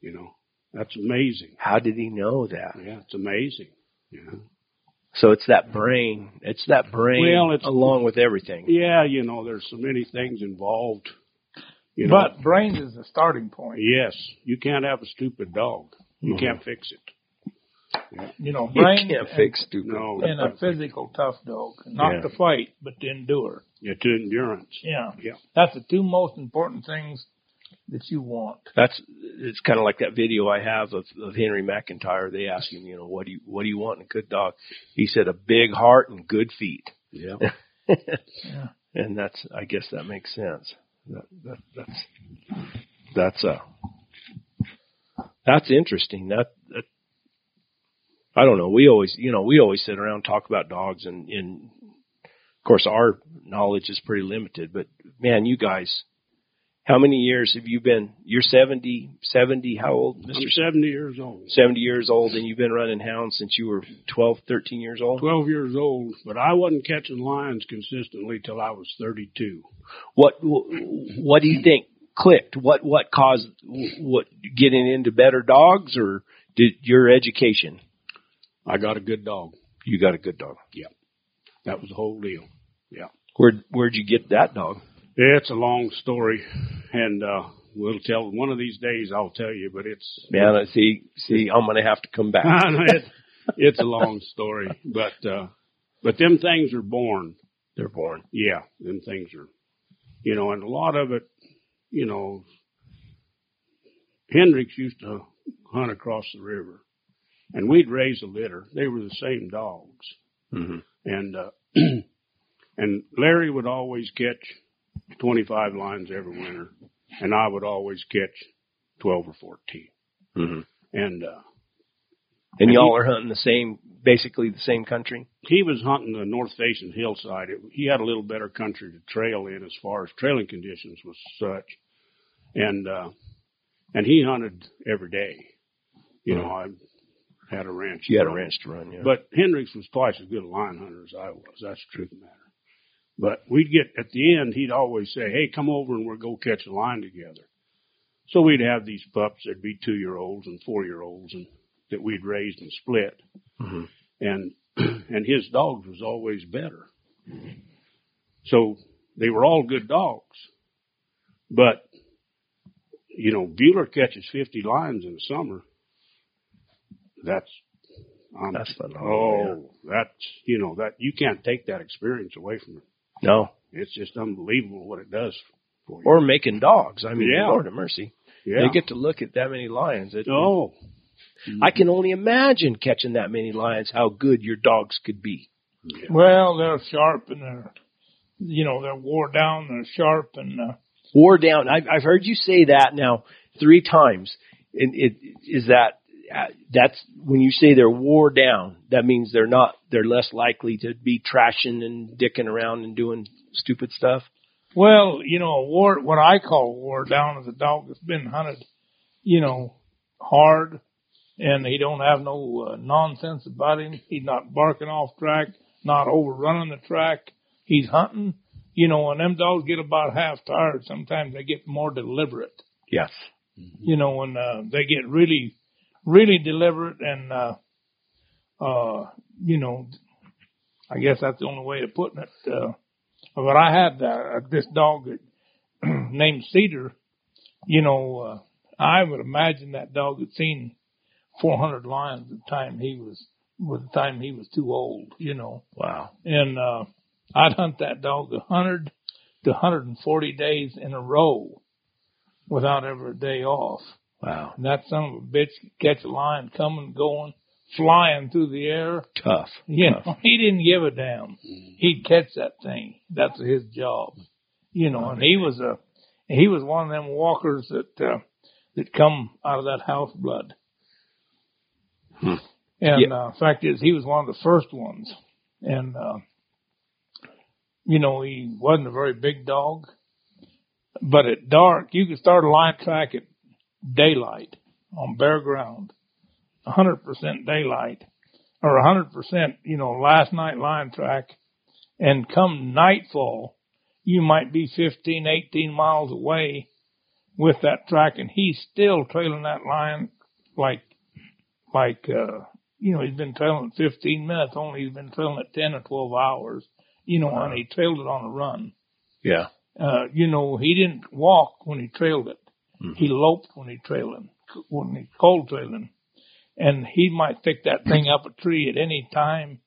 You know, that's amazing. How did he know that? Yeah, it's amazing. Yeah. So it's that brain. It's that brain Well, it's- along with everything. Yeah, you know, there's so many things involved. You know, But brains is the starting point. yes, you can't have a stupid dog. You Mhm. can't fix it. You know, You can't and, fix stupid. No, and a physical tough dog. Not Yeah. to fight, but to endure. yeah, to endurance. Yeah. Yeah. That's the two most important things that you want. That's it's kind of like that video I have of, of Henry McIntyre. They ask him, you know, what do you what do you want in a good dog? He said a big heart and good feet. Yeah. Yeah. and that's I guess that makes sense. That, that that's that's uh that's interesting. That, that I don't know. We always you know we always sit around and talk about dogs and in of course our knowledge is pretty limited. But man, you guys. How many years have you been? You're 70, 70, how old, I'm Mr. 70 years old. 70 years old and you've been running hounds since you were 12, 13 years old? 12 years old, but I wasn't catching lions consistently till I was 32. What, what do you think clicked? What, what caused, what, getting into better dogs or did your education? I got a good dog. You got a good dog. Yeah. That was the whole deal. Yeah. Where, where'd you get that dog? It's a long story, and uh we'll tell one of these days. I'll tell you, but it's Man, I see, see, I'm going to have to come back. it, it's a long story, but uh but them things are born. They're born. Yeah, them things are You know, and a lot of it, you know, Hendricks used to hunt across the river and we'd raise a litter. They were the same dogs. Mm-hmm. And, uh, and Larry would always catch 25 lines every winter and I would always catch 12 or 14. Mm-hmm. And, uh, And And y'all he- are hunting the same, basically the same country. he was hunting the north facing hillside. It, he had a little better country to trail in as far as trailing conditions was such. And, uh, and he hunted every day. You know, I had a ranch. You had a ranch to run, yeah. But Hendricks was twice as good a line hunter as I was. That's the truth of the matter. But we'd get at the end, he'd always say, Hey, come over and we'll go catch a line together. So we'd have these pups that'd be two year olds and four year olds and that we'd raised and split. hmm And, and his dogs was always better. So they were all good dogs. But, you know, Bueller catches 50 lines in the summer. That's, um, That's phenomenal. Oh, that's, you know, that, you can't take that experience away from it. No. It's just unbelievable what it does for you. Or making dogs. I mean, Yeah. Lord have mercy. yeah. They get to look at that many lions. It, oh, I can only imagine catching that many lions, how good your dogs could be. yeah. Well, they're sharp and they're, you know, they're wore down. They're sharp and uh, Wore down. I've, I've heard you say that now three times. And it is that that's when you say they're wore down. That means they're not. They're less likely to be trashing and dicking around and doing stupid stuff. well, you know, a war. what I call wore down is a dog that's been hunted, you know, hard, and he don't have no uh, nonsense about him. He's not barking off track, not overrunning the track. He's hunting, you know, and them dogs get about half tired. Sometimes they get more deliberate. Yes. you know, when uh, they get really, really deliberate and, uh, uh, you know, I guess that's the only way of putting it. Uh, but I had uh, this dog that, named Cedar. You know, uh, I would imagine that dog had seen 400 lions at the time he was, with the time he was too old. You know, Wow. and uh, I'd hunt that dog 100 to 140 days in a row without ever a day off. Wow. And that son of a bitch could catch a lion coming, going, flying through the air. Tough. You Tough. know, he didn't give a damn. He'd catch that thing. That's his job. You know, and he was a, he was one of them walkers that, uh, that come out of that house blood. Hmm. And, uh, fact is, he was one of the first ones. And, uh, you know, he wasn't a very big dog, but at dark, you could start a line track at daylight on bare ground, a hundred percent daylight or a hundred percent, you know, last night line track and come nightfall, you might be 15, 18 miles away with that track and he's still trailing that line like, like, uh, you know, he's been trailing it 15 minutes, only he's been trailing it 10 or 12 hours, you know, and he trailed it on a run. Yeah. Uh, you know, he didn't walk when he trailed it. Mhm. He loped when he trailing, when he cold trailing. And he might pick that thing up a tree at any time,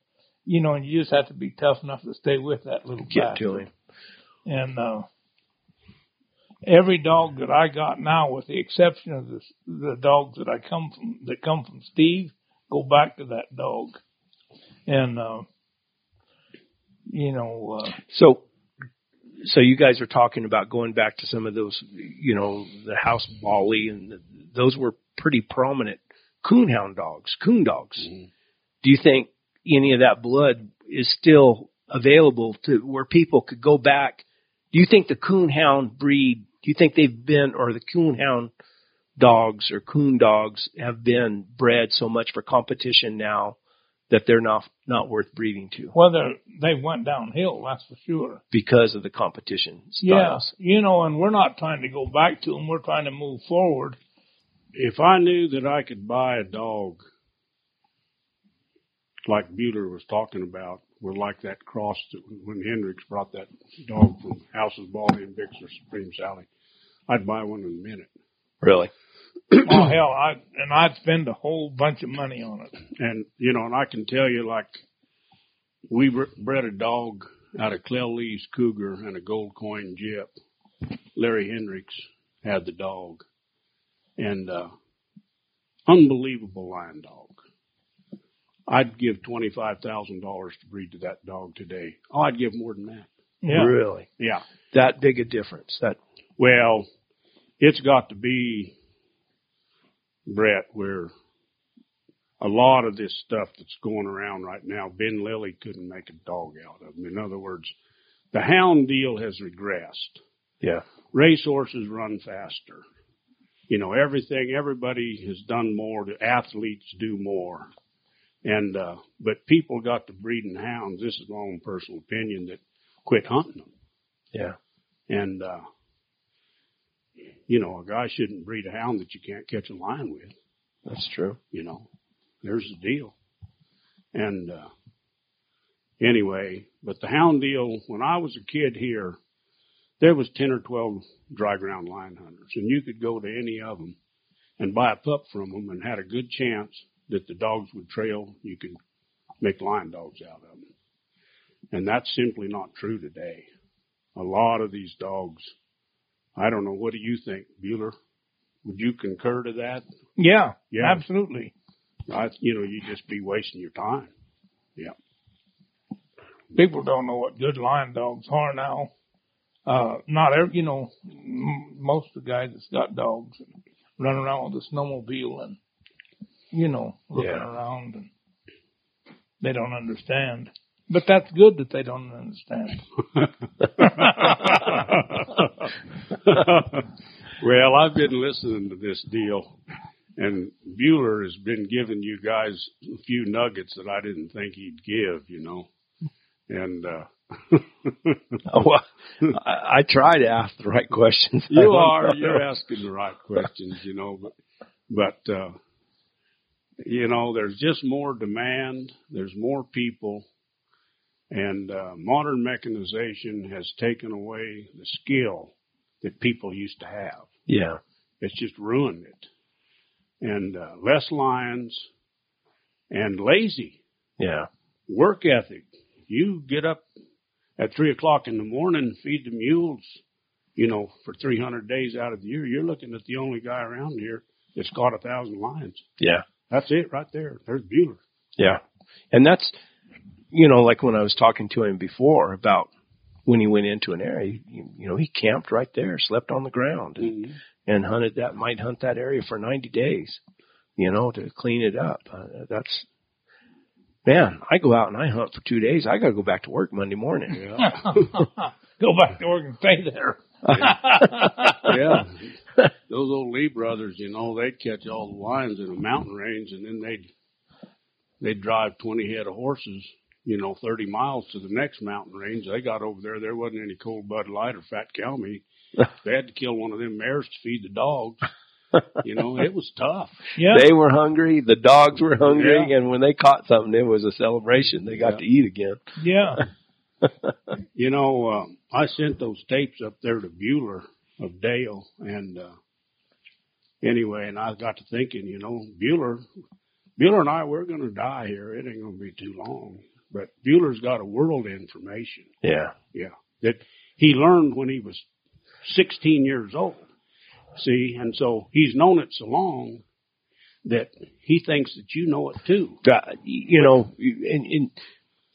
you know, and you just have to be tough enough to stay with that little Get bastard. to him. And, uh, every dog that I got now, with the exception of the, the dogs that I come from, that come from Steve, go back to that dog. And, uh, you know, uh, So, so you guys are talking about going back to some of those, you know, the House Baldy and the, those were pretty prominent coonhound dogs, coon dogs. Mm-hmm. Do you think any of that blood is still available to where people could go back? Do you think the coonhound breed, do you think they've been, or the coonhound dogs or coon dogs have been bred so much for competition now that they're not, not worth breeding to whether they they went downhill, that's for sure. because of the competition Yeah, styles? you know, and we're not trying to go back to them. We're trying to move forward. if I knew that I could buy a dog like Bueller was talking about, or like that cross that when Hendricks brought that dog from House's Baldy and Bixler Supreme Sally, I'd buy one in a minute. Really? Oh hell, I and I'd spend a whole bunch of money on it. And, you know, and I can tell you like we bred a dog out of Clell Lee's Cougar and a gold coin Jip. Larry Hendricks had the dog. And, uh, unbelievable lion dog. I'd give $25,000 to breed to that dog today. Oh, I'd give more than that. Yeah. Really? Yeah. That big a difference. That Well, it's got to be, Brett, where a lot of this stuff that's going around right now, Ben Lilly couldn't make a dog out of them. In other words, the hound deal has regressed. yeah. Racehorses run faster. You know, everything, everybody has done more. The athletes do more. And, uh, but people got to breeding hounds. This is my own personal opinion that quit hunting them. Yeah. And, uh, you know, a guy shouldn't breed a hound that you can't catch a lion with, That's true. you know. There's the deal. And, uh, anyway, but the hound deal, when I was a kid here, there was 10 or 12 dry ground lion hunters and you could go to any of them and buy a pup from them and had a good chance that the dogs would trail. You could make lion dogs out of them. And that's simply not true today. A lot of these dogs, I don't know. What do you think, Bueller? Would you concur to that? Yeah. Yeah. Absolutely. I, you know, you'd just be wasting your time. Yeah. People don't know what good lion dogs are now. Uh, not every, you know, m- most of the guys that's got dogs run around with a snowmobile and, you know, looking Yeah. around and they don't understand. But that's good that they don't understand. well, I've been listening to this deal, and Bueller has been giving you guys a few nuggets that I didn't think he'd give, you know. And uh Oh, well, I, I try to ask the right questions. You are you're asking the right questions, you know, but but uh you know, there's just more demand, there's more people, and uh modern mechanization has taken away the skill that people used to have. Yeah. It's just ruined it. And uh, less lions and lazy Yeah. work ethic. You get up at three o'clock in the morning and feed the mules, you know, for 300 days out of the year. You're looking at the only guy around here that's caught a thousand lions. Yeah. That's it right there. There's Bueller. Yeah. And that's, you know, like when I was talking to him before about when he went into an area, you, you know, he camped right there, slept on the ground and, and hunted that, might hunt that area for 90 days, you know, to clean it up. Uh, that's, man, I go out and I hunt for two days. I got to go back to work Monday morning. Yeah. Go back to work and stay there. yeah. Those old Lee brothers, you know, they'd catch all the lions in a mountain range and then they'd they'd drive twenty head of horses, you know, thirty miles to the next mountain range. They got over there, there wasn't any cold Bud Light or fat cow meat. They had to kill one of them mares to feed the dogs. You know, it was tough. Yeah. They were hungry. The dogs were hungry. Yeah. And when they caught something, it was a celebration. They got Yeah. to eat again. yeah. You know, uh, I sent those tapes up there to Bueller of Dale, and uh, anyway, and I got to thinking, you know, Bueller, Bueller and I, we're going to die here. It ain't going to be too long. But Bueller's got a world of information. Yeah. Yeah, that he learned when he was 16 years old. See, and so he's known it so long that he thinks that you know it too. Uh, you know, and, and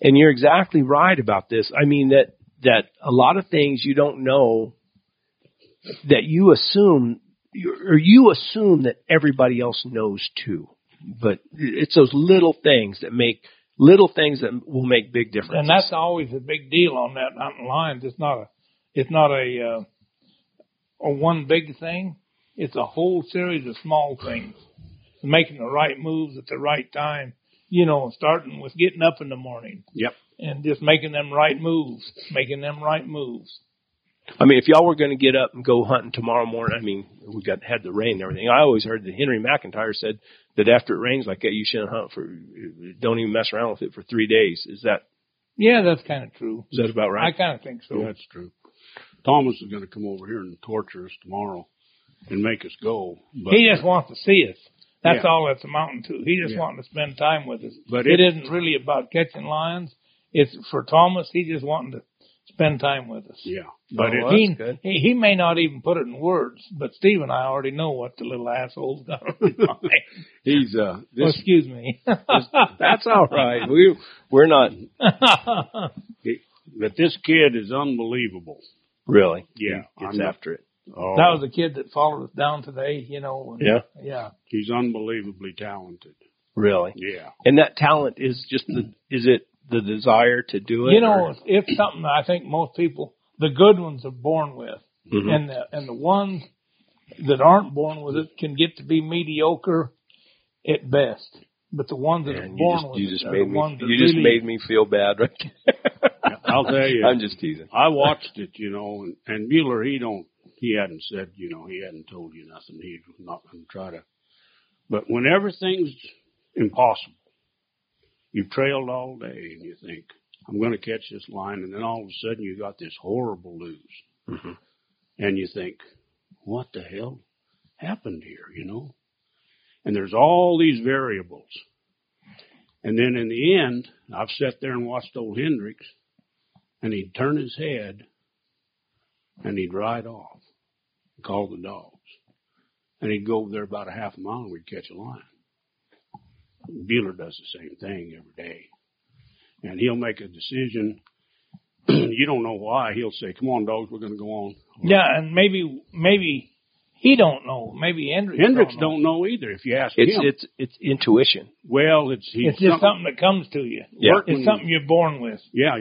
and you're exactly right about this. I mean that that a lot of things you don't know that you assume or you assume that everybody else knows too. But it's those little things that make little things that will make big differences. And that's always a big deal on that mountain lions. It's not a, it's not a, uh, a one big thing. It's a whole series of small things. Making the right moves at the right time. You know, starting with getting up in the morning Yep. and just making them right moves, making them right moves. I mean, if y'all were going to get up and go hunting tomorrow morning, I mean, we got had the rain and everything. I always heard that Henry McIntyre said that after it rains like that, you shouldn't hunt for, don't even mess around with it for three days. Is that Yeah, that's kind of true. is that about right? I kind of think so. That's true. Thomas is going to come over here and torture us tomorrow and make us go. But he just wants to see us. That's Yeah. all that's amounting to. He just Yeah. wanting to spend time with us. But it it- isn't really about catching lions. it's for Thomas. He just wanting to spend time with us. Yeah, but Oh, it, he, good. he he may not even put it in words, but Steve and I already know what the little asshole's got on his mind. he's uh this excuse me. That's all right. We we're not but this kid is unbelievable. really. Yeah, he gets I'm after it. Oh, that was the kid that followed us down today. You know. and- Yeah. Yeah. he's unbelievably talented. Really. Yeah, And that talent is just the is it the desire to do it? You know, or- it's, it's something I think most people, the good ones, are born with, Mhm. and the and the ones that aren't born with it can get to be mediocre at best. But the ones that are Man, you born just, with you it just are made me you just really- made me feel bad right I'll tell you. I'm just teasing. I watched it, you know, and, and Mueller, he don't, he hadn't said, you know, he hadn't told you nothing. He's not going to try to. But when everything's impossible, you've trailed all day and you think, I'm going to catch this line, and then all of a sudden you got this horrible lose, Mhm. and you think, what the hell happened here, you know? And there's all these variables. And then in the end, I've sat there and watched old Hendricks, and he'd turn his head and he'd ride off and call the dogs. And he'd go over there about a half a mile and we'd catch a line. Beeler does the same thing every day. And he'll make a decision. you don't know why. He'll say, come on, dogs, we're going to go on. Yeah, and maybe maybe he don't know. Maybe Hendricks, Hendricks don't know. don't know either if you ask It's him. it's it's intuition. well, it's, he's It's just something that comes to you. Yeah. Workman- It's something you're born with. Yeah,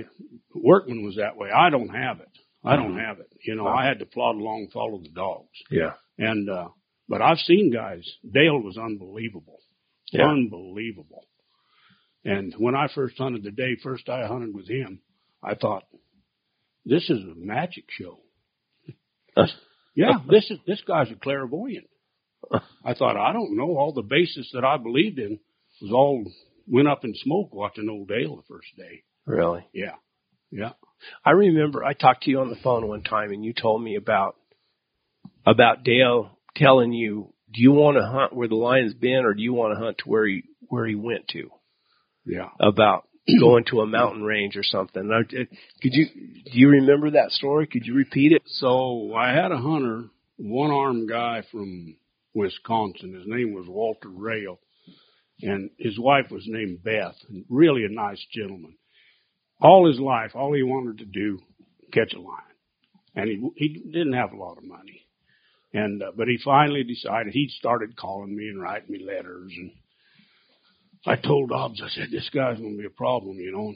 Workman was that way. I don't have it. I Mm-hmm. don't have it. You know, I had to plod along, follow the dogs. Yeah. And, uh, but I've seen guys, Dale was unbelievable. Yeah. Unbelievable. And when I first hunted the day first I hunted with him, I thought, this is a magic show. Yeah, this is, this guy's a clairvoyant. I thought, I don't know, all the basis that I believed in was all went up in smoke watching old Dale the first day. Really. Yeah. Yeah. I remember I talked to you on the phone one time and you told me about about Dale telling you, do you want to hunt where the lion's been or do you want to hunt to where he where he went to? Yeah. About going to a mountain range or something. Could you do you remember that story? Could you repeat it? So I had a hunter, one armed guy from Wisconsin. His name was Walter Rail, and his wife was named Beth. And really a nice gentleman. All his life, all he wanted to do, catch a lion, and he he didn't have a lot of money. And uh, but he finally decided. He started calling me and writing me letters, and I told Dobbs, I said, this guy's to be a problem, you know.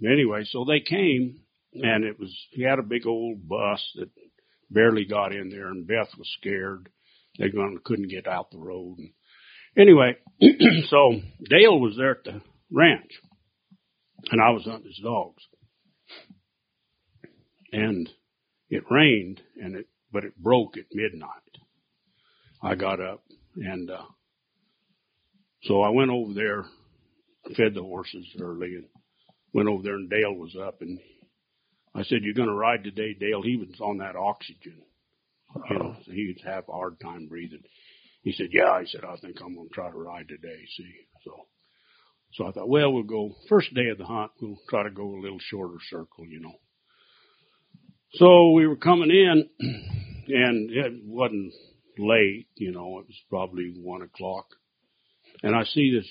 And anyway, so they came, and it was he had a big old bus that barely got in there, and Beth was scared. They gone couldn't get out the road. And anyway, so Dale was there at the ranch, and I was hunting his dogs, and it rained, and it but it broke at midnight. I got up, and uh, so I went over there, fed the horses early, and went over there, and Dale was up, and I said, "You're going to ride today, Dale?" He was on that oxygen, you know, so he'd have a hard time breathing. He said, "Yeah." I said, "I think I'm going to try to ride today." See, so so I thought, well, we'll go first day of the hunt. We'll try to go a little shorter circle, you know. So we were coming in, and it wasn't late, you know. It was probably one o'clock, and I see this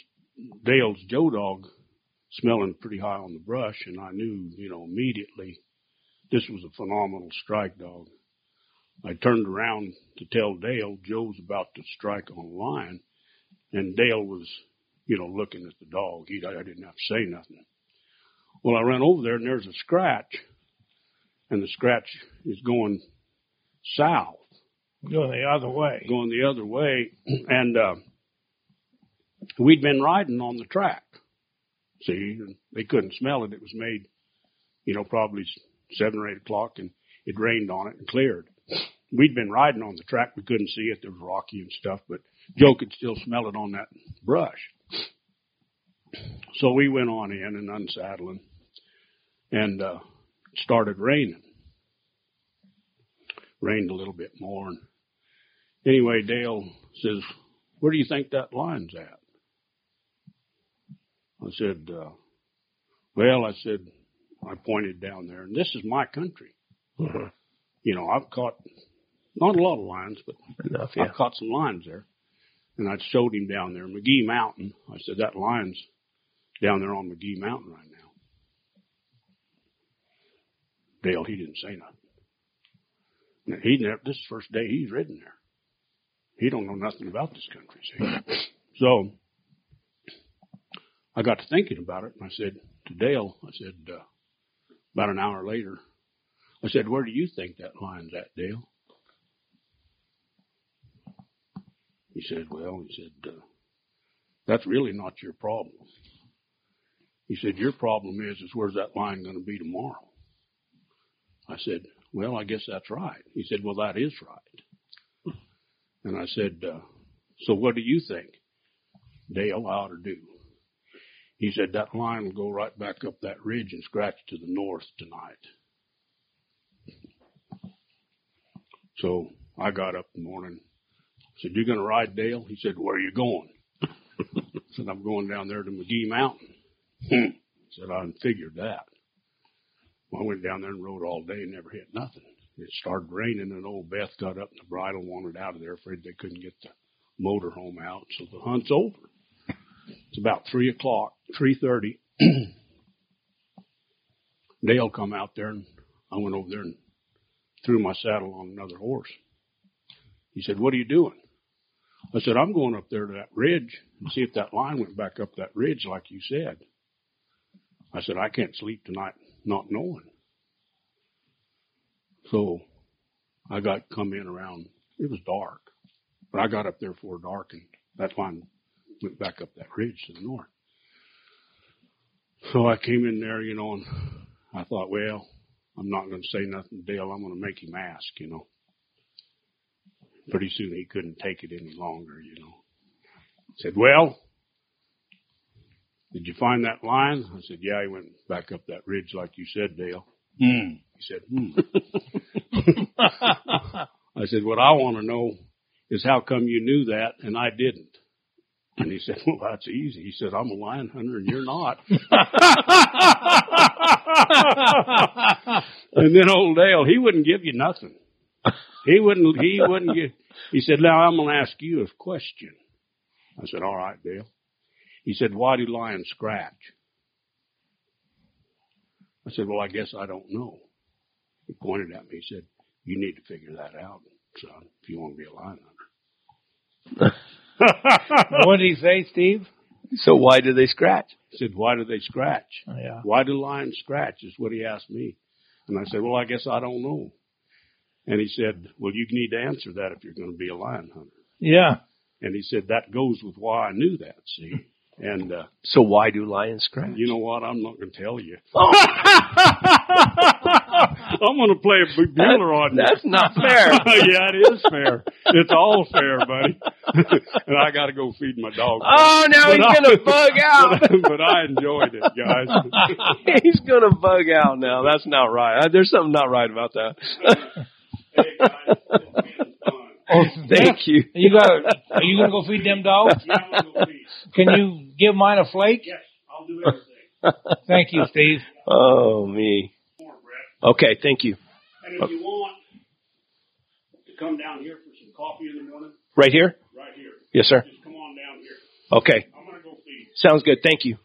Dale's Joe dog smelling pretty high on the brush, and I knew, you know, immediately this was a phenomenal strike dog. I turned around to tell Dale Joe's about to strike on a lion, and Dale was, you know, looking at the dog. He, I didn't have to say nothing. Well, I ran over there, and there's a scratch, and the scratch is going south Going the other way. going the other way, and uh, we'd been riding on the track. See, and they couldn't smell it. It was made, you know, probably seven or eight o'clock, and it rained on it and cleared. We'd been riding on the track. We couldn't see it. There was rocky and stuff, but Joe could still smell it on that brush. So we went on in and unsaddling, and uh, started raining. Rained a little bit more, and Anyway, Dale says, where do you think that line's at? I said, uh, well, I said, I pointed down there, and this is my country. Mm-hmm. You know, I've caught not a lot of lions, but Enough, yeah. I've caught some lions there. And I showed him down there, McGee Mountain. I said, that lion's down there on McGee Mountain right now. Dale, he didn't say nothing. Now, He never, this is the first day he's ridden there. He don't know nothing about this country, see. So, I got to thinking about it, and I said to Dale, I said, uh, about an hour later, I said, where do you think that line's at, Dale? He said, well, he said, uh, that's really not your problem. He said, your problem is, is where's that line going to be tomorrow? I said, well, I guess that's right. He said, well, that is right. And I said, uh, so what do you think Dale I ought to do? He said, that lion will go right back up that ridge and scratch to the north tonight. So I got up in the morning. said, You're going to ride Dale? He said, where are you going? I said, I'm going down there to McGee Mountain. Hmm. said, I figured that. Well, I went down there and rode all day and never hit nothing. It started raining and old Beth got up in the bridle, wanted out of there, afraid they couldn't get the motor home out. So the hunt's over. It's about three o'clock, three thirty. Dale come out there and I went over there and threw my saddle on another horse. He said, What are you doing? I said, I'm going up there to that ridge and see if that line went back up that ridge like you said. I said, I can't sleep tonight not knowing. So I got come in around it was dark. But I got up there before dark and that line went back up that ridge to the north. So I came in there, you know, and I thought, well, I'm not going to say nothing to Dale. I'm going to make him ask, you know. Pretty soon he couldn't take it any longer, you know. Said, well, did you find that line? I said, yeah, he went back up that ridge like you said, Dale. Hmm. He said, hmm. I said, what I want to know is how come you knew that and I didn't? And he said, well, that's easy. He said, I'm a lion hunter and you're not. and then old Dale, he wouldn't give you nothing. He wouldn't, he wouldn't give, he said, now I'm going to ask you a question. I said, all right, Dale. He said, why do lions scratch? I said, well, I guess I don't know. He pointed at me. He said, you need to figure that out, son, if you want to be a lion hunter. what did he say, Steve? So why do they scratch? He said, why do they scratch? Oh, yeah. Why do lions scratch is what he asked me. And I said, well, I guess I don't know. And he said, well, you need to answer that if you're going to be a lion hunter. Yeah. And he said, that goes with why I knew that, see? And, uh, So why do lions scratch? you know what? I'm not going to tell you. Oh. I'm going to play a big dealer on you. That's not fair. yeah, it is fair. It's all fair, buddy. and I got to go feed my dog. Oh, now But he's gonna bug out. But, but I enjoyed it, guys. he's gonna bug out now. That's not right. Uh, There's something not right about that. hey, guys, it's been fun. Oh, Thank you. You got? Are you gonna go feed them dogs? Yeah, I'm gonna go feed. Can you give mine a flake? Yes, I'll do everything. Thank you, Steve. Oh me. Okay, thank you. And if you want to come down here for some coffee in the morning, Right here? right here, Yes, sir. just come on down here. Okay. I'm going to go feed. Sounds good. Thank you.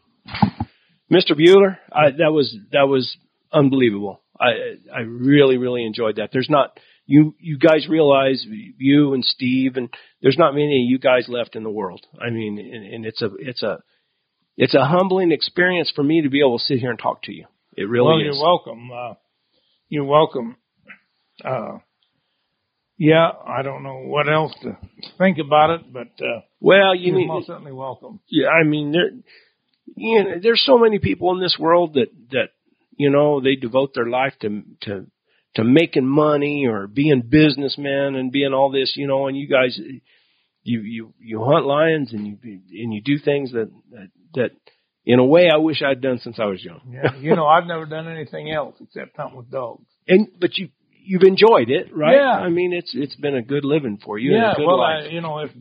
Mr. Bueller, I, that was, that was unbelievable. I, I really, really enjoyed that. There's not, you, you guys realize, you and Steve, and there's not many of you guys left in the world. I mean, and, and it's a, it's a, it's a humbling experience for me to be able to sit here and talk to you. It really well, is. you're welcome. Uh, you're welcome. Uh, yeah, I don't know what else to think about it, but uh, well, you you're mean, most certainly welcome. Yeah, I mean there you know, there's so many people in this world that that you know, they devote their life to to to making money or being businessmen and being all this, you know, and you guys you you you hunt lions and you and you do things that that, that in a way I wish I'd done since I was young. Yeah, you know, I've never done anything else except hunt with dogs. And but you you've enjoyed it, right? Yeah. I mean, it's it's been a good living for you. and yeah, a good well, life. I, you know, if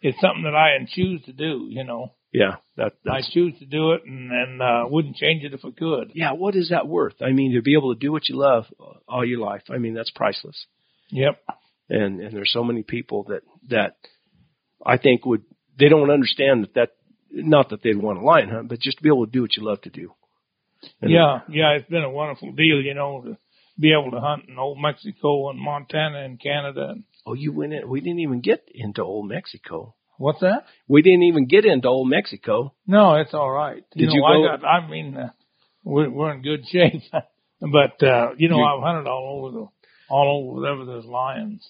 it's something that I choose to do, you know, Yeah, that I choose to do it, and and uh, wouldn't change it if I could. yeah. What is that worth? I mean, to be able to do what you love all your life. I mean, that's priceless. Yep. And and there's so many people that that I think would they don't understand that that not that they'd want to lion hunt, but just to be able to do what you love to do. And yeah, yeah, it's been a wonderful deal, you know, to be able to hunt in old Mexico and Montana and Canada. And Oh, you went in. We didn't even get into old Mexico. What's that? We didn't even get into old Mexico. No, it's all right. You Did know, you I go- got. I mean, uh, we're we're in good shape, but uh, you know, You- I've hunted all over the all over wherever there's lions.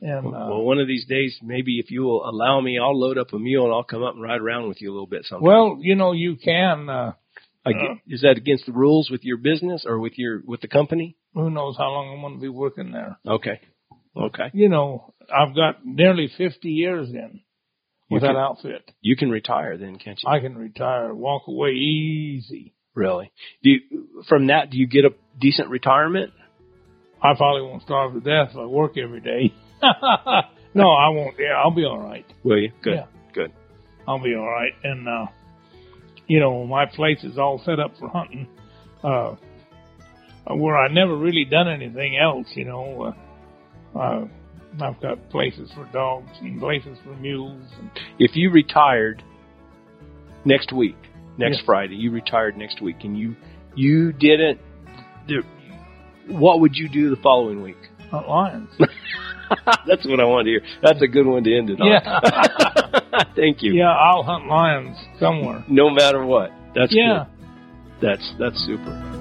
And uh, well, one of these days, maybe if you will allow me, I'll load up a mule and I'll come up and ride around with you a little bit sometime. well, you know, you can. Uh, I get- is that against the rules with your business or with your with the company? who knows how long I'm going to be working there? Okay, okay. You know, I've got nearly 50 years in with can- that outfit. You can retire then, can't you? I can retire, walk away easy. really? Do you, from that? Do you get a decent retirement? I probably won't starve to death if I work every day. no, I won't. Yeah, I'll be all right. Will you? Good, Yeah. good. I'll be all right. And uh, you know, my place is all set up for hunting, uh, where I never really done anything else. You know, uh, uh, I've got places for dogs and places for mules. And, If you retired next week, next. Friday, you retired next week, and you you didn't. What would you do the following week? hunt lions. That's what I want to hear. That's a good one to end it on. Yeah. Thank you. yeah, I'll hunt lions somewhere. No matter what. That's Yeah. good. That's that's super.